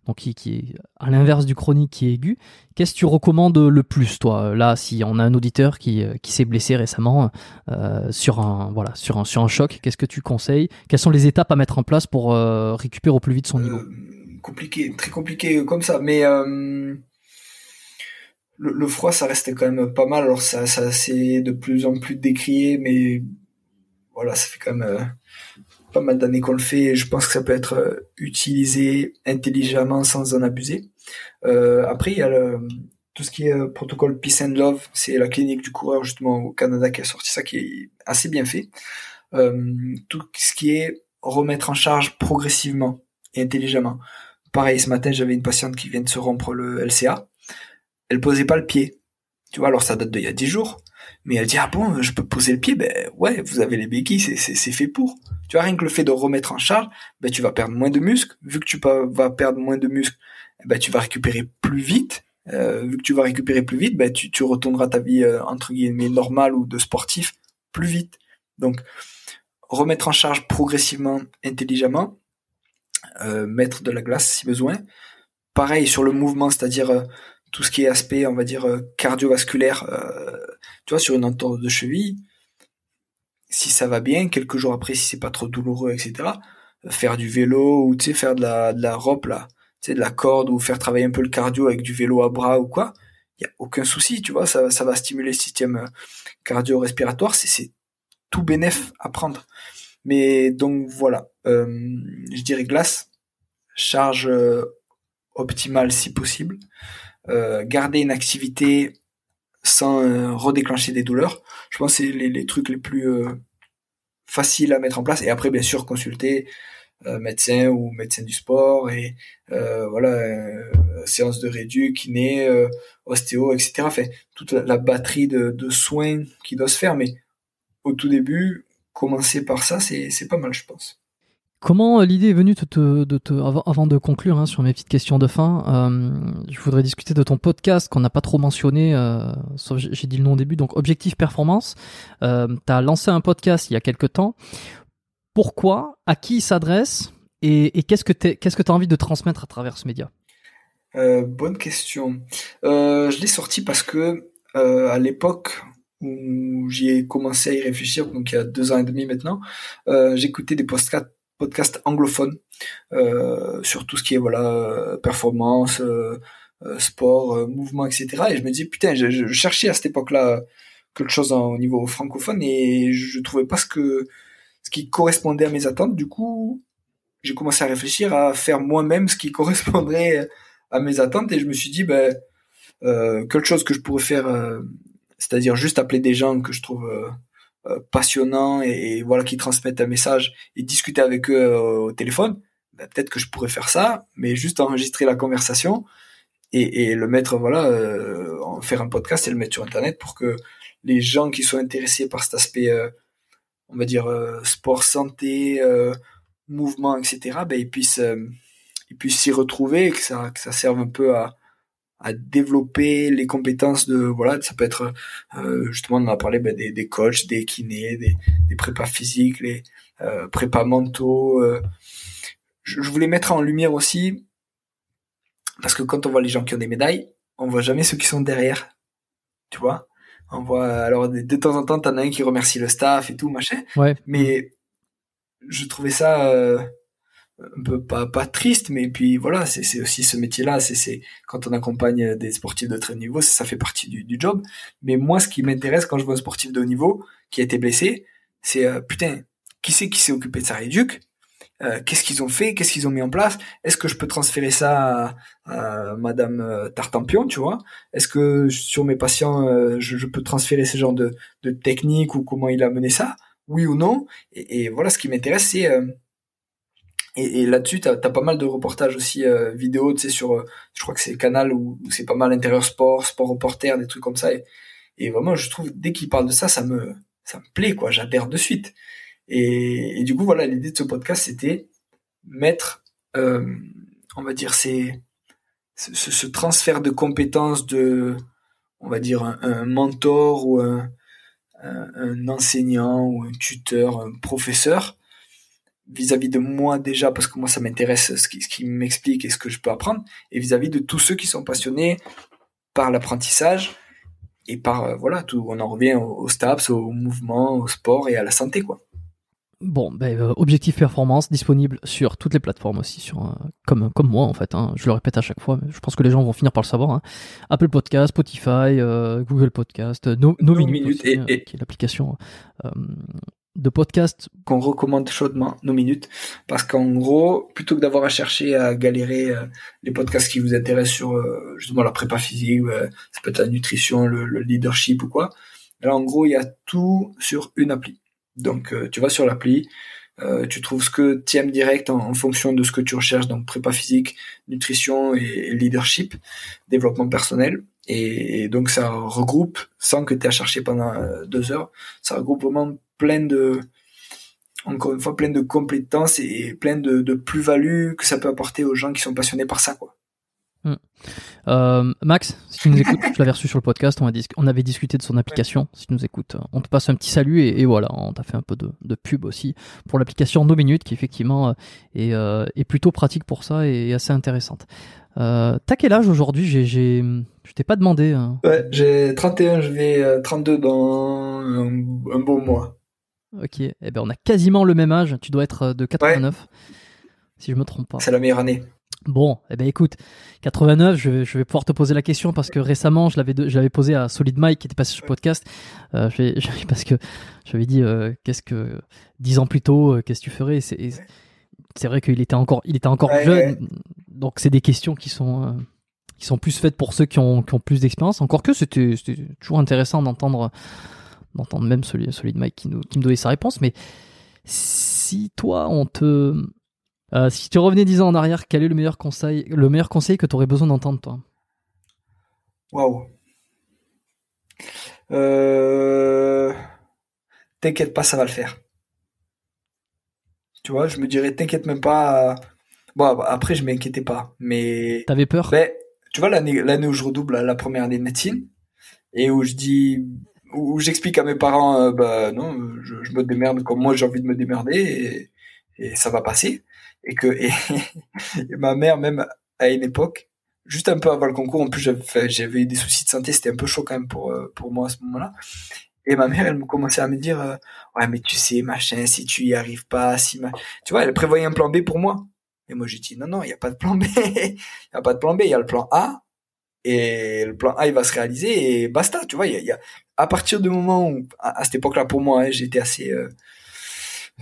donc qui, qui est à l'inverse du chronique qui est aigu. Qu'est-ce que tu recommandes le plus, toi Là, si on a un auditeur qui, qui s'est blessé récemment euh, sur un voilà sur un sur un choc, qu'est-ce que tu conseilles? Quelles sont les étapes à mettre en place pour récupérer au plus vite son niveau? Compliqué, très compliqué comme ça, mais le, le, froid, ça restait quand même pas mal. Alors ça, ça c'est de plus en plus décrié, mais voilà, ça fait quand même euh, pas mal d'années qu'on le fait. Et je pense que ça peut être euh, utilisé intelligemment sans en abuser. Euh, après, il y a le, tout ce qui est protocole Peace and Love. C'est la clinique du coureur justement au Canada qui a sorti ça, qui est assez bien fait. tout ce qui est remettre en charge progressivement et intelligemment. Pareil, ce matin, j'avais une patiente qui vient de se rompre le LCA. Elle posait pas le pied. Tu vois, alors ça date d'il y a 10 jours. Mais elle dit ah bon, je peux poser le pied, ben ouais, vous avez les béquilles, c'est c'est fait pour. Tu vois rien que le fait de remettre en charge, ben tu vas perdre moins de muscles. Vu que tu vas perdre moins de muscles, ben tu vas récupérer plus vite. Euh, vu que tu vas récupérer plus vite, ben tu tu retourneras ta vie euh, entre guillemets normale ou de sportif plus vite. Donc remettre en charge progressivement, intelligemment, euh, mettre de la glace si besoin. Pareil sur le mouvement, c'est-à-dire euh, tout ce qui est aspect, on va dire, euh, cardiovasculaire, tu vois, sur une entorse de cheville, si ça va bien, quelques jours après, si c'est pas trop douloureux, etc., faire du vélo ou tu sais faire de la de rope là, tu sais de la corde ou faire travailler un peu le cardio avec du vélo à bras ou quoi, il y a aucun souci, tu vois, ça va stimuler le système cardio-respiratoire, c'est c'est tout bénéf à prendre. Mais donc voilà, euh, je dirais glace, charge optimale si possible. Euh, garder une activité sans euh, redéclencher des douleurs. Je pense que c'est les, trucs les plus euh, faciles à mettre en place. Et après, bien sûr, consulter médecin ou médecin du sport et voilà séance de rédu, kiné, ostéo, etc. Enfin, toute la, batterie de, de, soins qui doit se faire. Mais au tout début, commencer par ça, c'est pas mal, je pense. Comment euh, l'idée est venue de te, avant, de conclure hein, sur mes petites questions de fin, euh, je voudrais discuter de ton podcast qu'on n'a pas trop mentionné, euh, sauf j'ai dit le nom au début, donc Objectif Performance. Euh, tu as lancé un podcast il y a quelques temps. Pourquoi? À qui il s'adresse? Et, qu'est-ce que tu qu'est-ce que as envie de transmettre à travers ce média? Bonne question. je l'ai sorti parce que à l'époque où j'y ai commencé à y réfléchir, donc il y a deux ans et demi maintenant, j'écoutais des podcasts podcast anglophone euh, sur tout ce qui est voilà performance, euh, euh, sport, mouvement, etc. Et je me dis putain, je, cherchais à cette époque-là quelque chose au niveau francophone et je trouvais pas ce que ce qui correspondait à mes attentes. Du coup, j'ai commencé à réfléchir à faire moi-même ce qui correspondrait à mes attentes et je me suis dit ben quelque chose que je pourrais faire, c'est-à-dire juste appeler des gens que je trouve euh, passionnant et, voilà qui transmettent un message et discuter avec eux euh, au téléphone, ben, peut-être que je pourrais faire ça, mais juste enregistrer la conversation et, le mettre voilà euh, faire un podcast et le mettre sur internet pour que les gens qui sont intéressés par cet aspect on va dire sport santé mouvement etc ben ils puissent ils puissent s'y retrouver et que ça que ça serve un peu à à développer les compétences de voilà ça peut être euh, justement on a parlé ben, des, des coachs des kinés des, des prépas physiques les euh, prépas mentaux euh. je, voulais mettre en lumière aussi parce que quand on voit les gens qui ont des médailles on voit jamais ceux qui sont derrière tu vois on voit alors de, de temps en temps t'en as un qui remercie le staff et tout machin ouais. mais je trouvais ça euh, un peu pas pas triste mais puis voilà c'est c'est aussi ce métier là c'est c'est quand on accompagne des sportifs de très haut niveau ça, fait partie du, du job. Mais moi ce qui m'intéresse quand je vois un sportif de haut niveau qui a été blessé c'est euh, putain qui c'est qui s'est occupé de sa réduc euh, qu'est-ce qu'ils ont fait? Qu'est-ce qu'ils ont mis en place? Est-ce que je peux transférer ça à, Madame euh, Tartampion tu vois? Est-ce que sur mes patients je, je, peux transférer ce genre de de technique ou comment il a mené ça? Oui ou non? Et, et voilà ce qui m'intéresse c'est et, et là-dessus, tu as, pas mal de reportages aussi euh, vidéo, tu sais, sur, euh, je crois que c'est Canal où, c'est pas mal intérieur sport, sport reporter, des trucs comme ça. Et, et vraiment, je trouve, dès qu'il parle de ça, ça me, ça me plaît, quoi. J'adhère de suite. Et, et, du coup, voilà, l'idée de ce podcast, c'était mettre, euh, on va dire, c'est ce, ce, transfert de compétences de, on va dire, un, un mentor ou un, un, enseignant ou un tuteur, un professeur, vis-à-vis de moi déjà parce que moi ça m'intéresse ce qui, ce qui m'explique et ce que je peux apprendre et vis-à-vis de tous ceux qui sont passionnés par l'apprentissage et par euh, voilà tout on en revient au, STAPS au mouvement au sport et à la santé quoi Bon, ben, euh, objectif performance disponible sur toutes les plateformes aussi, sur euh, comme comme moi en fait. Hein, je le répète à chaque fois, mais je pense que les gens vont finir par le savoir. Hein. Apple Podcast, Spotify, Google Podcast, No, no, Minutes, et, qui est l'application de podcast. Qu'on recommande chaudement nos minutes parce qu'en gros plutôt que d'avoir à chercher à galérer euh, les podcasts qui vous intéressent sur euh, justement la prépa physique euh, ça peut être la nutrition le, leadership ou quoi là en gros il y a tout sur une appli. Donc tu vas sur l'appli tu trouves ce que tu aimes direct en, fonction de ce que tu recherches donc prépa physique nutrition et, leadership développement personnel. Et, et, donc ça regroupe sans que tu aies à chercher pendant deux heures ça regroupe vraiment plein de encore une fois plein de compétences et plein de, de plus-value que ça peut apporter aux gens qui sont passionnés par ça quoi. Hmm. Euh, Max, si tu nous écoutes, je l'avais reçu sur le podcast, on, a on, avait discuté de son application. Si tu nous écoutes, on te passe un petit salut et, voilà, on t'a fait un peu de, de pub aussi pour l'application No Minutes qui effectivement euh, est, euh, est, plutôt pratique pour ça et assez intéressante. Euh, T'as quel âge aujourd'hui? J'ai, Je t'ai pas demandé. Hein. Ouais, j'ai 31, je vais 32 dans un, un beau mois. Ok, eh ben on a quasiment le même âge. Tu dois être euh, de 89, si je me trompe pas. C'est la meilleure année. Bon, eh ben écoute, 89, je vais, je vais pouvoir te poser la question parce que récemment, je l'avais, je l'avais posé à Solid Mike qui était passé sur le podcast. Euh, je, parce que j'avais dit, euh, qu'est-ce que dix ans plus tôt, qu'est-ce que tu ferais? C'est, c'est vrai qu'il était encore, il était encore jeune, donc c'est des questions qui sont, qui sont plus faites pour ceux qui ont, qui ont plus d'expérience. Encore que c'était, c'était toujours intéressant d'entendre d'entendre même celui, celui de Mike qui, nous, qui me donnait sa réponse. Mais si toi, on te. Euh, si tu revenais dix ans en arrière, quel est le meilleur conseil, le meilleur conseil que tu aurais besoin d'entendre, toi? Waouh. Euh, t'inquiète pas, ça va le faire. Tu vois, je me dirais, t'inquiète même pas. Bon, après, je m'inquiétais pas, mais. T'avais peur? ben, Tu vois, l'année, l'année où je redouble la première année de médecine, et où je dis, où j'explique à mes parents, euh, bah non, je, je, me démerde comme moi j'ai envie de me démerder et, et ça va passer. Et que et, ma mère même à une époque, juste un peu avant le concours, en plus j'avais eu des soucis de santé, c'était un peu chaud quand même pour euh, pour moi à ce moment-là. Et ma mère, elle me commençait à me dire, euh, ouais mais tu sais machin, si tu y arrives pas, si tu vois, elle prévoyait un plan B pour moi. Et moi j'ai dit non non, il y a pas de plan B, il y a pas de plan B, il y a le plan A et le plan A il va se réaliser et basta tu vois il y a, à partir du moment où à, cette époque là pour moi hein, j'étais assez euh,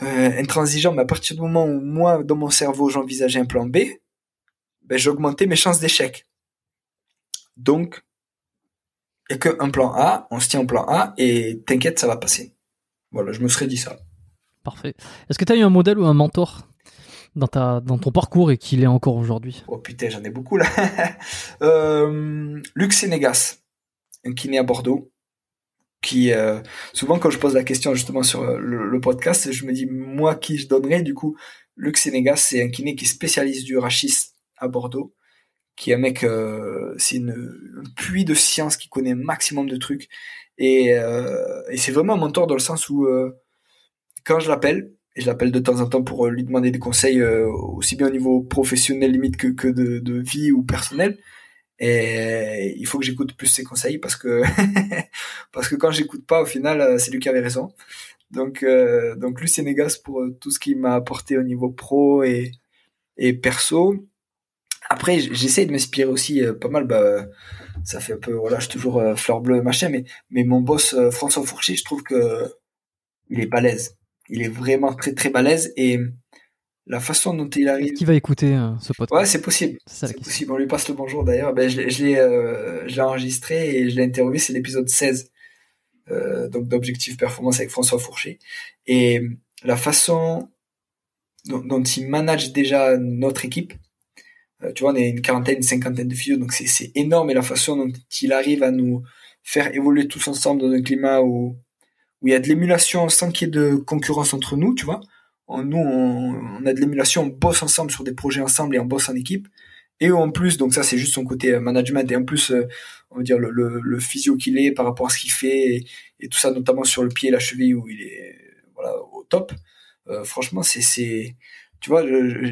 euh, intransigeant mais à partir du moment où moi dans mon cerveau j'envisageais un plan B ben j'augmentais mes chances d'échec. Donc il n'y a qu'un plan A on se tient au plan A et t'inquiète ça va passer. Voilà je me serais dit ça. Parfait. Est-ce que tu as eu un modèle ou un mentor dans ta dans ton parcours et qu'il est encore aujourd'hui? Oh putain, j'en ai beaucoup là. euh, Luc Sénégas, un kiné à Bordeaux, qui euh, souvent quand je pose la question justement sur euh, le, podcast, je me dis moi qui je donnerais? Du coup. Luc Sénégas, c'est un kiné qui est spécialiste du rachis à Bordeaux, qui est un mec, euh, c'est une, un puits de science qui connaît un maximum de trucs et, euh, et c'est vraiment un mentor dans le sens où quand je l'appelle, et je l'appelle de temps en temps pour euh, lui demander des conseils euh, aussi bien au niveau professionnel limite que, que de, de vie ou personnel et il faut que j'écoute plus ses conseils parce que parce que quand j'écoute pas au final euh, c'est lui qui avait raison donc euh, donc lui Sénégas pour tout ce qu'il m'a apporté au niveau pro et et perso. Après, j'essaie de m'inspirer aussi pas mal. Bah, ça fait un peu, voilà, je suis toujours fleur bleue machin, mais mais mon boss François Fourchy, je trouve que il est balèze. Il est vraiment très très balèze et la façon dont il arrive. Qui va écouter euh, ce podcast Ouais, c'est possible. C'est possible. On lui passe le bonjour d'ailleurs. Ben, je l'ai, euh, enregistré et je l'ai interviewé. C'est l'épisode 16, euh, donc d'objectif performance avec François Fourcher. Et la façon dont, il manage déjà notre équipe. tu vois, on est une quarantaine, une cinquantaine de physio, donc c'est énorme. Et la façon dont il arrive à nous faire évoluer tous ensemble dans un climat où où il y a de l'émulation sans qu'il y ait de concurrence entre nous, tu vois nous, on, a de l'émulation, on bosse ensemble sur des projets ensemble et on bosse en équipe. Et en plus, donc ça c'est juste son côté euh, management et en plus, euh, on va dire le, le, physio qu'il est par rapport à ce qu'il fait et, tout ça, notamment sur le pied la cheville où il est voilà au top. Euh, franchement, c'est c'est tu vois,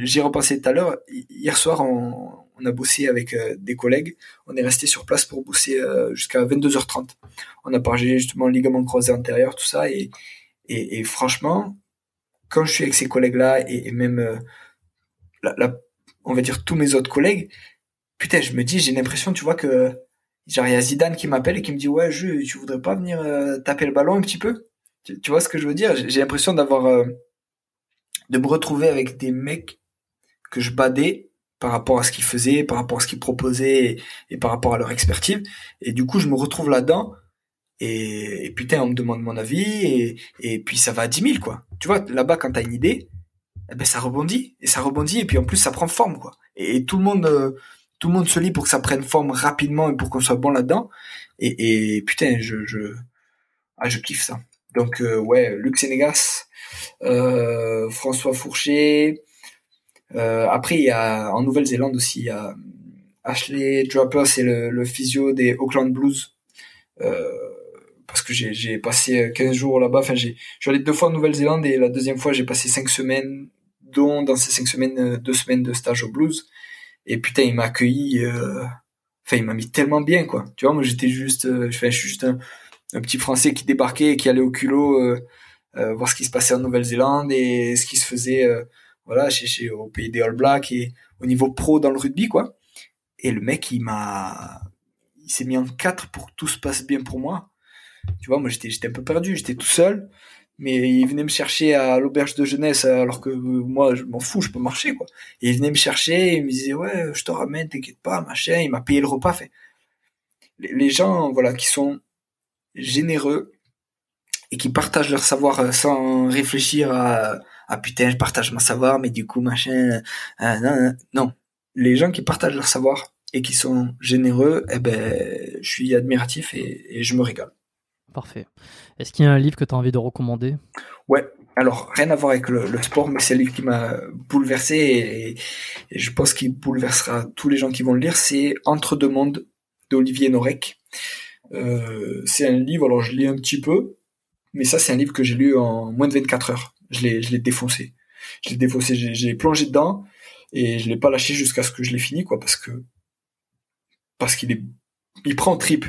j'y repensé tout à l'heure. Hier soir, on, on, a bossé avec des collègues. On est resté sur place pour bosser jusqu'à 22h30. On a parlé justement ligament croisé antérieur, tout ça et, et, et franchement, quand je suis avec ces collègues-là et, même, euh, la, on va dire tous mes autres collègues, putain, je me dis, j'ai l'impression, tu vois, que genre il y a Zidane qui m'appelle et qui me dit, ouais, je, tu voudrais pas venir euh, taper le ballon un petit peu? Tu, vois ce que je veux dire? J'ai l'impression d'avoir, euh, de me retrouver avec des mecs que je badais par rapport à ce qu'ils faisaient, par rapport à ce qu'ils proposaient et, par rapport à leur expertise. Et du coup, je me retrouve là-dedans et, putain, on me demande mon avis et, et puis ça va à 10 000 quoi. Tu vois, là-bas quand t'as une idée, eh ben ça rebondit et ça rebondit et puis en plus ça prend forme quoi. Et, tout le monde, euh, tout le monde se lit pour que ça prenne forme rapidement et pour qu'on soit bon là-dedans. Et, et, putain, je, je, ah, je kiffe ça. Donc euh, ouais, Luc Sénégas, euh, François Fourcher. Euh, après il y a en Nouvelle-Zélande aussi il y a Ashley Draper, c'est le, le physio des Auckland Blues. Euh, parce que j'ai passé 15 jours là-bas. Enfin, j'ai, je suis allé deux fois en Nouvelle-Zélande et la deuxième fois, j'ai passé 5 semaines, dont dans ces 5 semaines, euh, deux semaines de stage au blues. Et putain, il m'a accueilli, euh... enfin, il m'a mis tellement bien, quoi. Tu vois, moi, j'étais juste, euh... je suis juste un, un, petit Français qui débarquait et qui allait au culot euh, euh, voir ce qui se passait en Nouvelle-Zélande et ce qui se faisait, voilà, chez, au pays des All Blacks et au niveau pro dans le rugby, quoi. Et le mec, il m'a, il s'est mis en quatre pour que tout se passe bien pour moi. Tu vois, moi j'étais un peu perdu, j'étais tout seul, mais il venait me chercher à l'auberge de jeunesse alors que moi je m'en fous, je peux marcher quoi. Et il venait me chercher, il me disait ouais, je te ramène, t'inquiète pas, machin, il m'a payé le repas. Fait. Les, gens voilà qui sont généreux et qui partagent leur savoir euh, sans réfléchir à ah putain je partage mon savoir mais du coup machin euh, non, non les gens qui partagent leur savoir et qui sont généreux eh ben je suis admiratif et je me régale Parfait. Est-ce qu'il y a un livre que tu as envie de recommander? Ouais, alors rien à voir avec le, sport, mais c'est un livre qui m'a bouleversé et, je pense qu'il bouleversera tous les gens qui vont le lire. C'est Entre deux mondes d'Olivier Norek. Euh, c'est un livre, alors je lis un petit peu, mais ça c'est un livre que j'ai lu en moins de 24 heures. Je l'ai, je l'ai défoncé. Je l'ai défoncé, j'ai, plongé dedans et je l'ai pas lâché jusqu'à ce que je l'ai fini, quoi, parce que parce qu'il est, il prend trip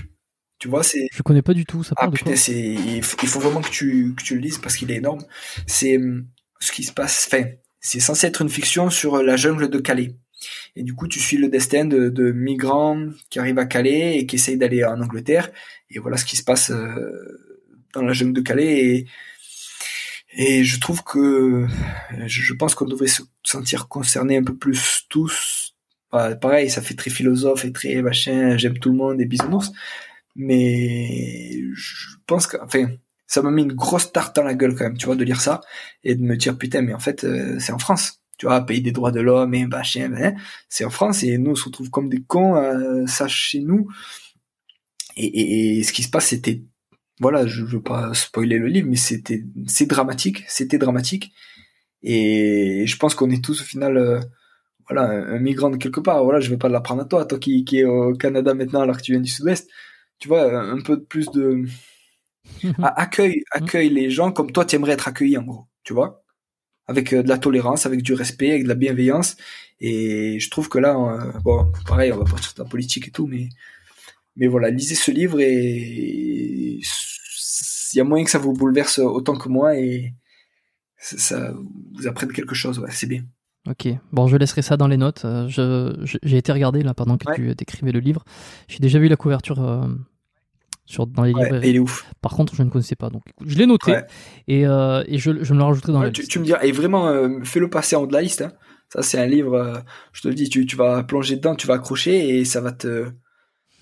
tu vois, c'est. Je connais pas du tout. Ça ah putain, c'est. Il faut, vraiment que tu que tu le lises parce qu'il est énorme. C'est hum, ce qui se passe. Enfin, c'est censé être une fiction sur euh, la jungle de Calais. Et du coup, tu suis le destin de, de migrants qui arrivent à Calais et qui essayent d'aller en Angleterre. Et voilà ce qui se passe euh, dans la jungle de Calais. Et, et je trouve que je, pense qu'on devrait se sentir concernés un peu plus tous. pareil, ça fait très philosophe et très machin. J'aime tout le monde et bisounours mais je pense que, enfin, ça m'a mis une grosse tarte dans la gueule quand même, tu vois, de lire ça et de me dire putain, mais en fait, euh, c'est en France, tu vois, pays des droits de l'homme et machin, hein, c'est en France et nous on se retrouve comme des cons, euh, ça chez nous. Et, et, ce qui se passe, c'était, voilà, je veux pas spoiler le livre, mais c'était, c'est dramatique, c'était dramatique. Et je pense qu'on est tous au final, euh, voilà, un, migrant de quelque part. Voilà, je vais pas l'apprendre à toi, toi qui, qui est au Canada maintenant alors que tu viens du Sud-Ouest tu vois, un peu plus de accueille, accueille les gens comme toi tu aimerais être accueilli en gros, tu vois, avec euh, de la tolérance, avec du respect, avec de la bienveillance. Et je trouve que là, bon, pareil, on va pas sur la politique et tout, mais mais voilà, lisez ce livre et il y a moyen que ça vous bouleverse autant que moi et ça vous apprenne quelque chose, ouais, c'est bien. Ok, bon, je laisserai ça dans les notes. Euh, je, j'ai été regarder là pendant que Ouais. tu décrivais le livre. J'ai déjà vu la couverture euh, sur, dans les Ouais, il est ouf. Par contre, je ne connaissais pas. Donc, je l'ai noté Ouais. et, euh, et je, je me le rajouterai dans Ouais, la tu, liste. tu me diras, et vraiment, euh, fais-le passer en haut de la liste. hein. Ça, c'est un livre, euh, je te le dis, tu, tu vas plonger dedans, tu vas accrocher et ça va te.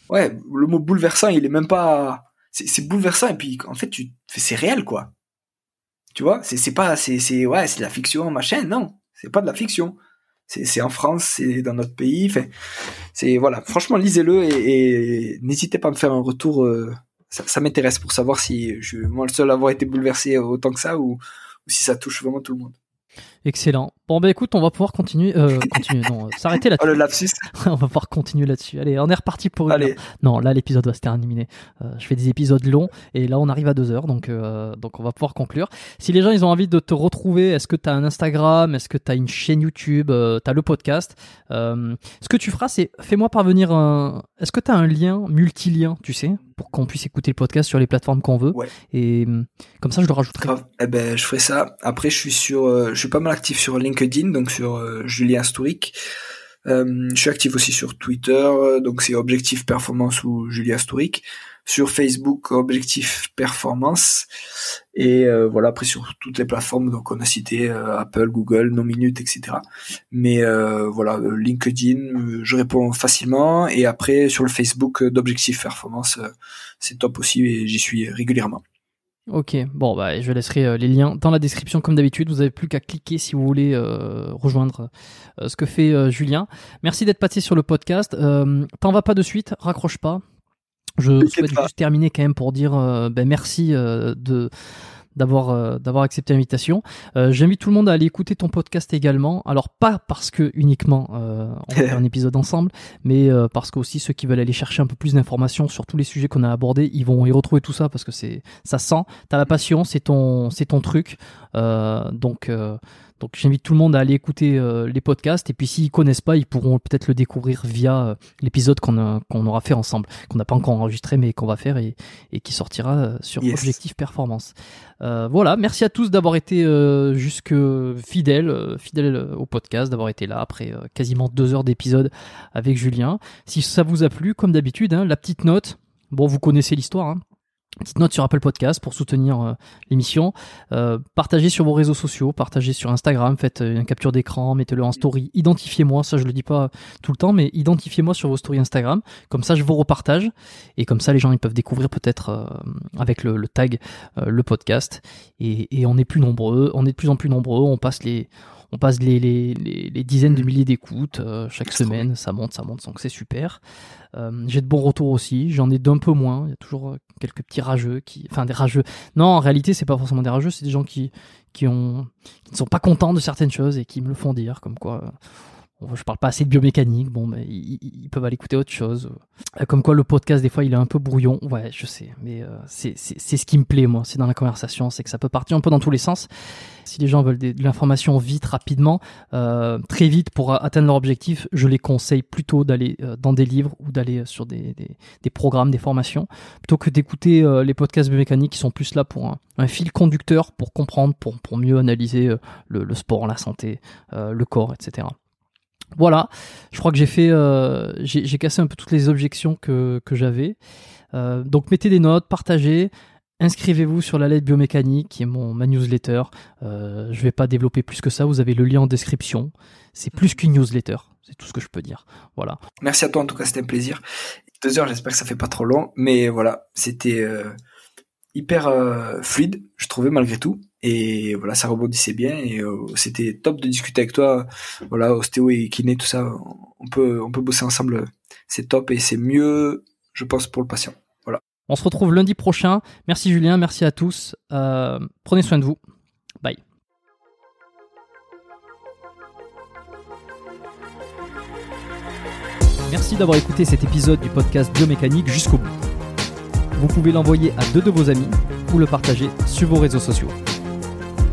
Ouais, le mot bouleversant, il est même pas. C'est bouleversant et puis en fait, tu c'est réel quoi. Tu vois, c'est pas, c'est c'est ouais, c'est de la fiction, machin. Non, c'est pas de la fiction. C'est en France, c'est dans notre pays. C'est voilà. Franchement, lisez-le et, n'hésitez pas à me faire un retour. euh, ça m'intéresse pour savoir si je suis moi le seul à avoir été bouleversé autant que ça ou si ça touche vraiment tout le monde. Excellent. Bon, bah écoute, on va pouvoir continuer. euh, continuer non, euh, s'arrêter Oh le là-dessus. lapsus. on va pouvoir continuer là-dessus. Allez, on est reparti pour une Allez. Non, là, l'épisode va se terminer. Euh, je fais des épisodes longs et là, on arrive à deux heures, donc, donc on va pouvoir conclure. Si les gens, ils ont envie de te retrouver, est-ce que tu as un Instagram? Est-ce que tu as une chaîne YouTube? Tu as le podcast? Ce que tu feras, c'est fais-moi parvenir un. Est-ce que tu as un lien, multilien, tu sais, pour qu'on puisse écouter le podcast sur les plateformes qu'on veut? Ouais. Et comme ça, je le rajouterai. Eh ben, je ferai ça. Après, je suis sur, je suis pas mal actif sur LinkedIn, donc sur euh, Julien Stouric. Euh, je suis actif aussi sur Twitter, euh, donc c'est Objectif Performance ou Julien Stouric. Sur Facebook, Objectif Performance. Et voilà, après sur toutes les plateformes, donc on a cité Apple, Google, No Minute, etc. Mais voilà, LinkedIn, je réponds facilement. Et après, sur le Facebook d'Objectif Performance, c'est top aussi et j'y suis régulièrement. Ok, bon, bah, je laisserai euh, les liens dans la description comme d'habitude. Vous n'avez plus qu'à cliquer si vous voulez euh, rejoindre euh, ce que fait Julien. Merci d'être passé sur le podcast. T'en vas pas de suite, raccroche pas. Je souhaite pas. juste terminer quand même pour dire ben, merci de d'avoir euh, d'avoir accepté l'invitation. Euh, J'invite tout le monde à aller écouter ton podcast également. Alors pas parce que uniquement euh, on va faire un épisode ensemble, mais parce que aussi ceux qui veulent aller chercher un peu plus d'informations sur tous les sujets qu'on a abordés, ils vont y retrouver tout ça parce que c'est ça sent. T'as la passion, c'est ton c'est ton truc. Donc donc j'invite tout le monde à aller écouter euh, les podcasts et puis s'ils connaissent pas, ils pourront peut-être le découvrir via euh, l'épisode qu'on a- qu'on aura fait ensemble, qu'on n'a pas encore enregistré mais qu'on va faire et, et qui sortira euh, sur Yes. Objectif Performance. Euh, voilà, merci à tous d'avoir été euh, jusque fidèles, euh, fidèles euh, au podcast, d'avoir été là après euh, quasiment deux heures d'épisode avec Julien. Si ça vous a plu, comme d'habitude, hein, la petite note. Bon, vous connaissez l'histoire. Hein. Petite note sur Apple Podcast pour soutenir euh, l'émission. Euh, partagez sur vos réseaux sociaux, partagez sur Instagram, faites euh, une capture d'écran, mettez-le en story. Identifiez-moi, ça je le dis pas tout le temps, mais identifiez-moi sur vos stories Instagram. Comme ça, je vous repartage et comme ça, les gens ils peuvent découvrir peut-être avec le, tag le podcast. Et on est plus nombreux, on est de plus en plus nombreux. On passe les on passe les, les, les, les dizaines de milliers d'écoutes euh, chaque semaine, ça monte, ça monte, donc c'est super. Euh, j'ai de bons retours aussi, j'en ai d'un peu moins. Il y a toujours euh, quelques petits rageux qui, enfin des rageux. Non, en réalité, c'est pas forcément des rageux, c'est des gens qui qui ont qui ne sont pas contents de certaines choses et qui me le font dire, comme quoi. Euh, je parle pas assez de biomécanique, bon, ils, peuvent aller écouter autre chose. Euh, Comme quoi, le podcast, des fois, il est un peu brouillon. Ouais, je sais, mais euh, c'est ce qui me plaît, moi. C'est dans la conversation, c'est que ça peut partir un peu dans tous les sens. Si les gens veulent de l'information vite, rapidement, euh, très vite pour atteindre leur objectif, je les conseille plutôt d'aller euh, dans des livres ou d'aller sur des, des, programmes, des formations, plutôt que d'écouter euh, les podcasts biomécaniques qui sont plus là pour un, fil conducteur pour comprendre, pour, pour mieux analyser euh, le, sport, la santé, euh, le corps, etc. Voilà, je crois que j'ai fait, euh, j'ai cassé un peu toutes les objections que, que j'avais. Euh, donc mettez des notes, partagez, inscrivez-vous sur la lettre biomécanique qui est mon ma newsletter. Euh, je vais pas développer plus que ça, vous avez le lien en description. C'est plus qu'une newsletter, c'est tout ce que je peux dire. Voilà. Merci à toi, en tout cas, c'était un plaisir. Deux heures, j'espère que ça fait pas trop long, mais voilà, c'était hyper fluide, je trouvais malgré tout, et voilà, ça rebondissait bien, et euh, c'était top de discuter avec toi. Voilà, ostéo et kiné, tout ça, on peut, on peut bosser ensemble, c'est top, et c'est mieux, je pense, pour le patient. On se retrouve lundi prochain. Merci Julien, merci à tous. Euh, prenez soin de vous. Bye. Merci d'avoir écouté cet épisode du podcast Biomécanique jusqu'au bout. Vous pouvez l'envoyer à deux de vos amis ou le partager sur vos réseaux sociaux.